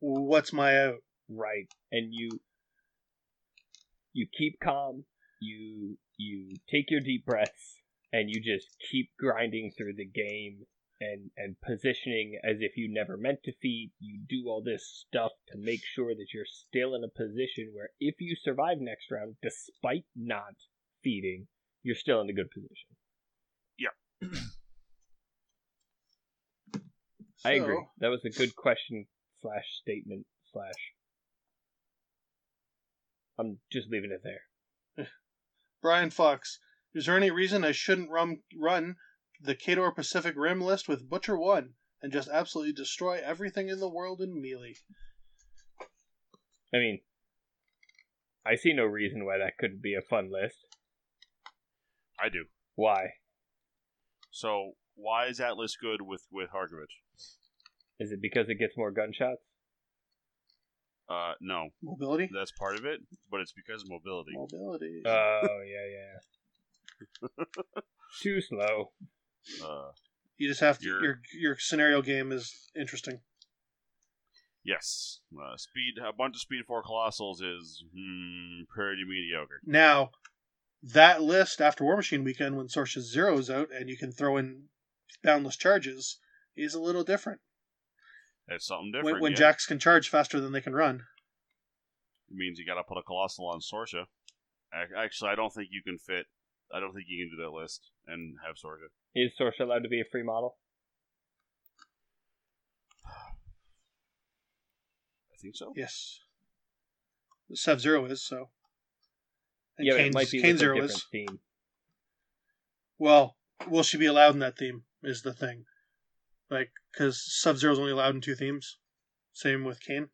what's my out? Right. And you you keep calm, you you take your deep breaths and you just keep grinding through the game and and positioning as if you never meant to feat. You do all this stuff to make sure that you're still in a position where if you survive next round, despite not feating, you're still in a good position. Yeah. [CLEARS THROAT] I agree. That was a good question slash statement slash. I'm just leaving it there. [LAUGHS] Brian Fox, is there any reason I shouldn't run run the Khador Pacific Rim list with Butcher One and just absolutely destroy everything in the world in melee? I mean, I see no reason why that couldn't be a fun list. I do. Why? So why is Atlas good with with Harkevich? Is it because it gets more gunshots? Uh, no, Mobility. that's part of it, but it's because of mobility. Mobility. Oh yeah, yeah. [LAUGHS] Too slow. Uh, you just have to. you're- Your your scenario game is interesting. yes, uh, speed. A bunch of speed four colossals is hmm, pretty mediocre. Now, that list after Warmachine Weekend, when Sources Zero is out and you can throw in boundless charges, is a little different. It's something different. When, when yeah. jacks can charge faster than they can run. It means you got to put a colossal on Sorscha. Actually, I don't think you can fit. I don't think you can do that list and have Sorscha. Is Source allowed to be a free model? I think so. Yes. Sub Zero is so. And yeah, Kane's, it might be Kane with a Zero different is. theme. Well, will she be allowed in that theme? Is the thing. Like, because Sub Zero is only allowed in two themes. Same with Kane.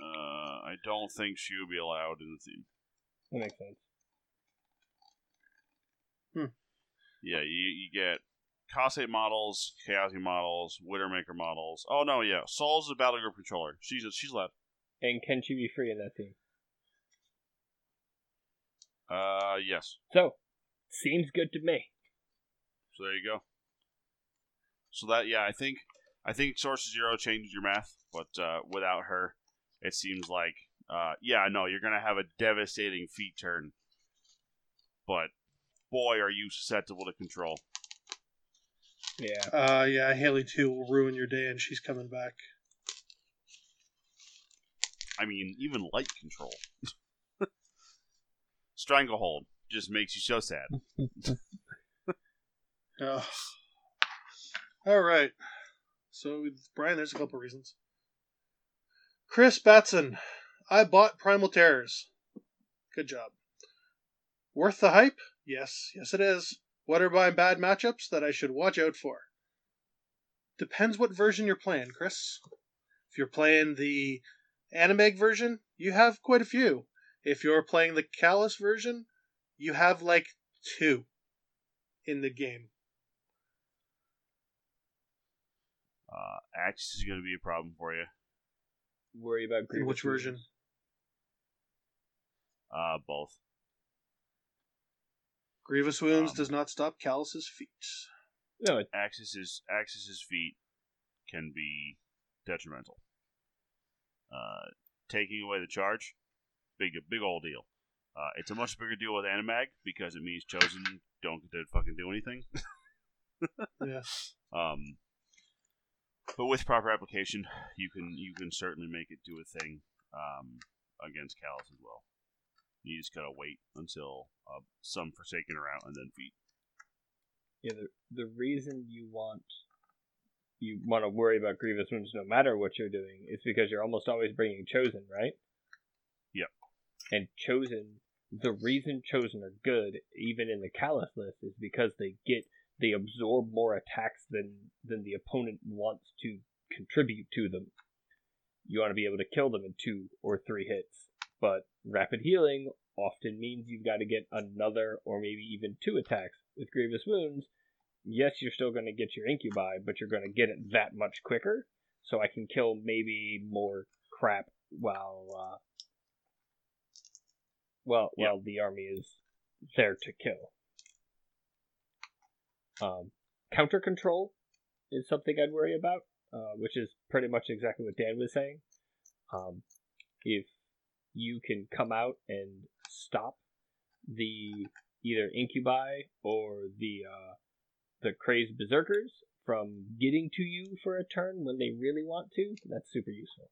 Uh, I don't think she would be allowed in the team. That makes sense. Hmm. Yeah, you, you get Kase models, Chaotic models, Widowmaker models. Oh no, yeah, Soul's a battle group controller. She's she's allowed. And can she be free in that team? Uh, yes. So, seems good to me. So there you go. So that yeah, I think I think Sorscha Zero changes your math, but uh, without her, it seems like uh, yeah, no, you're gonna have a devastating feat turn. But boy, are you susceptible to control. Yeah. Uh, yeah, Haley too will ruin your day and she's coming back. I mean, even light control. [LAUGHS] Stranglehold just makes you so sad. [LAUGHS] Oh. All right. So, Brian, there's a couple reasons. Chris Batson, I bought Primal Terrors. Good job. Worth the hype? Yes, yes, it is. What are my bad matchups that I should watch out for? Depends what version you're playing, Chris. If you're playing the Anamag version, you have quite a few. If you're playing the Kallus version, you have like two in the game. Uh, Axe is going to be a problem for you. Worry about In Grievous which version? Uh, both. Grievous wounds Um, does not stop Kallus's feat. No, it, Axis's Axis's feat can be detrimental. Uh, taking away the charge, big big old deal. Uh, it's a much bigger deal with Anamag because it means Chosen don't get to fucking do anything. [LAUGHS] Yeah. Um, but with proper application, you can you can certainly make it do a thing um, against Kallus as well. You just gotta wait until uh, some Forsaken are out and then feat. yeah. The the reason you want you want to worry about grievous wounds no matter what you're doing is because you're almost always bringing chosen, right? Yep. And chosen, the reason chosen are good, even in the Kallus list, is because they get they absorb more attacks than than the opponent wants to contribute to them. You want to be able to kill them in two or three hits, but rapid healing often means you've got to get another or maybe even two attacks with grievous wounds. Yes, you're still going to get your incubi, but you're going to get it that much quicker. So I can kill maybe more crap while uh, well Yeah. while the army is there to kill. Um, counter control is something I'd worry about, uh, which is pretty much exactly what Dan was saying. Um, if you can come out and stop the either incubi or the uh, the crazed berserkers from getting to you for a turn when they really want to. That's super useful.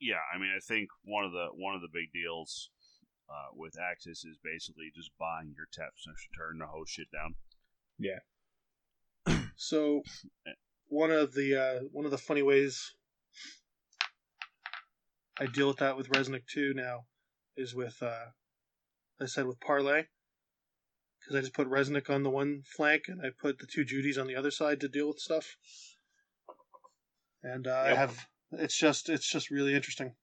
Yeah, I mean, I think one of the one of the big deals uh, with Axis is basically just buying your taps next turn the hose shit down. Yeah. [CLEARS THROAT] so one of the uh, one of the funny ways I deal with that with Reznik too now is with uh, I said with parlay because I just put Reznik on the one flank and I put the two Judys on the other side to deal with stuff. And uh, I have it's just it's just really interesting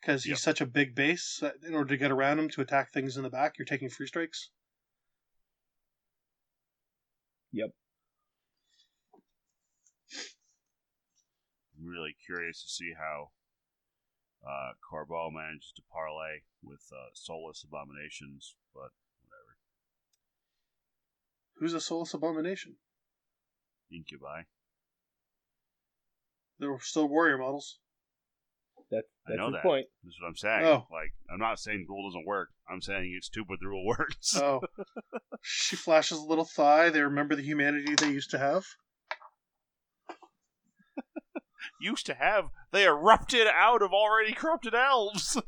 because he's Yep. such a big base that in order to get around him to attack things in the back, you're taking free strikes. Yep. I'm really curious to see how uh, Corbeau manages to parlay with uh, Soulless Abominations, but whatever. Who's a Soulless Abomination? Incubi. They're still warrior models. That's I know that. point. That's what I'm saying. Oh. Like, I'm not saying the rule doesn't work. I'm saying it's stupid the rule [LAUGHS] works. Oh, she flashes a little thigh. They remember the humanity they used to have. [LAUGHS] Used to have, they erupted out of already corrupted elves.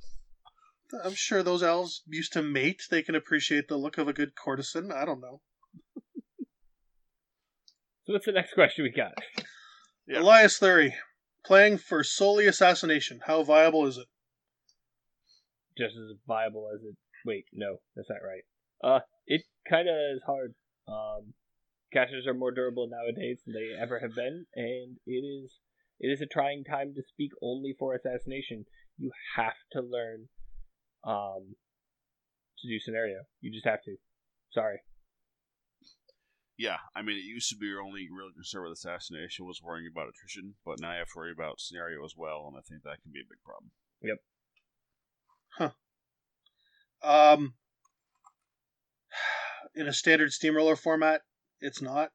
[LAUGHS] I'm sure those elves used to mate. They can appreciate the look of a good courtesan. I don't know. So what's the next question we got? Yeah. Elias Thury, playing for solely assassination. How viable is it? Just as viable as it. Wait, no, that's not right. Uh, it kind of is hard. Um, casters are more durable nowadays than they ever have been, and it is it is a trying time to speak only for assassination. You have to learn um to do scenario. You just have to. Sorry. Yeah, I mean, it used to be your only real concern with assassination was worrying about attrition, but now you have to worry about scenario as well, and I think that can be a big problem. Yep. Huh. Um, in a standard steamroller format, it's not.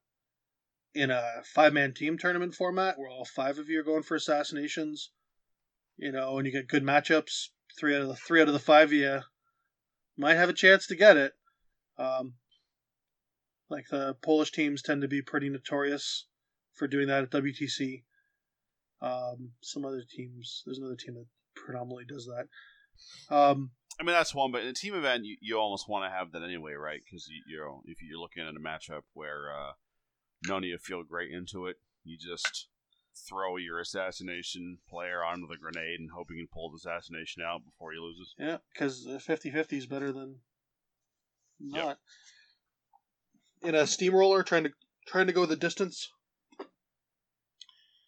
In a five man team tournament format, where all five of you are going for assassinations, you know, and you get good matchups, three out of the three out of the five of you might have a chance to get it. Um, like the Polish teams tend to be pretty notorious for doing that at WTC. Um, some other teams, there's another team that predominantly does that. Um, I mean, that's one, but in a team event, you, you almost want to have that anyway, right? Because you, you know, if you're looking at a matchup where uh, none of you feel great into it, you just throw your assassination player onto the grenade and hope you can pull the assassination out before he loses. Yeah, because 50 50 is better than not. In a steamroller, trying to trying to go the distance,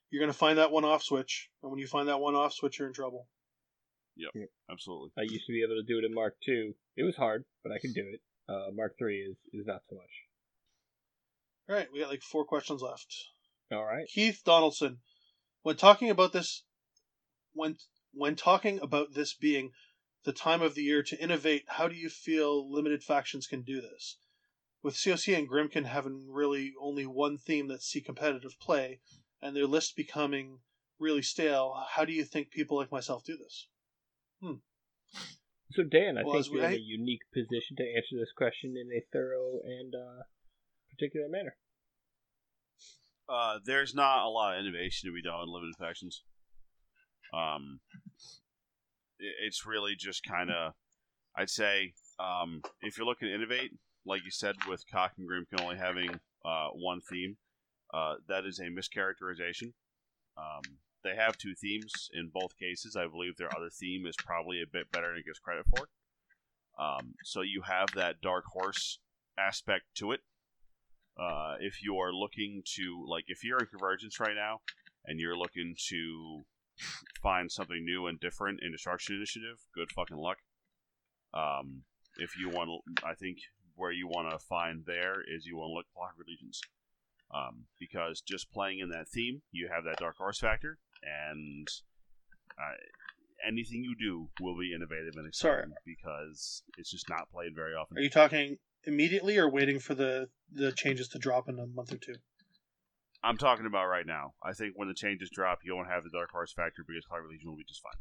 you're going to find that one off switch, and when you find that one off switch, you're in trouble. Yep. Absolutely. I used to be able to do it in Mark Two. It was hard, but I could do it. Uh, Mark Three is is not so much. All right, we got like four questions left. All right. Keith Donaldson, when talking about this, when when talking about this being the time of the year to innovate, how do you feel limited factions can do this? With COC and Grymkin having really only one theme that see competitive play, and their list becoming really stale, how do you think people like myself do this? So Dan, I Well, think we- you're in I- a unique position to answer this question in a thorough and uh, particular manner. Uh, there's not a lot of innovation to be done in limited factions. Um, it's really just kind of, I'd say, um, if you're looking to innovate, like you said, with Cock and Grymkin only having uh, one theme, uh, that is a mischaracterization. Um, they have two themes in both cases. I believe their other theme is probably a bit better than it gets credit for. Um, so you have that dark horse aspect to it. Uh, if you are looking to, like, if you're in Convergence right now and you're looking to find something new and different in Destruction Initiative, good fucking luck. Um, if you want, I think where you want to find there is you want to look Clockwork Legions. Um, because just playing in that theme, you have that Dark Horse factor, and uh, anything you do will be innovative and Sorry. exciting because it's just not played very often. Are you talking immediately or waiting for the, the changes to drop in a month or two? I'm talking about right now. I think when the changes drop, you won't have the Dark Horse factor because Clockwork Legion will be just fine.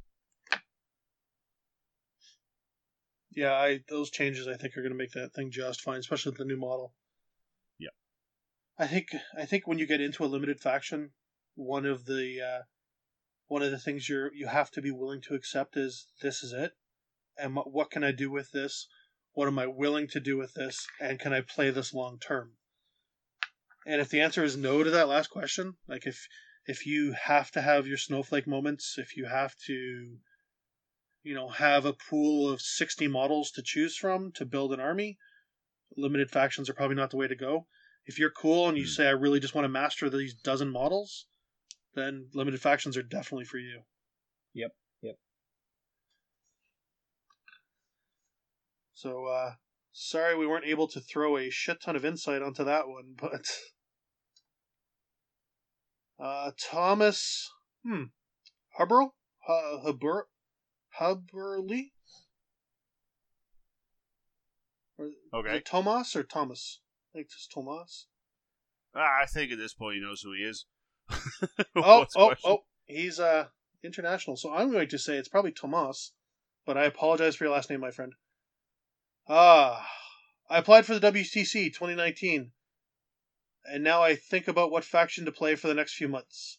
Yeah, I those changes I think are going to make that thing just fine, especially with the new model. Yeah, I think I think when you get into a limited faction, one of the uh, one of the things you're you have to be willing to accept is this is it, and what, what can I do with this? What am I willing to do with this? And can I play this long term? And if the answer is no to that last question, like if if you have to have your snowflake moments, if you have to you know, have a pool of 60 models to choose from to build an army, limited factions are probably not the way to go. If you're cool and you Hmm. say, I really just want to master these dozen models, then limited factions are definitely for you. Yep, yep. So, uh, sorry we weren't able to throw a shit ton of insight onto that one, [LAUGHS] but. Uh, Thomas. Hmm. Hubbard? Hu- Hubbard? Hubberly? Or, Okay. Tomas or Thomas? I think it's Tomas. Ah, I think at this point he knows who he is. [LAUGHS] Oh, oh, question? oh. He's uh international, so I'm going to say it's probably Tomas, but I apologize for your last name, my friend. Ah, I applied for the WTC 2019, and now I think about what faction to play for the next few months.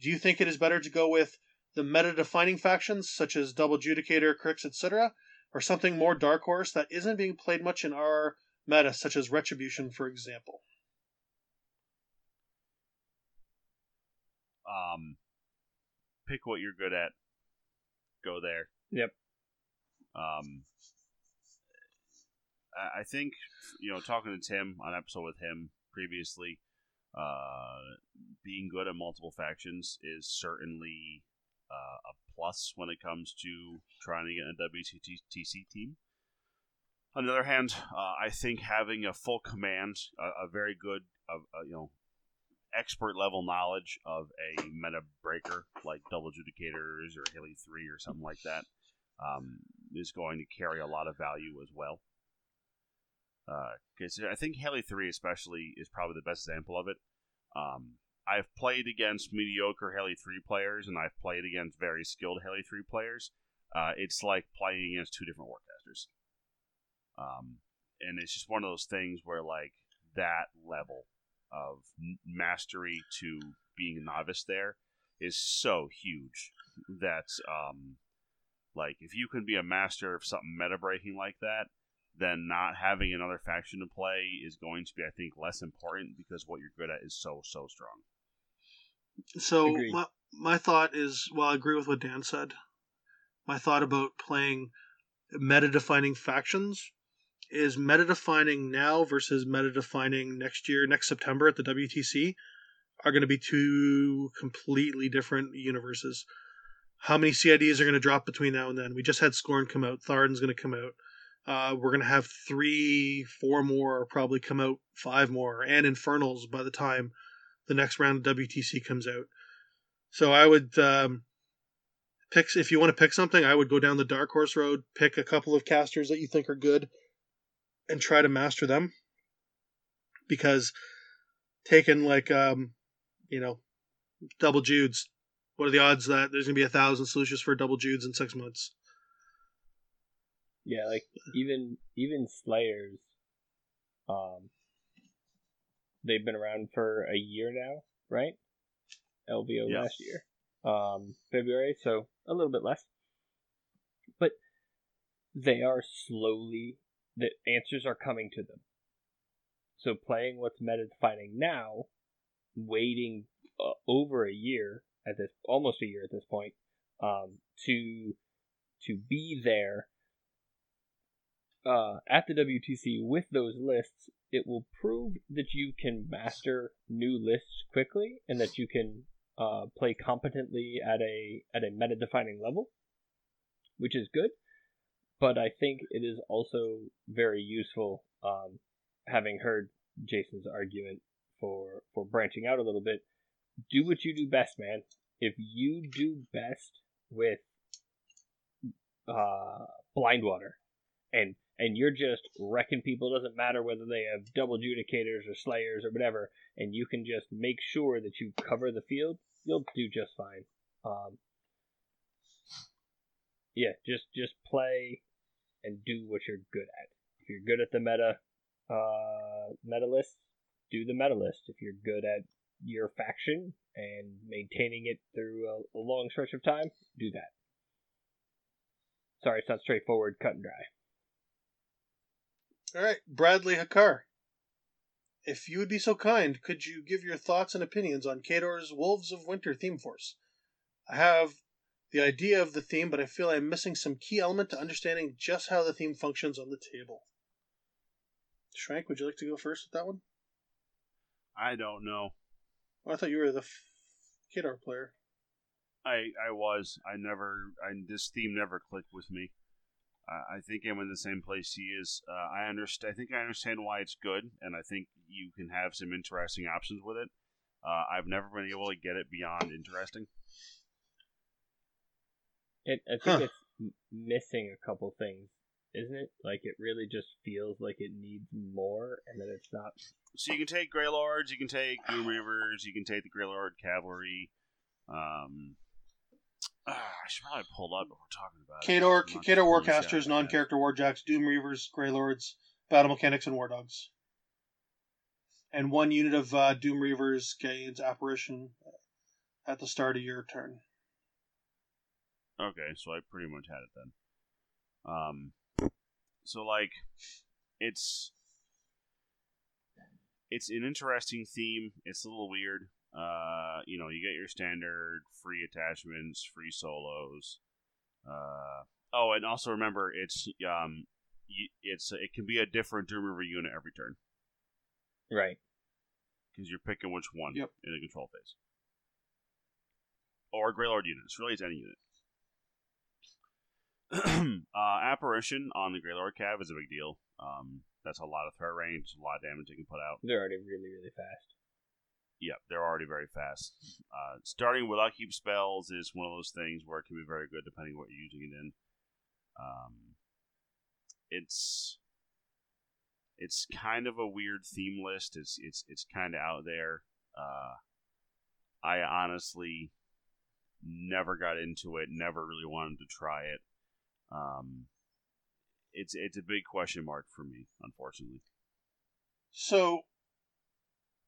Do you think it is better to go with the meta-defining factions such as Double Judicator, Cryx, etc., or something more dark horse that isn't being played much in our meta, such as Retribution, for example? um, pick what you're good at. Go there. Yep. Um, I, I think you know, talking to Tim on episode with him previously, uh, being good at multiple factions is certainly uh, a plus when it comes to trying to get a WTC team. On the other hand, uh, I think having a full command, a, a very good, uh, uh, you know, expert level knowledge of a meta breaker like Double Judicators or Haley 3 or something like that um, is going to carry a lot of value as well. Because I think Haley 3 especially is probably the best example of it. Um, I've played against mediocre Haley 3 players and I've played against very skilled Haley 3 players. Uh, it's like playing against two different warcasters. Um, and it's just one of those things where, like, that level of mastery to being a novice there is so huge that um like if you can be a master of something meta breaking like that then not having another faction to play is going to be i think less important because what you're good at is so so strong So Agreed. my my thought is, well, I agree with what Dan said. My thought about playing meta defining factions is meta defining now versus meta defining next year, next September at the WTC are going to be two completely different universes. How many CIDs are going to drop between now and then? We just had Scorn come out. Tharden's going to come out. Uh, we're going to have three, four more probably come out, five more, and Infernals by the time the next round of WTC comes out. So I would um, pick if you want to pick something, I would go down the dark horse road, pick a couple of casters that you think are good, and try to master them. Because taking like um, you know, double Judes, what are the odds that there's gonna be a thousand solutions for double Judes in six months? Yeah, like even even Slayers, um, they've been around for a year now, right? LVO Yeah. last year, um, February, so a little bit less, but they are slowly. The answers are coming to them. So playing what's meta defining now, waiting uh, over a year at this, almost a year at this point, um, to to be there uh, at the WTC with those lists, it will prove that you can master new lists quickly and that you can uh, play competently at a at a meta defining level, which is good. But I think it is also very useful, um, having heard Jason's argument for for branching out a little bit. Do what you do best, man. If you do best with uh, blind water and and you're just wrecking people. It doesn't matter whether they have double judicators or slayers or whatever, and you can just make sure that you cover the field. You'll do just fine. Um, yeah, just just play and do what you're good at. If you're good at the meta uh, list, do the meta list. If you're good at your faction and maintaining it through a, a long stretch of time, do that. Sorry, it's not straightforward, cut and dry. All right, Bradley Hakar. If you would be so kind, could you give your thoughts and opinions on Khador's Wolves of Winter theme force? I have the idea of the theme, but I feel I'm missing some key element to understanding just how the theme functions on the table. Shrank, would you like to go first with that one? I don't know. Oh, I thought you were the f- Kador player. I I was. I never. I this theme never clicked with me. I I think I'm in the same place he is. Uh, I understand. I think I understand why it's good, and I think you can have some interesting options with it. Uh, I've never been able to get it beyond interesting. It, I think Huh. it's m- missing a couple things, isn't it? Like it really just feels like it needs more, and that it's not. So you can take Grey Lords, you can take Doom Reavers, you can take the Grey Lord Cavalry. Um, ah, I should probably pull up what we're talking about. Khador, Khador Warcasters, non-character Warjacks, Doom Reavers, Grey Lords, Battle Mechanics, and War Dogs. And one unit of uh, Doom Reavers gains Apparition at the start of your turn. Okay, so I pretty much had it then. Um, so like, it's it's an interesting theme. It's a little weird. Uh, you know, you get your standard free attachments, free solos. Uh, oh, and also remember, it's um, it's it can be a different Doom Reaver unit every turn Right. because you're picking which one Yep. in the control phase. Or Grey Lord units. Really, it's any unit. [CLEARS THROAT] uh, apparition on the Grey Lord Cav is a big deal. Um, that's a lot of threat range, a lot of damage you can put out. They're already really, really fast. Yep, they're already very fast. Uh, starting with upkeep spells is one of those things where it can be very good depending what you're using it in. Um, it's it's kind of a weird theme list. It's it's it's kind of out there. Uh, I honestly never got into it. Never really wanted to try it. Um, it's it's a big question mark for me, unfortunately. So,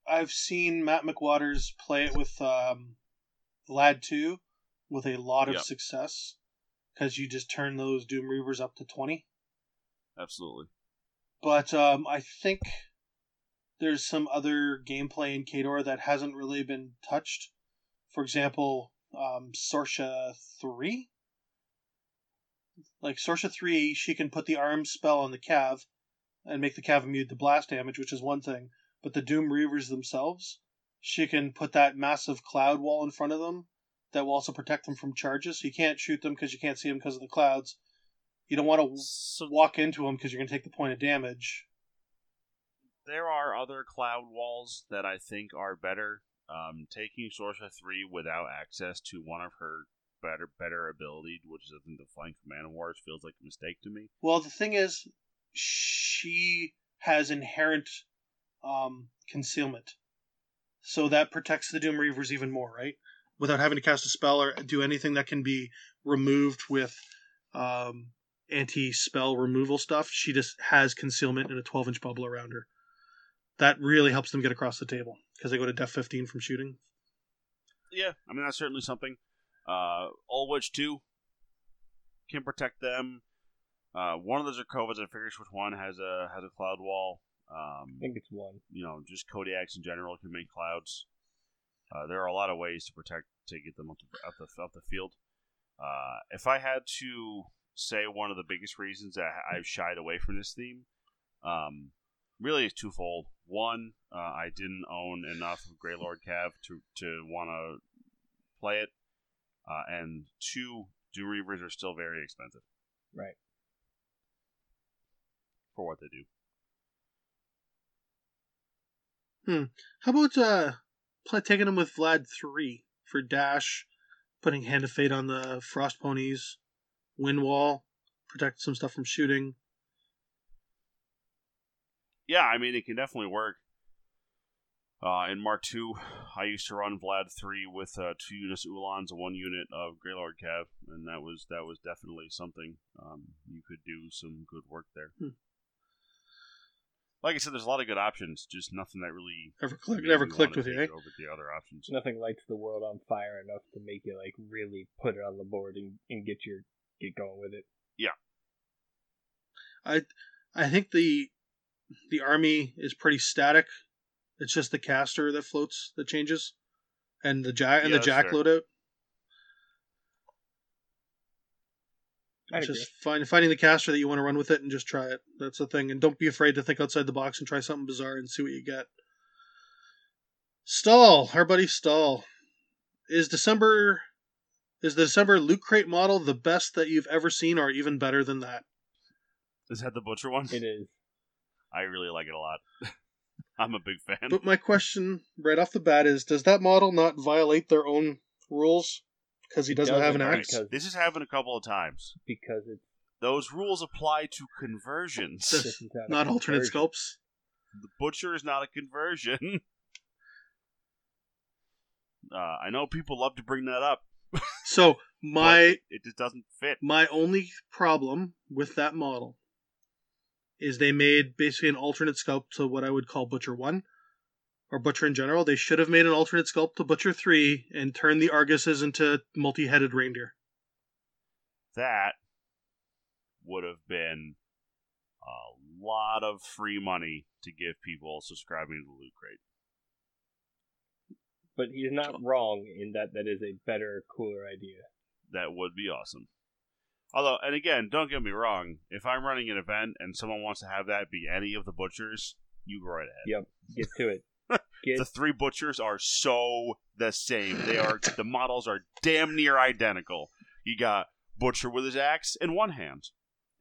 I've seen Matt McWaters play it with um, Vlad 2 with a lot of Yep. success because you just turn those Doom Reavers up to 20. Absolutely. But um, I think there's some other gameplay in Khador that hasn't really been touched. For example, um, Sorscha 3. Like Sorscha 3, she can put the arm spell on the Cav and make the Cav immune to blast damage, which is one thing. But the Doom Reavers themselves, she can put that massive cloud wall in front of them that will also protect them from charges. So you can't shoot them because you can't see them because of the clouds. You don't want to So walk into them because you're going to take the point of damage. there are other cloud walls that I think are better. Um, taking Sorscha three without access to one of her better better ability, which is I think the flank from Man Wars, feels like a mistake to me. Well, the thing is, she has inherent um, concealment, so that protects the Doom Reavers even more, right? Without having to cast a spell or do anything that can be removed with um, anti-spell removal stuff. She just has concealment in a 12-inch bubble around her. That really helps them get across the table because they go to def 15 from shooting. Yeah, I mean that's certainly something. Uh, Old Witch two can protect them. Uh, one of the Zerkovas, I figure which one has a has a cloud wall. Um, I think it's one. you know, just Kodiaks in general can make clouds. Uh, there are a lot of ways to protect to get them up the up the, up the field. Uh, if I had to say one of the biggest reasons that I've shied away from this theme, um, really is twofold. One, uh, I didn't own enough of Grey Lord Cav to to want to play it, uh, and two, Doom Reavers are still very expensive Right. for what they do. How about uh, taking them with Vlad 3 for dash, putting Hand of Fate on the Frost Ponies, Wind Wall, protect some stuff from shooting. Yeah, I mean it can definitely work. Uh, in Mark two, I used to run Vlad three with uh, two units of Uhlans and one unit of Greylord Cav, and that was that was definitely something um, you could do some good work there. Hmm. Like I said, there's a lot of good options, just nothing that really Never clicked. made Never clicked with you. Eh? it over the other options. Nothing lights the world on fire enough to make you like really put it on the board and, and get your get going with it. Yeah, I I think the the army is pretty static. It's just the caster that floats that changes, and the jack and Yeah, the jack fair. loadout. I'd It's agree. just find, finding the caster that you want to run with it and just try it. That's the thing. And don't be afraid to think outside the box and try something bizarre and see what you get. Stall, our buddy Stall. Is December is the December loot crate model the best that you've ever seen or even better than that? Is that the butcher one? It is. I really like it a lot. [LAUGHS] I'm a big fan. But my question right off the bat is does that model not violate their own rules because he It doesn't have an doesn't, Right. axe? because- This has happened a couple of times. because it's Those rules apply to conversions. This- this [LAUGHS] is not, a Not alternate conversion. sculpts. the butcher is not a conversion. [LAUGHS] Uh, I know people love to bring that up. [LAUGHS] So my it, it just doesn't fit. my only problem with that model is they made basically an alternate sculpt to what I would call Butcher One or Butcher in general. They should have made an alternate sculpt to Butcher Three and turned the Arguses into multi-headed reindeer. That would have been a lot of free money to give people subscribing to the Loot Crate. But he's not wrong in that that is a better, cooler idea. That would be awesome. Although, and again, don't get me wrong. If I'm running an event and someone wants to have that be any of the butchers, you go right ahead. Yep. Get to it. Get The three butchers are so the same. They are the models are damn near identical. You got butcher with his axe in one hand,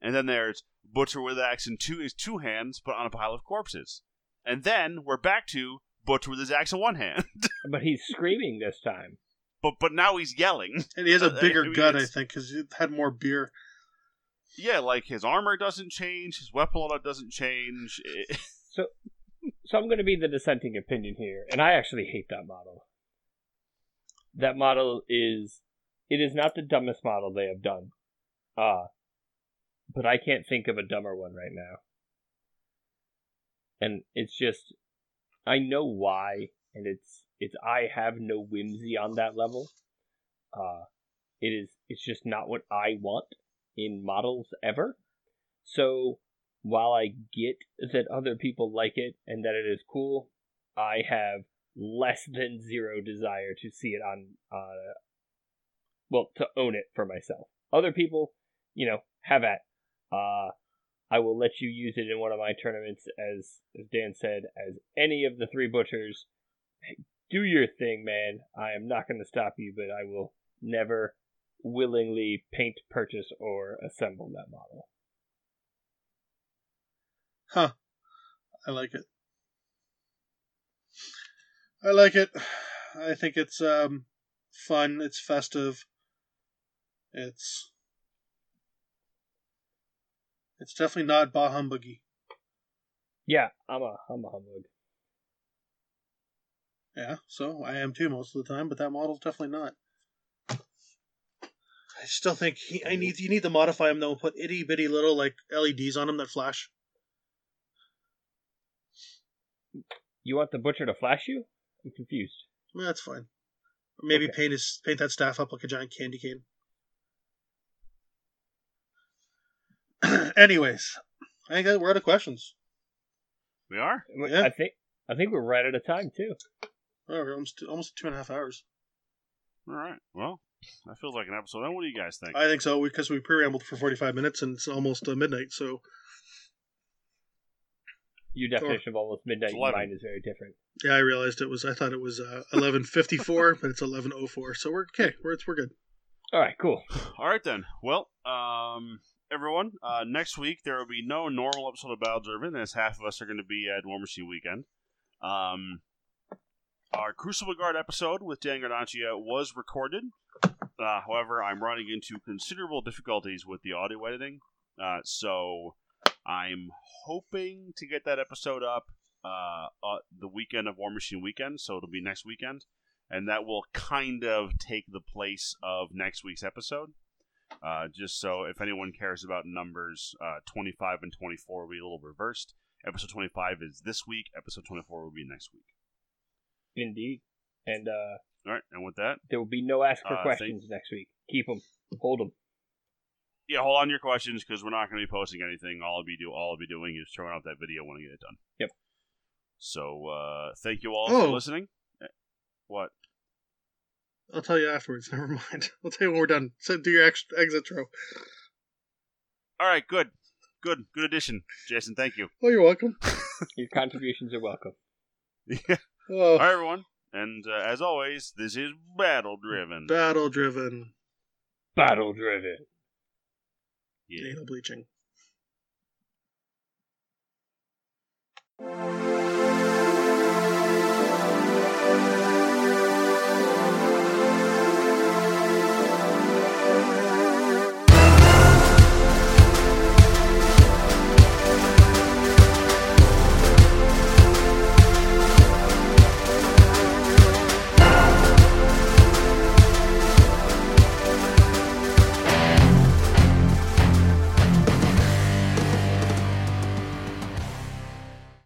and then there's butcher with axe in two his two hands, but on a pile of corpses. And then we're back to butcher with his axe in one hand, [LAUGHS] but he's screaming this time. but but now he's yelling. [LAUGHS] And he has a [LAUGHS] Uh, I bigger mean, gut, I think, because he had more beer. Yeah, like his armor doesn't change, his weapon loadout doesn't change. It- So so I'm going to be the dissenting opinion here, and I actually hate that model. That model is it is not the dumbest model they have done. Uh but I can't think of a dumber one right now. And it's just I know why and it's it's I have no whimsy on that level. Uh it is it's just not what I want in models ever. So while I get that other people like it and that it is cool, I have less than zero desire to see it on, uh, well, to own it for myself. Other people, you know, have at. Uh, I will let you use it in one of my tournaments, as as Dan said, as any of the three butchers. Do your thing, man. I am not going to stop you, but I will never willingly paint, purchase, or assemble that model. Huh. I like it. I like it. I think it's um fun, it's festive. It's it's definitely not bah humbuggy. Yeah, I'm a I'm a humbug. Yeah, so I am too most of the time, but that model's definitely not. I still think he, I need you need to modify him though. Put itty bitty little like LEDs on him that flash. You want the butcher to flash you? I'm confused. Yeah, that's fine. Or maybe Okay. paint his paint that staff up like a giant candy cane. [CLEARS THROAT] Anyways, I think that we're out of questions. we are. Yeah. I think I think we're right out of time too. Oh, we're almost almost two and a half hours. All right. Well, that feels like an episode. Then what do you guys think? I think so because we pre-rambled for forty five minutes and it's almost uh, midnight. So Your definition of almost midnight. It's 11. Mine is very different. yeah, I realized it was. I thought it was uh, eleven fifty four, but it's eleven oh four. So we're okay. We're we're good. All right, cool. [SIGHS] All right then. Well, um, everyone, uh, next week there will be no normal episode of Battle Driven, as half of us are going to be at Warmachine Weekend. Um, our Crucible Guard episode with Dan Gardancia was recorded. Uh, however, I'm running into considerable difficulties with the audio editing, uh, so I'm hoping to get that episode up uh, uh, the weekend of Warmachine Weekend, so it'll be next weekend, and that will kind of take the place of next week's episode. Uh, just so if anyone cares about numbers, uh, 25 and 24 will be a little reversed. Episode 25 is this week. Episode 24 will be next week. Indeed. And uh, All right, and with that, there will be no ask for Uh, questions next week. Keep them. Hold them. Yeah, hold on to your questions because we're not going to be posting anything. All I'll be do all I'll be doing is throwing out that video when I get it done. Yep. So uh, thank you all Oh. for listening. Eh, What? I'll tell you afterwards. [LAUGHS] Never mind. I'll tell you when we're done. So do your ex- exit throw. All right, good, good, good addition, Jason. Thank you. Oh, you're welcome. [LAUGHS] Your contributions are welcome. Yeah. Oh, All right, everyone. And uh, as always, this is Battle Driven. battle driven. Battle driven. Yeah. Anal bleaching.